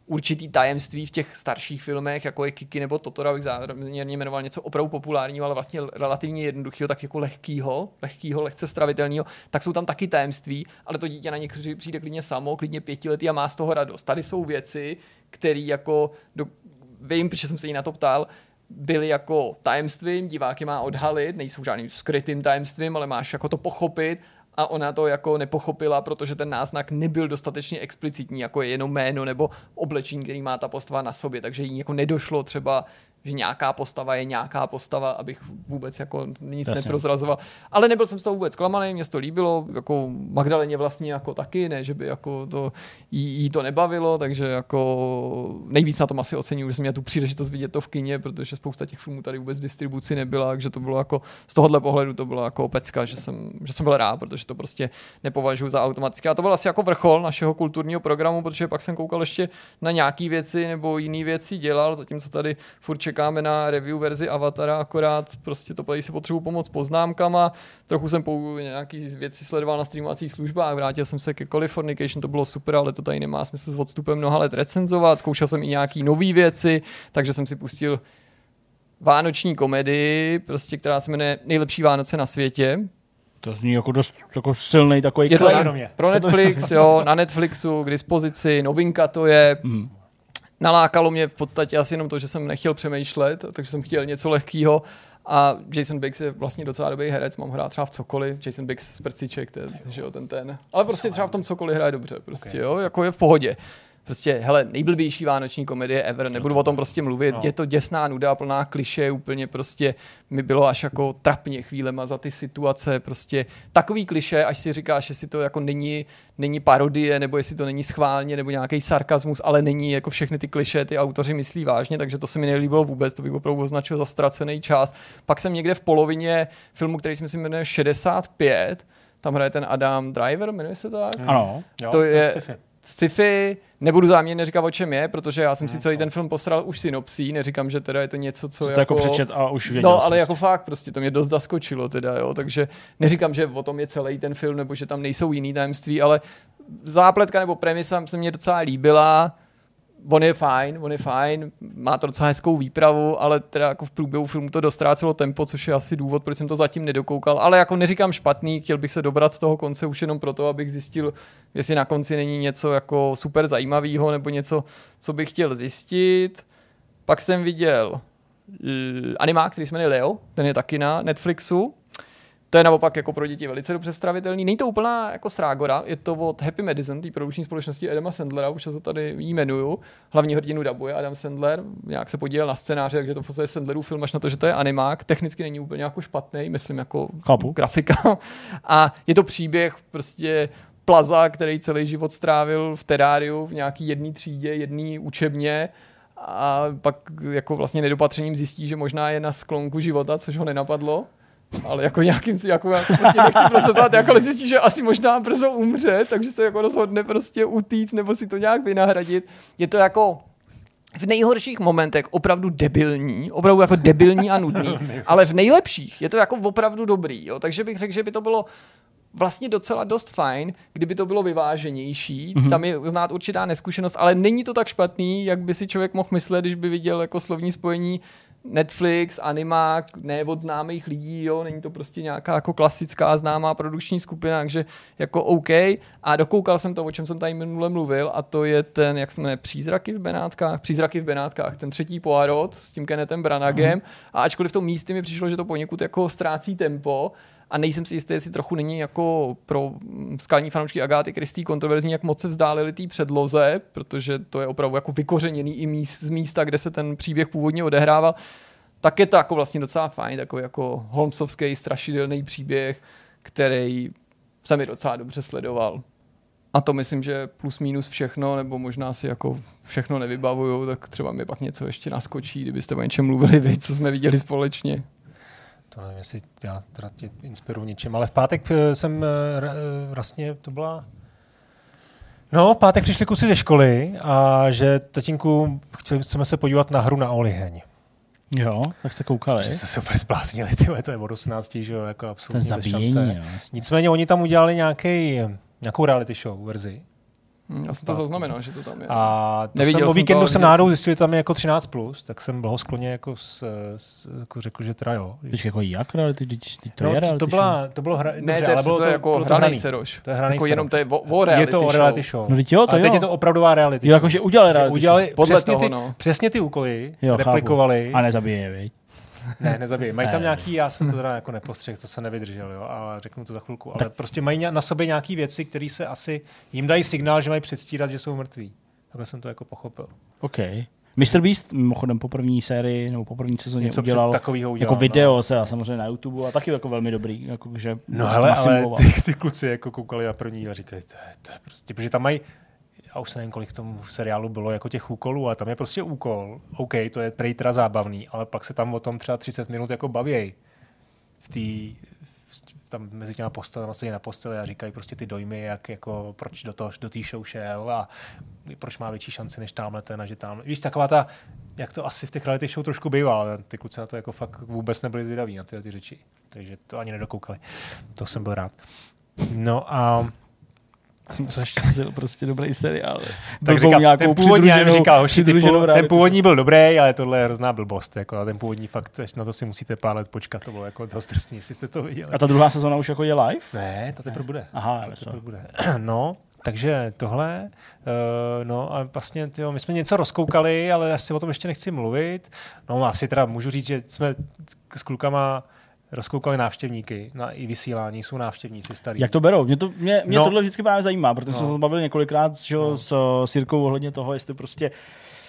určitý tajemství v těch starších filmech, jako je Kiki nebo Totora, bych záměrně jmenoval něco opravdu populárního, ale vlastně relativně jednoduchého, tak jako lehkýho, lehkýho, lehce stravitelného, tak jsou tam taky tajemství, ale to dítě na ně při- přijde klidně samo, klidně pětiletý a má z toho radost. Tady jsou věci, které jako, do, vím, protože jsem se jí na to ptal, byly jako tajemstvím, divák je má odhalit, nejsou žádným skrytým tajemstvím, ale máš jako to pochopit a ona to jako nepochopila, protože ten náznak nebyl dostatečně explicitní, jako je jenom jméno nebo oblečení, který má ta postava na sobě, takže jí jako nedošlo třeba že nějaká postava je nějaká postava, abych vůbec jako nic Jasně. neprozrazoval. Ale nebyl jsem z toho vůbec zklamaný, mě to líbilo, jako Magdaleně vlastně jako taky, ne, že by jako to, jí, jí to nebavilo, takže jako nejvíc na tom asi oceňuji, že jsem měl tu příležitost vidět to v kině, protože spousta těch filmů tady vůbec v distribuci nebyla, takže to bylo jako z tohohle pohledu to bylo jako pecka, že jsem, že jsem byl rád, protože to prostě nepovažuji za automatické. A to byl asi jako vrchol našeho kulturního programu, protože pak jsem koukal ještě na nějaký věci nebo jiné věci dělal, zatímco tady furt čekáme na review verzi Avatara, akorát prostě to tady si potřebuji pomoct poznámkama. Trochu jsem pou nějaký věci sledoval na streamovacích službách, vrátil jsem se ke Californication, to bylo super, ale to tady nemá smysl s odstupem mnoha let recenzovat. Zkoušel jsem i nějaký nové věci, takže jsem si pustil vánoční komedii, prostě, která se jmenuje Nejlepší Vánoce na světě. To zní jako dost jako silný takový Je to na, pro Netflix, jo, na Netflixu k dispozici, novinka to je. Mhm. Nalákalo mě v podstatě asi jenom to, že jsem nechtěl přemýšlet, takže jsem chtěl něco lehkého. A Jason Biggs je vlastně docela dobrý herec, mám hrát třeba v cokoliv. Jason Biggs z Prciček, ten, že jo, ten ten. Ale prostě třeba v tom cokoliv hraje dobře, prostě Okay. jo, jako je v pohodě. Prostě, hele, nejblbější vánoční komedie ever, nebudu o tom prostě mluvit, No. je to děsná nuda, plná kliše, úplně prostě mi bylo až jako trapně chvílema za ty situace, prostě takový kliše, až si říkáš, jestli to jako není, není parodie, nebo jestli to není schválně, nebo nějaký sarkazmus, ale není jako všechny ty kliše, ty autoři myslí vážně, takže to se mi nelíbilo vůbec, to bych opravdu označil za ztracený čas. Pak jsem někde v polovině filmu, který si myslím jmenuje 65, tam hraje ten Adam Driver, jmenuje se tak? Ano. Jo, To je- sci-fi. Sci-fi, nebudu záměrně říkat, o čem je, protože já jsem si celý ten film posral už synopsí, neříkám, že teda je to něco, co Co jako... jako přečet a už věděl. No, ale prostě. jako fakt, prostě to mě dost zaskočilo teda, jo, takže neříkám, že o tom je celý ten film, nebo že tam nejsou jiný tajemství, ale zápletka nebo premisa se mě docela líbila, on je fajn, on je fajn, má to docela hezkou výpravu, ale teda jako v průběhu filmu to dostrácelo tempo, což je asi důvod, proč jsem to zatím nedokoukal, ale jako neříkám špatný, chtěl bych se dobrat toho konce už jenom proto, abych zjistil, jestli na konci není něco jako super zajímavého nebo něco, co bych chtěl zjistit. Pak jsem viděl uh, animák, který se jmenuje Leo, ten je taky na Netflixu. To je naopak jako pro děti velice dobře stravitelný. Není to úplná jako srágora, je to od Happy Medicine, té produkční společnosti Adama Sandlera, už se to tady jmenuju. Hlavní hrdinu dabuje Adam Sandler, nějak se podílel na scénáři, takže to v podstatě Sandlerův film, až na to, že to je animák. Technicky není úplně jako špatný, myslím jako Chápu. grafika. A je to příběh prostě plaza, který celý život strávil v teráriu, v nějaký jedné třídě, jedné učebně a pak jako vlastně nedopatřením zjistí, že možná je na sklonku života, což ho nenapadlo. Ale jako nějakým si, jako, jako prostě nechci prosazovat, jako ale zjistí, že asi možná brzo umře, takže se jako rozhodne prostě utíct nebo si to nějak vynahradit. Je to jako v nejhorších momentech opravdu debilní, opravdu jako debilní a nudný, ale v nejlepších je to jako opravdu dobrý, jo? takže bych řekl, že by to bylo vlastně docela dost fajn, kdyby to bylo vyváženější. Mm-hmm. Tam je znát určitá neskušenost, ale není to tak špatný, jak by si člověk mohl myslet, když by viděl jako slovní spojení Netflix, animák, ne od známých lidí, jo, není to prostě nějaká jako klasická známá produkční skupina, takže jako OK. A dokoukal jsem to, o čem jsem tady minule mluvil, a to je ten, jak se jmenuje, Přízraky v Benátkách, Přízraky v Benátkách, ten třetí Poirot s tím Kennethem Branagem. A ačkoliv v tom místě mi přišlo, že to poněkud jako ztrácí tempo, a nejsem si jistý, jestli trochu není jako pro mm, skalní fanoušky Agáty Kristý kontroverzní, jak moc se vzdálili té předloze, protože to je opravdu jako vykořeněný i míst, z místa, kde se ten příběh původně odehrával. Tak je to jako vlastně docela fajn, takový jako Holmesovský strašidelný příběh, který se mi docela dobře sledoval. a to myslím, že plus minus všechno, nebo možná si jako všechno nevybavuju, tak třeba mi pak něco ještě naskočí, kdybyste o něčem mluvili vy, co jsme viděli společně. To nevím, jestli já teda tě inspiruju něčím, ale v pátek eh, jsem eh, vlastně, to byla No, v pátek přišli kluci ze školy a že tatínku, chtěli jsme se podívat na hru na Oliheň. Jo, tak se koukali. Že jste se úplně zbláznili, ty, to je od 18, že jo, jako absolutně Ten zabíjení, jo, Nicméně oni tam udělali nějaký, nějakou reality show verzi. Hmm, já jsem to zaznamenal, že to tam je. A to Neviděl jsem, o víkendu jsem, jsem náhodou zjistil, že tam je jako 13+, plus, tak jsem blahoskloně jako, s, s, jako řekl, že teda jo. Víš, jako jak reality, teď, teď to no, je reality to, byla, to bylo hra, ne, dobře, to je ale bylo to, jako bylo hraný, hraný seroš. To je hraný jako jenom to je o, o reality Je to o reality show. show. No, teď jo, to jo. teď je to opravdová reality jo, jakože udělali reality udělali Podle přesně, toho, ty, no. přesně ty úkoly, jo, replikovali. A nezabije, viď? Ne, nezabije. Mají tam nějaký, já jsem to teda jako nepostřehl, to se nevydržel, jo, ale řeknu to za chvilku. Ale tak. prostě mají na sobě nějaké věci, které se asi, jim dají signál, že mají předstírat, že jsou mrtví. Takhle jsem to jako pochopil. OK. Mr. Beast, mimochodem po první sérii nebo po první sezóně Něco udělal, udělal jako video no. se a samozřejmě na YouTube a taky jako velmi dobrý. Jako, že no hele, ale ty, ty, kluci jako koukali na první a říkali, to je, to je prostě, protože tam mají já už nevím, kolik v tom seriálu bylo jako těch úkolů, a tam je prostě úkol. OK, to je prej teda zábavný, ale pak se tam o tom třeba 30 minut jako bavějí. V té tam mezi těma postelemi sedí na posteli a říkají prostě ty dojmy, jak jako proč do toho, do té show šel a proč má větší šanci než tamhle ten a že tam. Víš, taková ta, jak to asi v těch reality show trošku bývá, ale ty kluci na to jako fakt vůbec nebyli zvědaví na tyhle ty řeči. Takže to ani nedokoukali. To jsem byl rád. No a jsem zkazil prostě dobrý seriál. Tak říkám, ten původní, já říkal, hoši, ty ten původní byl dobrý, ale tohle je hrozná blbost. Jako, a ten původní fakt, na to si musíte pár let počkat, to bylo jako dost drsný, jestli jste to viděli. A ta druhá sezóna už jako je live? Ne, to teprve bude. Aha, to teprve bude. No, takže tohle, uh, no a vlastně tyjo, my jsme něco rozkoukali, ale asi o tom ještě nechci mluvit. No asi teda můžu říct, že jsme s klukama rozkoukali návštěvníky na i vysílání, jsou návštěvníci starí. Jak to berou? Mě, to, mě, mě no. tohle vždycky právě zajímá, protože no. jsme se bavili několikrát že, no. s, s Jirkou ohledně toho, jestli prostě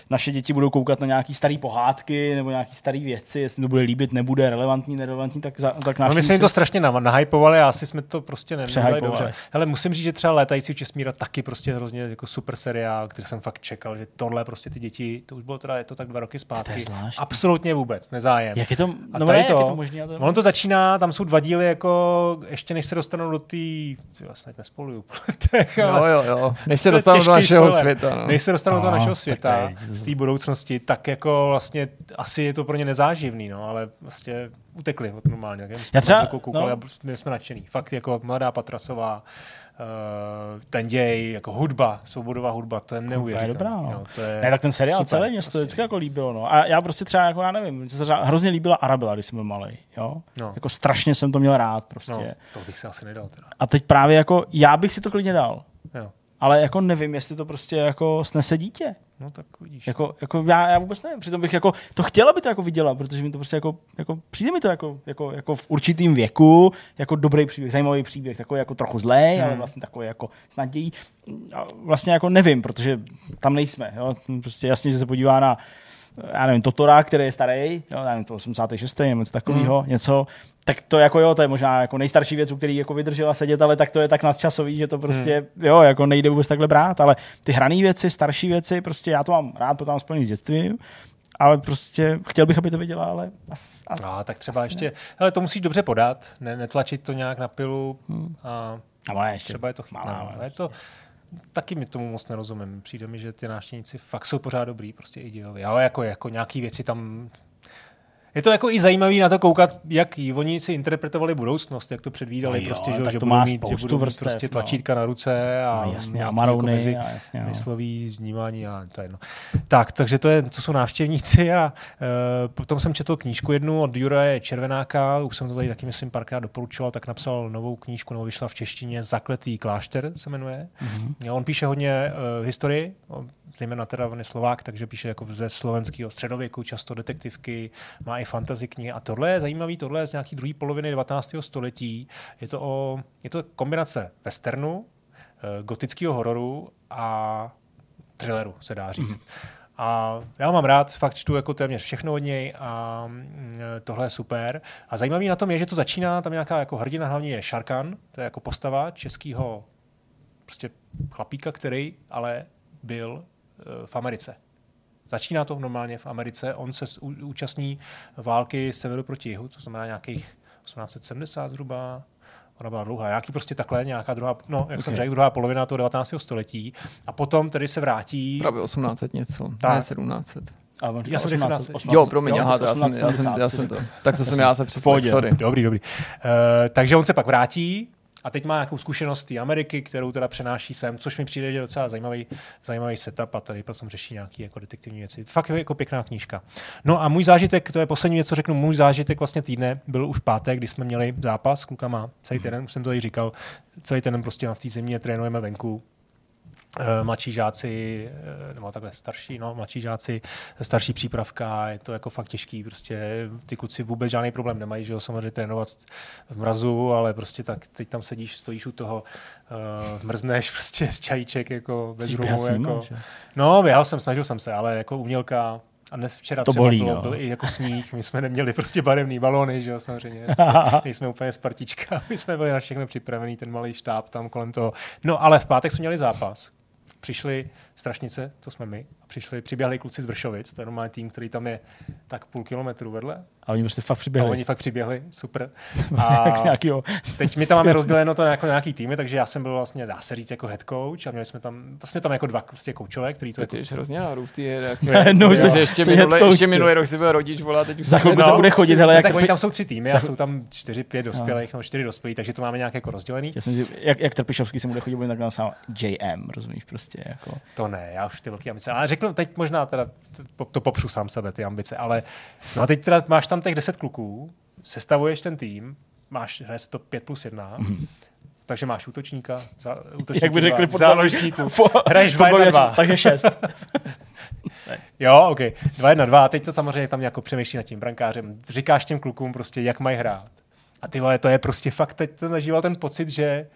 naše děti budou koukat na nějaký staré pohádky nebo nějaké staré věci, jestli to bude líbit, nebude relevantní, nerelevantní, tak, za, tak no, my jsme jim to strašně nahypovali a asi jsme to prostě neměli dobře. Hele, musím říct, že třeba Létající Česmíra taky prostě hrozně jako super seriál, který jsem fakt čekal, že tohle prostě ty děti, to už bylo teda, je to tak dva roky zpátky. Absolutně vůbec, nezájem. Jak je to, a no tady ne, to, jak je to možný, to... Ono to začíná, tam jsou dva díly, jako ještě než se dostanou do té, vlastně nespoluju, jo, jo, jo, než se dostanou do našeho světa. No. Než se dostanou do našeho světa, z té budoucnosti, tak jako vlastně asi je to pro ně nezáživný, no, ale vlastně utekli od normálně. Tak Já třeba, koukali no. a my jsme nadšený. Fakt jako mladá Patrasová, uh, ten děj, jako hudba, svobodová hudba, to je neuvěřitelné. To je dobrá, no. jo, to je ne, tak ten seriál super, celý mě prostě. to vždycky jako líbilo. No. A já prostě třeba, jako já nevím, mě se hrozně líbila Arabela, když jsem byl malý. Jo? No. Jako strašně jsem to měl rád prostě. No, to bych si asi nedal teda. A teď právě jako, já bych si to klidně dal. Jo. Ale jako nevím, jestli to prostě jako snese dítě. No tak vidíš. Jako, jako já, já, vůbec nevím, přitom bych jako, to chtěla by to jako viděla, protože mi to prostě jako, jako přijde mi to jako, jako, jako v určitým věku, jako dobrý příběh, zajímavý příběh, takový jako trochu zlej, hmm. ale vlastně takový jako s nadějí. Vlastně jako nevím, protože tam nejsme. Jo? Prostě jasně, že se podívá na já nevím, Totora, který je starý, jo, nevím, to 86. nebo něco takového, mm. něco, tak to jako jo, to je možná jako nejstarší věc, u který jako vydržela sedět, ale tak to je tak nadčasový, že to prostě, mm. jo, jako nejde vůbec takhle brát, ale ty hrané věci, starší věci, prostě já to mám rád, to mám spojený s dětstvím, ale prostě chtěl bych, aby to viděla, ale as, as, no, tak třeba ještě, ne. hele, to musíš dobře podat, ne, netlačit to nějak na pilu hmm. a, a ještě třeba je to chytné. Je to, taky mi tomu moc nerozumím. Přijde mi, že ty návštěvníci fakt jsou pořád dobrý, prostě i dějovi. Ale jako, jako nějaký věci tam je to jako i zajímavý na to koukat, jak oni si interpretovali budoucnost, jak to předvídali, no jo, prostě, že, že budou mít, že budou vrstev, mít prostě no. tlačítka no. na ruce a no, jasně, a marouny, jako mezi a jasně, no. myslový vnímání a to je jedno. Tak, takže to je, co jsou návštěvníci a uh, potom jsem četl knížku jednu od Juraje Červenáka, už jsem to tady taky myslím párkrát doporučoval, tak napsal novou knížku, novou vyšla v češtině, Zakletý klášter se jmenuje. Mm-hmm. On píše hodně uh, historii, zejména teda on je Slovák, takže píše jako ze slovenského středověku, často detektivky, má i fantasy knihy. A tohle je zajímavý, tohle je z nějaký druhé poloviny 19. století. Je to, o, je to kombinace westernu, eh, gotického hororu a thrilleru, se dá říct. Mm-hmm. A já mám rád, fakt čtu jako téměř všechno od něj a mm, tohle je super. A zajímavý na tom je, že to začíná, tam nějaká jako hrdina hlavně je Šarkan, to je jako postava českého prostě chlapíka, který ale byl v Americe. Začíná to normálně v Americe, on se účastní války severu proti jihu, to znamená nějakých 1870 zhruba, ona byla dlouhá, nějaký prostě takhle, nějaká druhá, no, jak okay. jsem řekl, druhá polovina toho 19. století. A potom tedy se vrátí... Právě 1800 něco, tak. ne 1700. A já jsem řekl 18, 18, jo, promiň, jo, aha, to já, jsem, já, jsem, já jsem to. Tak to jsem já se představil, sorry. Dobrý, dobrý. Uh, takže on se pak vrátí, a teď má nějakou zkušenost té Ameriky, kterou teda přenáší sem, což mi přijde že docela zajímavý, zajímavý setup a tady potom řeší nějaké jako detektivní věci. Fakt je jako pěkná knížka. No a můj zážitek, to je poslední věc, co řeknu, můj zážitek vlastně týdne byl už pátek, kdy jsme měli zápas s klukama celý týden, už jsem to tady říkal, celý týden prostě na té zimě trénujeme venku, mladší žáci, eh, nebo takhle starší, no, mladší žáci, starší přípravka, je to jako fakt těžký, prostě ty kluci vůbec žádný problém nemají, že jo, samozřejmě trénovat v mrazu, ale prostě tak teď tam sedíš, stojíš u toho, uh, mrzneš prostě z čajíček, jako bez rumu, jako. No, běhal jsem, snažil jsem se, ale jako umělka, a dnes včera to bolí, bylo, no. byl i jako sníh, my jsme neměli prostě barevný balony, že jo, samozřejmě. My jsme úplně spartička, my jsme byli na všechno připravený, ten malý štáb tam kolem toho. No ale v pátek jsme měli zápas, přišli strašnice, to jsme my, přišli, přiběhli kluci z Vršovic, to je normální tým, který tam je tak půl kilometru vedle. A oni prostě fakt přiběhli. A oni fakt přiběhli, super. A teď my tam máme rozděleno to jako nějaký týmy, takže já jsem byl vlastně, dá se říct, jako head coach a měli jsme tam, to jsme tam jako dva prostě koučové, který to, to jako... Ty hrozně náru v té no, ještě, minulý, ještě minulý rok si byl rodič, volá, teď už Za chvilku se bude chodit, hele, jak tak oni tam jsou tři týmy a jsou tam čtyři, pět dospělých, no čtyři dospělí, takže to máme nějak jako rozdělený. Jak, jak Trpišovský se bude chodit, bude tak sám JM, rozumíš prostě. Jako. To ne, já už ty velké ambice. Ale řeknu, teď možná teda to, to popřu sám sebe, ty ambice, ale no a teď teda máš tam těch deset kluků, sestavuješ ten tým, máš, hraje to 5 plus 1, mm-hmm. takže máš útočníka, za, útočníka Jak by řekli dva, záložníků, hraješ 2 1 2. Takže 6. jo, ok, 2 1 2, teď to samozřejmě tam jako přemýšlí nad tím brankářem, říkáš těm klukům prostě, jak mají hrát. A ty vole, to je prostě fakt, teď ten ten pocit, že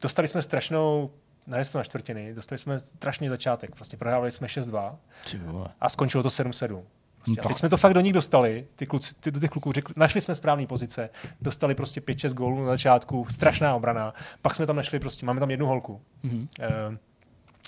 dostali jsme strašnou na na čtvrtiny, dostali jsme strašný začátek, prostě prohrávali jsme 6-2 a skončilo to 7-7. Prostě. A teď jsme to fakt do nich dostali, ty kluci, ty, do těch kluků, řekli, našli jsme správné pozice, dostali prostě 5-6 gólů na začátku, strašná obrana, pak jsme tam našli prostě, máme tam jednu holku, mm-hmm.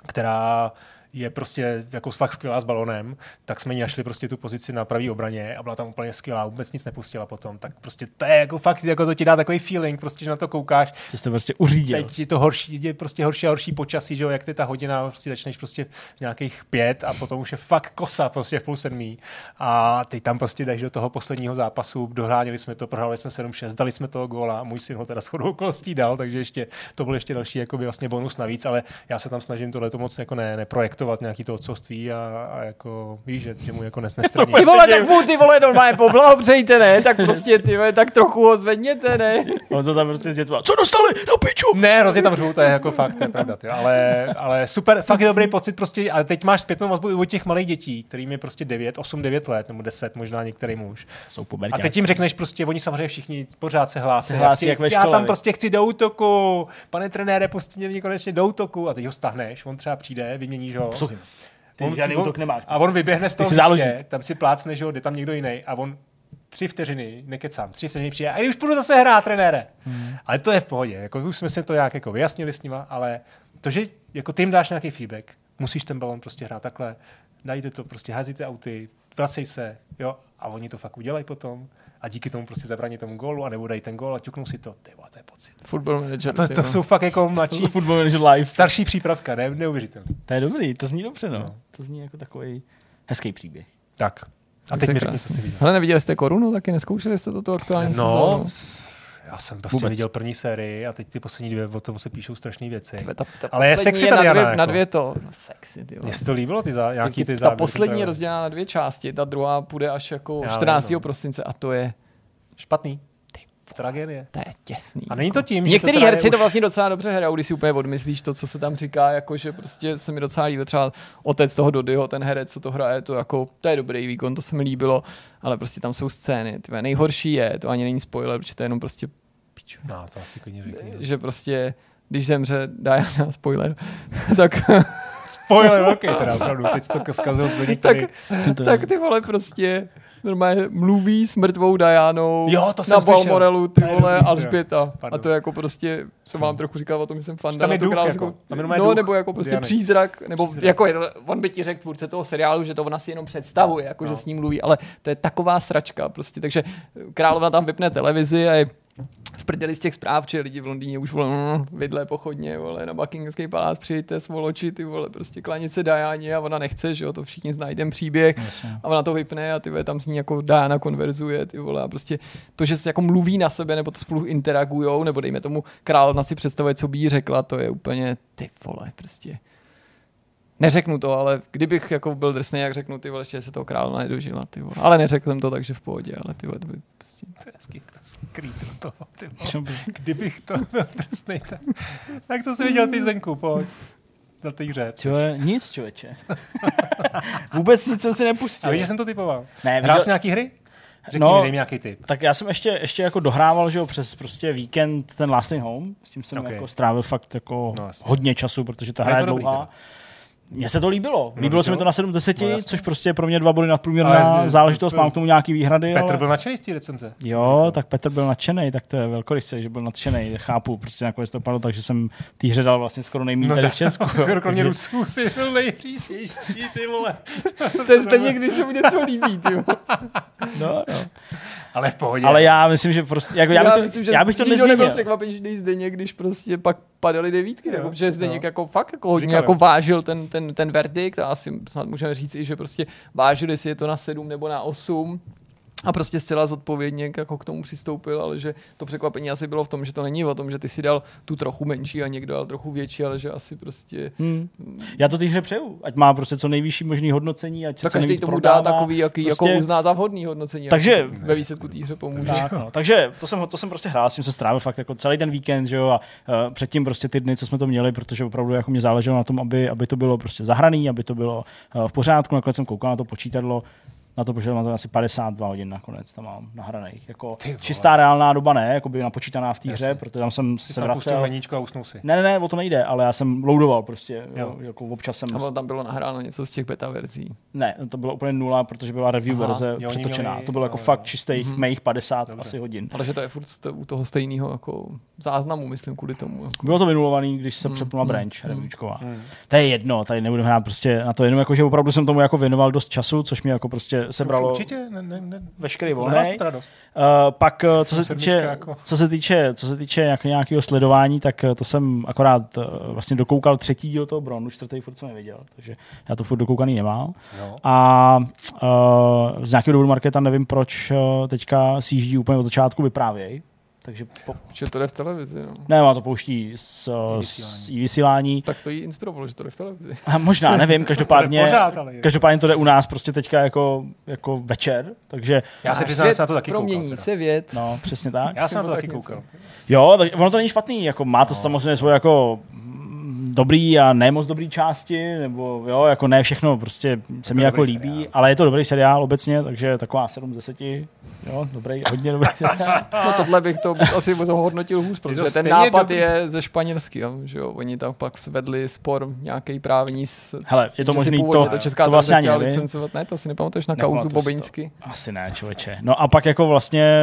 která je prostě jako fakt skvělá s balonem, tak jsme jí našli prostě tu pozici na pravý obraně a byla tam úplně skvělá, vůbec nic nepustila potom. Tak prostě to je jako fakt, jako to ti dá takový feeling, prostě, že na to koukáš. Že jsi to prostě uřídil. Teď je to horší, je prostě horší a horší počasí, že jo, jak ty ta hodina, prostě začneš prostě v nějakých pět a potom už je fakt kosa prostě v půl sedmí. A teď tam prostě jdeš do toho posledního zápasu, dohránili jsme to, prohráli jsme 7-6, dali jsme toho góla, můj syn ho teda shodou okolností dal, takže ještě to byl ještě další jako by vlastně bonus navíc, ale já se tam snažím tohle to moc jako ne, neprojektovat nějaký to otcovství a, a jako víš, že, že mu jako nes nestraní. ty vole, tak mu ty vole normálně poblahopřejte, ne? Tak prostě ty vole, tak trochu ho zvedněte, ne? On se tam prostě zjetval, co dostali do piču? Ne, hrozně tam řvu, to je jako fakt, to je pravda, tyjo. ale, ale super, fakt je dobrý pocit prostě, ale teď máš zpětnou vazbu i od těch malých dětí, kterým je prostě 9, 8, 9 let, nebo 10 možná některý muž. Jsou a teď jim řekneš prostě, oni samozřejmě všichni pořád se hlásí. Se hlásí jak ve škole, já tam prostě chci do útoku, pane trenére, pustí mě konečně do útoku a teď ho stahneš, on třeba přijde, vyměníš ho. Poslouchej. Ty on, žádný útok nemáš. A on vyběhne z toho hřiště, tam si plácne, že jo, jde tam někdo jiný a on tři vteřiny, nekecám, tři vteřiny přijde a už budu zase hrát, trenére. Hmm. Ale to je v pohodě, jako už jsme si to nějak jako vyjasnili s nima, ale to, že jako ty jim dáš nějaký feedback, musíš ten balon prostě hrát takhle, dajte to, prostě házíte auty, vracej se, jo, a oni to fakt udělají potom a díky tomu prostě zabrání tomu gólu a nebo dají ten gól a ťuknou si to. Ty to je pocit. Football manager. A to, to jsou fakt jako mladší. Football manager live. Starší přípravka, ne, neuvěřitelný. To je dobrý, to zní dobře, no. no. To zní jako takový hezký příběh. Tak. A teď mi řekni, co jsi viděl. Ale neviděli jste korunu, taky neskoušeli jste toto aktuální no, sezónu? Já jsem prostě Vůbec. viděl první sérii a teď ty poslední dvě, o tom se píšou strašné věci. Tve, ta, ta Ale je sexy ta na dvě, jako. na dvě to. No, sexy, ty Mně se to líbilo, ty, za, nějaký ty, ty Ta poslední je rozdělená na dvě části, ta druhá půjde až jako Já 14. Vím, no. prosince a to je... Špatný. Tragédie. To je těsný. A není to tím, že Některý to herci už... to vlastně docela dobře hrajou, když si úplně odmyslíš to, co se tam říká, jako že prostě se mi docela líbí, třeba otec toho Dodyho, ten herec, co to hraje, to jako, to je dobrý výkon, to se mi líbilo, ale prostě tam jsou scény. Tyve, nejhorší je, to ani není spoiler, protože to je jenom prostě piču. No, to asi klidně řekni. No. Že prostě, když zemře Diana, spoiler, tak... spoiler, ok, teda opravdu, teď to zkazil za tak, tak ty vole prostě normálně mluví s mrtvou Dianou jo, to na Balmorelu, ty vole, dobrý, Alžběta. A to jako prostě, jsem vám trochu říkal o tom, že jsem fan tam je duch, jako, tam je no, nebo jako prostě Diany. přízrak, nebo přízrak. jako je on by ti řekl tvůrce toho seriálu, že to ona si jenom představuje, jako no. že s ním mluví, ale to je taková sračka prostě, takže královna tam vypne televizi a je v prdeli z těch zpráv, že lidi v Londýně už vole, mm, vidle pochodně, vole, na Buckinghamský palác přijďte svoloči, ty vole, prostě klanit se Dajáně a ona nechce, že jo, to všichni znají ten příběh Jasně. a ona to vypne a ty vole, tam s ní jako Diana konverzuje, ty vole, a prostě to, že se jako mluví na sebe nebo to spolu interagujou, nebo dejme tomu královna si představuje, co by jí řekla, to je úplně ty vole, prostě Neřeknu to, ale kdybych jako byl drsný, jak řeknu, ty vole, ještě se toho královna nedožila, ty vole. Ale neřekl jsem to, takže v pohodě, ale ty vole, to by prostě... To je hezky, to skrýt do toho, ty vole. Kdybych to byl drsný, tak, tak to si viděl ty Zdenku, pojď. Na té hře. Čové, nic, člověče. Vůbec nic jsem si nepustil. A víš, že jsem to typoval? Ne, Hrál jsi nějaký hry? Řekni no, mi, nějaký typ. Tak já jsem ještě, ještě jako dohrával, že jo, přes prostě víkend ten Last Home, s tím jsem okay. jako strávil fakt jako no, hodně času, protože ta hra je dlouhá. Dobrý, mně se to líbilo. No, líbilo se mi to na 7 10, no, což prostě je pro mě dva body nadprůměrná záležitost, mám k tomu nějaký výhrady. Petr ale... byl nadšený z té recenze. Jo, tak Petr byl nadšený, tak to je velkorysé, že byl nadšený, chápu, prostě nakonec to padlo, takže jsem té hře dal vlastně skoro nejméně no, tady v Česku. Kromě Rusů si byl nejříštější, ty vole. to je stejně, když se mu něco líbí, ty No, no. Ale v pohodě. Ale já myslím, že prostě, jako já, já, bych to, myslím, že já bych to nezměnil. nebyl překvapený zde když prostě pak padaly devítky, jo, jako, že zde no. jako fakt jako hodně jako vážil ten, ten, ten verdikt a asi snad můžeme říct i, že prostě vážili si je to na sedm nebo na osm a prostě zcela zodpovědně jako k tomu přistoupil, ale že to překvapení asi bylo v tom, že to není o tom, že ty si dal tu trochu menší a někdo dal trochu větší, ale že asi prostě... Hmm. Já to týře přeju, ať má prostě co nejvyšší možný hodnocení, ať se tak co každý tomu prodává, dá takový, jaký jako prostě... jako uzná za vhodný hodnocení. Takže ve výsledku týře pomůže. Tak, no. Takže to jsem, to jsem prostě hrál, s tím se strávil fakt jako celý ten víkend, že jo, a uh, předtím prostě ty dny, co jsme to měli, protože opravdu jako mě záleželo na tom, aby, aby to bylo prostě zahraný, aby to bylo uh, v pořádku, nakonec jsem koukal na to počítadlo, na to, protože mám to asi 52 hodin nakonec, tam mám nahraných. Jako čistá reálná doba ne, jako by napočítaná v té hře, protože tam jsem Jsi se vracel. meníčko a usnul si. Ne, ne, ne, o to nejde, ale já jsem loadoval prostě, jo. jako občas jsem... A tam bylo nahráno něco z těch beta verzí? Ne, to bylo úplně nula, protože byla review Aha. verze jo, přetočená. Měli, to bylo jako jo, fakt čistých mm-hmm. mých 50 Dobře. asi hodin. Ale že to je furt u toho stejného jako záznamu, myslím, kvůli tomu. Jako. Bylo to vynulovaný, když jsem mm, přepnul na mm, branch, mm. Mm. To je jedno, tady nebudeme hrát prostě na to jenom, jako, že opravdu jsem tomu jako věnoval dost času, což mi jako prostě sebralo. Určitě, ne, ne, ne. veškerý volný. Uh, pak, uh, co se, týče, jako. co se týče, co se týče jak nějakého sledování, tak uh, to jsem akorát vlastně dokoukal třetí díl toho Bronu, čtvrtý furt jsem neviděl, takže já to furt dokoukaný nemám. No. A uh, z nějakého důvodu Marketa nevím, proč teďka CGD úplně od začátku vyprávějí, takže po... Že to jde v televizi, no. Ne, má to pouští z, z vysílání. Tak to jí inspirovalo, že to jde v televizi. A možná, nevím, každopádně, to pořád, ale každopádně to jde u nás prostě teďka jako, jako večer, takže... Já se přiznám, že jsem na to taky promění koukal. se věd. No, přesně tak. Já jsem na to taky koukal. Jo, tak ono to není špatný, jako má to no. samozřejmě svoje jako dobrý a ne moc dobrý části, nebo jo, jako ne všechno prostě se mi jako líbí, seriál. ale je to dobrý seriál obecně, takže taková 7 z 10, jo, dobrý, hodně dobrý seriál. No tohle bych to asi hodnotil hůř, protože ten nápad dobrý. je ze španělsky, že jo, oni tam pak svedli spor nějaký právní s... Hele, je to možný, to, to, česká to vlastně ani licencovat, ne, to si nepamatuješ na kauzu Bobiňsky. Asi ne, člověče. No a pak jako vlastně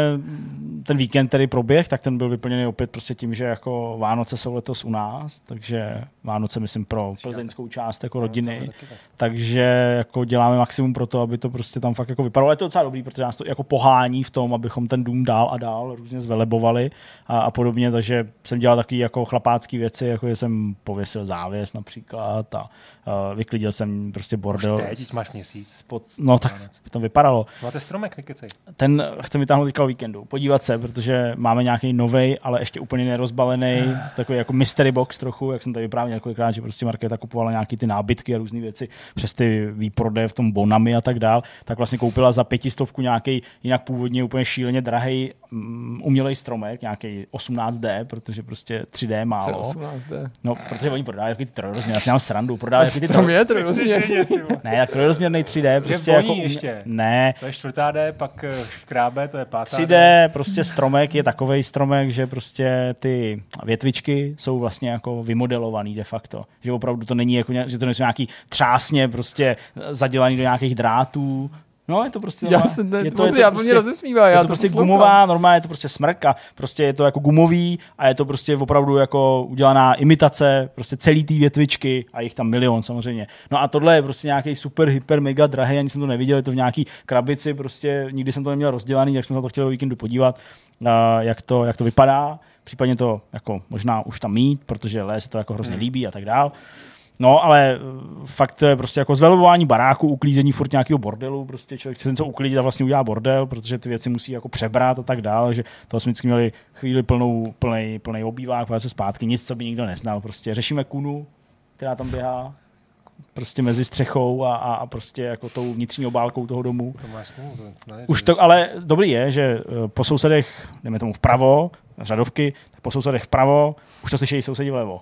ten víkend, který proběh, tak ten byl vyplněný opět prostě tím, že jako Vánoce jsou letos u nás, takže Vánoce, myslím, pro plzeňskou část jako rodiny. Takže jako děláme maximum pro to, aby to prostě tam fakt jako vypadalo. Je to docela dobrý, protože nás to jako pohání v tom, abychom ten dům dál a dál různě zvelebovali a, a podobně. Takže jsem dělal takové jako chlapácké věci, jako že jsem pověsil závěs například a uh, vyklidil jsem prostě bordel. Už teď máš měsíc. Spod, no tak by to vypadalo. Máte stromek, nekecej. Ten chcem vytáhnout teďka o víkendu. Podívat se, protože máme nějaký nový, ale ještě úplně nerozbalený, takový jako mystery box trochu, jak jsem tady vyprávěl několikrát, že prostě Markéta kupovala nějaký ty nábytky a různé věci přes ty výprodeje v tom Bonami a tak dál, tak vlastně koupila za pětistovku nějaký jinak původně úplně šíleně drahý um, umělej stromek, nějaký 18D, protože prostě 3D málo. 18D. No, protože oni prodávají takový trojrozměrný, já si mám srandu, prodávají takový ty troj... je trojrozměrný. ne, tak trojrozměrný 3D, prostě jako um... ještě. Ne. To je čtvrtá D, pak eh, škrábe, to je pátá 3D, D. prostě stromek je takový stromek, že prostě ty větvičky jsou vlastně jako vymodelovaný de facto. Že opravdu to není jako, že to nejsou nějaký třásně prostě zadělaný do nějakých drátů, No, je to prostě... Já jsem je to, je to, já prostě, rozesmívá, je to, to prostě gumová, normálně je to prostě smrk a prostě je to jako gumový a je to prostě opravdu jako udělaná imitace, prostě celý té větvičky a jich tam milion samozřejmě. No a tohle je prostě nějaký super, hyper, mega drahý, ani jsem to neviděl, je to v nějaký krabici, prostě nikdy jsem to neměl rozdělaný, jak jsme se to chtěli o víkendu podívat, jak to, jak to vypadá, případně to jako možná už tam mít, protože les se to jako hrozně hmm. líbí a tak dál. No, ale eh, fakt to je prostě jako zvelebování baráku, uklízení furt nějakého bordelu, prostě člověk chce něco uklidit a vlastně udělá bordel, protože ty věci musí jako přebrat a tak dále, že to jsme vždycky měli chvíli plnou, plný, plný obývák, se zpátky, nic, co by nikdo neznal, prostě řešíme kunu, která tam běhá, prostě mezi střechou a, a, a prostě jako tou vnitřní obálkou toho domu. To máš to Už to, ale dobrý je, že eh, po sousedech, jdeme tomu vpravo, řadovky, tak po sousedech vpravo, už to slyšejí sousedi vlevo.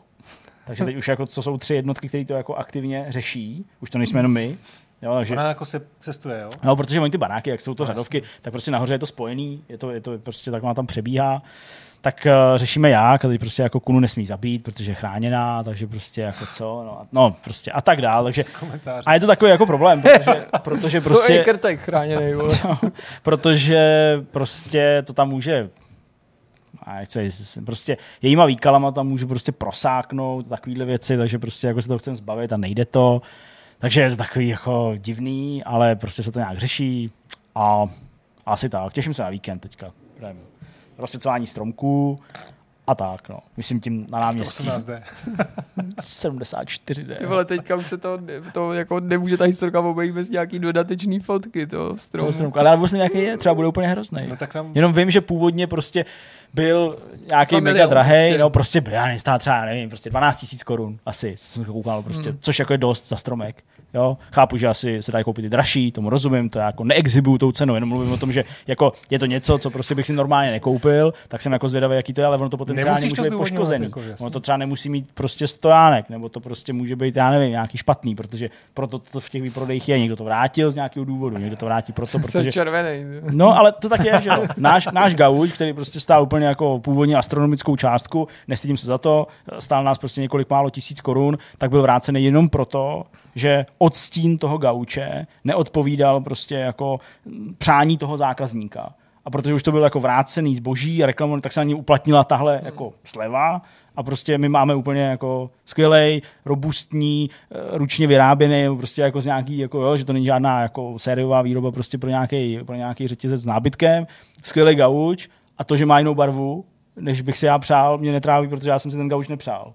Takže teď už jako, co jsou tři jednotky, které to jako aktivně řeší, už to nejsme jenom my. Jo, takže... Ona jako se cestuje, jo? No, protože oni ty baráky, jak jsou to no, řadovky, tak prostě nahoře je to spojený, je to, je to prostě tak tam přebíhá. Tak uh, řešíme jak, a teď prostě jako kunu nesmí zabít, protože je chráněná, takže prostě jako co, no, no prostě a tak dál. Takže, a je to takový jako problém, protože, protože prostě... To je krtek chráněný, no, protože prostě to tam může a co je, prostě jejíma výkalama tam můžu prostě prosáknout, takovéhle věci, takže prostě jako se to chcem zbavit a nejde to. Takže je to takový jako divný, ale prostě se to nějak řeší a asi tak. Těším se na víkend teďka. Rozsvěcování stromků a tak, no. Myslím tím na náměstí. 18D. 74D. Ty vole, teďka už se to, to jako nemůže ta historka obejít bez nějaký dodatečný fotky toho stromu. Toho stromku. Ale já vlastně nějaký je, třeba bude úplně hrozný. No, tak nám... Jenom vím, že původně prostě byl nějaký mega drahý, prostě. no prostě byl, já nevím, stál třeba, nevím, prostě 12 000 korun asi, jsem koukal prostě, hmm. což jako je dost za stromek. Jo? Chápu, že asi se dají koupit i dražší, tomu rozumím, to jako neexibuju tou cenou, jenom mluvím o tom, že jako je to něco, co prostě bych si normálně nekoupil, tak jsem jako zvědavý, jaký to je, ale ono to potenciálně může být poškozený. Jako, ono to třeba nemusí mít prostě stojánek, nebo to prostě může být, já nevím, nějaký špatný, protože proto to v těch výprodejích je. Někdo to vrátil z nějakého důvodu, někdo to vrátí proto, protože. červený. No, ale to tak je, že jo. Náš, náš gauč, který prostě stál úplně jako původně astronomickou částku, nestydím se za to, stál nás prostě několik málo tisíc korun, tak byl vrácený jenom proto, že odstín toho gauče neodpovídal prostě jako přání toho zákazníka. A protože už to bylo jako vrácený zboží a reklamovaný, tak se na ní uplatnila tahle hmm. jako sleva a prostě my máme úplně jako skvělej, robustní, eh, ručně vyráběný, prostě jako z nějaký, jako jo, že to není žádná jako sériová výroba prostě pro nějaký, pro nějaký řetězec s nábytkem, skvělý gauč a to, že má jinou barvu, než bych si já přál, mě netráví, protože já jsem si ten gauč nepřál.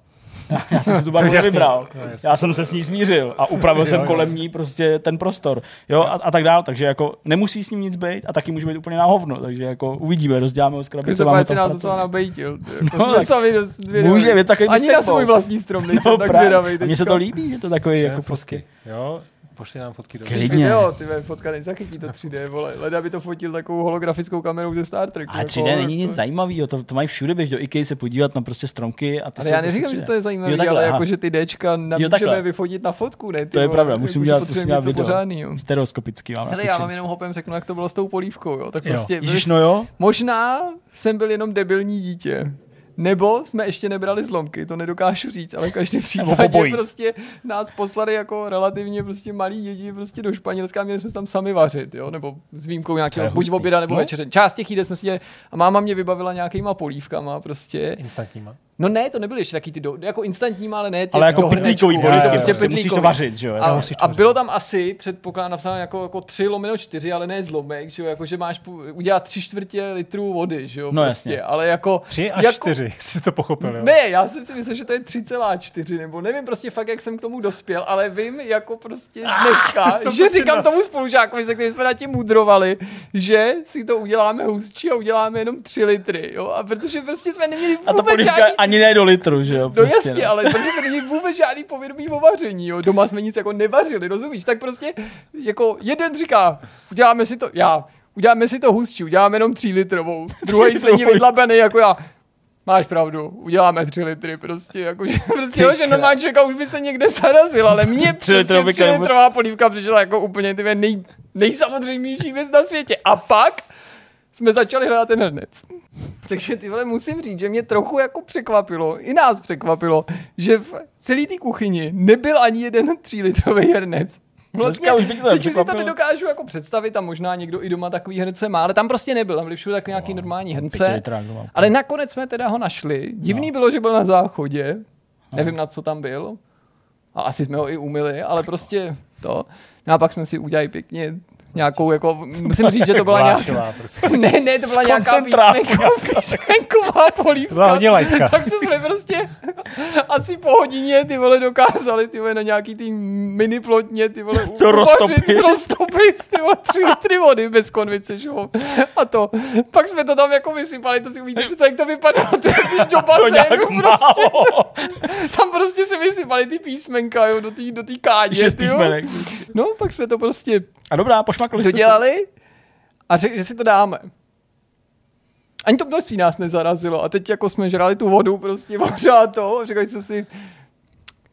Já, jsem si tu barvu nevybral. No, já jsem se s ní smířil a upravil jsem kolem ní prostě ten prostor. Jo, a, a tak dál. Takže jako nemusí s ním nic být a taky může být úplně na hovno. Takže jako uvidíme, rozděláme ho z krabice. Když se na to co nabejtil. Jako no, sami dost může, je takový Ani na svůj vlastní strom nejsem no, tak zvědavý. Mně se to líbí, že to takový jako prostě. Jo, Pošli nám fotky do Klidně. Video, ty fotka nezachytí to 3D, vole. Leda by to fotil takovou holografickou kamerou ze Star Trek. A 3D jako, není nic zajímavého, to, to mají všude, běž do IKEA se podívat na prostě stromky. A ty ale já prostě neříkám, že to je zajímavé, jo, ale jako, že ty Dčka nemůžeme vyfotit na fotku, ne? Ty, to je pravda, musím jako, dělat, musím dělat video. Pořádný, jo. Stereoskopický mám Hele, já vám jenom hopem řeknu, jak to bylo s tou polívkou, jo. Tak prostě, Ježiš, no jo. Možná jsem byl jenom debilní dítě. Nebo jsme ještě nebrali zlomky, to nedokážu říct, ale v každém případě prostě nás poslali jako relativně prostě malí děti prostě do Španělska, měli jsme tam sami vařit, jo, nebo s výjimkou nějakého buď oběda nebo no? večeře. Část těch jídel jsme si dělali, a máma mě vybavila nějakýma polívkama prostě. Instantníma. No ne, to nebyly ještě taky ty do, jako instantní, ale ne ty Ale jako pitlíkový polívky, prostě, prostě musíš to vařit, že jo? A, a, bylo tam asi, předpokládám, napsáno jako, jako 3 lomeno 4, ale ne zlomek, že jo? Jako, že máš udělat 3 čtvrtě litru vody, že jo? No prostě, jasně. Ale jako... 3 až jako, 4, jsi to pochopil, jo? Ne, já jsem si myslel, že to je 3,4, nebo nevím prostě fakt, jak jsem k tomu dospěl, ale vím jako prostě ah, dneska, ah, že říkám nás... tomu spolužákovi, se kterým jsme na tím mudrovali, že si to uděláme hustší a uděláme jenom 3 litry, jo? A protože prostě jsme neměli vůbec a to žádný... ani ne do litru, že jo? No prostě, jasně, no. ale protože jsme není vůbec žádný povědomí o vaření, jo. Doma jsme nic jako nevařili, rozumíš? Tak prostě jako jeden říká, uděláme si to, já, uděláme si to hustší, uděláme jenom 3 litrovou. Druhý slení vydlabený jako já, Máš pravdu, uděláme tři litry prostě, jako, že, prostě, jo, že normální člověka už by se někde zarazil, ale mě tři, prostě, tři litrová polívka přišla jako úplně ty nej, nejsamozřejmější věc na světě. A pak jsme začali hledat ten hrnec. Takže ty vole, musím říct, že mě trochu jako překvapilo, i nás překvapilo, že v celé té kuchyni nebyl ani jeden třílitrový hrnec. Vlastně, už to teď už si to nedokážu jako představit a možná někdo i doma takový hrnce má, ale tam prostě nebyl, tam byli všude takový nějaký normální hrnce. Ale nakonec jsme teda ho našli. Divný no. bylo, že byl na záchodě, nevím na co tam byl. A asi jsme ho i umili, ale prostě to. No a pak jsme si udělali pěkně nějakou, jako, musím říct, že to byla nějaká... Prostě. Ne, ne, to byla nějaká písmenková polívka. Byla hodně. Takže jsme prostě asi po hodině ty vole dokázali ty vole na nějaký ty mini plotně ty vole to roztopit. roztopit ty vole tři litry vody bez konvice, že A to. Pak jsme to tam jako vysypali, to si uvidíte přece, jak to vypadá, ty když do basénu prostě. tam prostě si vysypali ty písmenka, jo, do té do tý káně. Šest písmenek. No, pak jsme to prostě a dobrá, pošmakli jste dělali si. a řekli, že si to dáme. Ani to množství nás nezarazilo a teď jako jsme žrali tu vodu prostě pořád to, řekli jsme si,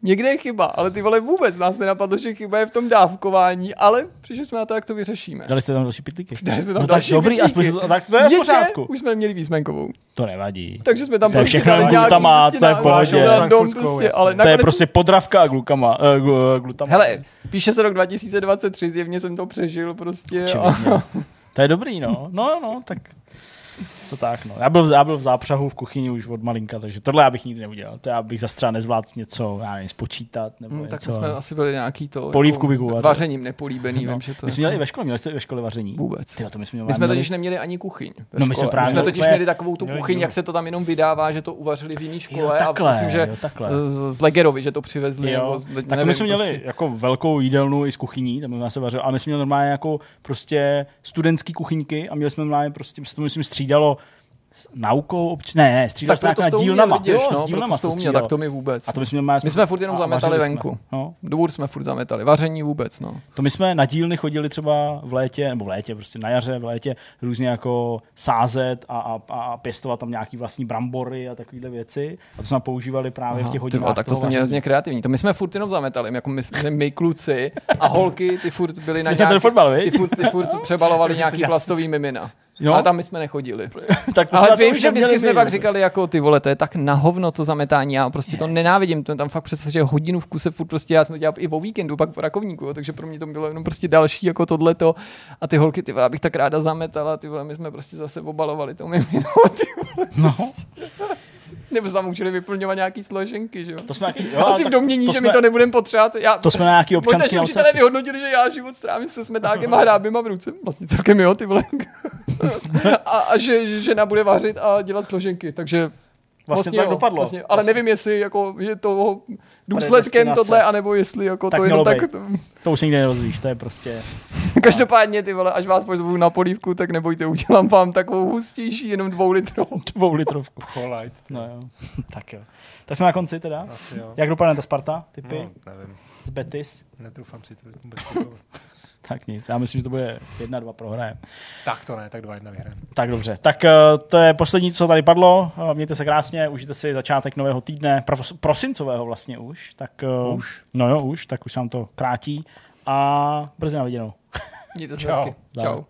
Někde je chyba, ale ty vole vůbec nás nenapadlo, že chyba je v tom dávkování, ale přišli jsme na to, jak to vyřešíme. Dali jste tam další pitlíky. Dali jsme tam no další tak dobrý, aspoň to, tak to je v pořádku. už jsme měli písmenkovou. To nevadí. Takže jsme tam to prostě všechno glutamat, to je v pohodě. Prostě, ale to je prostě podravka a glukama, uh, glutamat. Hele, píše se rok 2023, zjevně jsem to přežil prostě. To je dobrý, no. No, no, tak to tak, no. Já byl, já byl v zápřahu v kuchyni už od malinka, takže tohle já bych nikdy neudělal. To já bych zase třeba nezvládl něco, já nevím, spočítat nebo hmm, něco. Tak jsme asi byli nějaký to polívku jako vařením nepolíbený. No. Vím, že to my jsme měli ve škole, měli jste ve škole vaření? Vůbec. Tyjo, to my jsme, my jsme totiž neměli ani kuchyň. Ve no, my jsme, právě my jsme totiž úplně... měli takovou tu kuchyň, jak se to tam jenom vydává, že to uvařili v jiné škole. Jo, takhle, a myslím, že jo, takhle. Z, z Legerovi, že to přivezli. Jo. Z, tak to my jsme měli prostě. jako velkou jídelnu i s kuchyní, tam se vařil, ale my jsme měli normálně jako prostě studentský kuchyňky a měli jsme normálně prostě, to myslím střídalo s naukou obč... Ne, ne, střídal tak na dílnama. Viděš, jo, no, s dílnama to uměl, tak to my vůbec. A to my jsme, my jsme, my jsme furt jenom zametali venku. Jsme. No. Dvůr jsme furt zametali, vaření vůbec, no. To my jsme na dílny chodili třeba v létě, nebo v létě, prostě na jaře, v létě, různě jako sázet a, a, a pěstovat tam nějaký vlastní brambory a takovéhle věci. A to jsme používali právě Aha, v těch hodinách. tak to jste měli hrozně kreativní. To my jsme furt jenom zametali, jako my, my kluci a holky, ty furt byli na nějaký, fotbal, ty, furt, ty furt přebalovali nějaký plastový mimina. Jo? Ale tam my jsme nechodili. tak to Ale vím, že vždycky jsme pak říkali, jako ty vole, to je tak na hovno to zametání, já prostě to nenávidím, to tam fakt přece, že hodinu v kuse furt prostě, já jsem to dělal i o víkendu, pak po rakovníku, takže pro mě to bylo jenom prostě další jako tohleto a ty holky, ty vole, abych tak ráda zametala, ty vole, my jsme prostě zase obalovali to mimino, ty vole, no. Nebo tam učili vyplňovat nějaký složenky, že jo? To jsme nějaký, jo, Asi v domění, že jsme, my to nebudeme potřebovat. Já, to jsme nějaký občanský Možná, že vyhodnotili, že já život strávím se smetákem a hráběma v ruce. Vlastně celkem jo, ty vole. a, a že, žena bude vařit a dělat složenky, takže Vlastně, vlastně tak jo, dopadlo. Vlastně, ale vlastně. nevím, jestli jako je to důsledkem tohle, anebo jestli jako tak to jenom tak... To už nikdy nerozvíš, to je prostě... Každopádně, ty vole, až vás pozvu na polívku, tak nebojte, udělám vám takovou hustější, jenom dvou litrovou. dvou litrovku. Cholajt. No jo, tak jo. Tak jsme na konci teda. Asi jo. Jak dopadne ta Sparta, typy? No, nevím. Z Betis? Netroufám si to vůbec tak nic, já myslím, že to bude 1-2 prohrajem. Tak to ne, tak 2-1 vyhrajem. Tak dobře, tak uh, to je poslední, co tady padlo. Uh, mějte se krásně, užijte si začátek nového týdne, pros- prosincového vlastně už. Tak, uh, už? No jo, už, tak už se nám to krátí a brzy na viděnou. Mějte se hezky. Čau.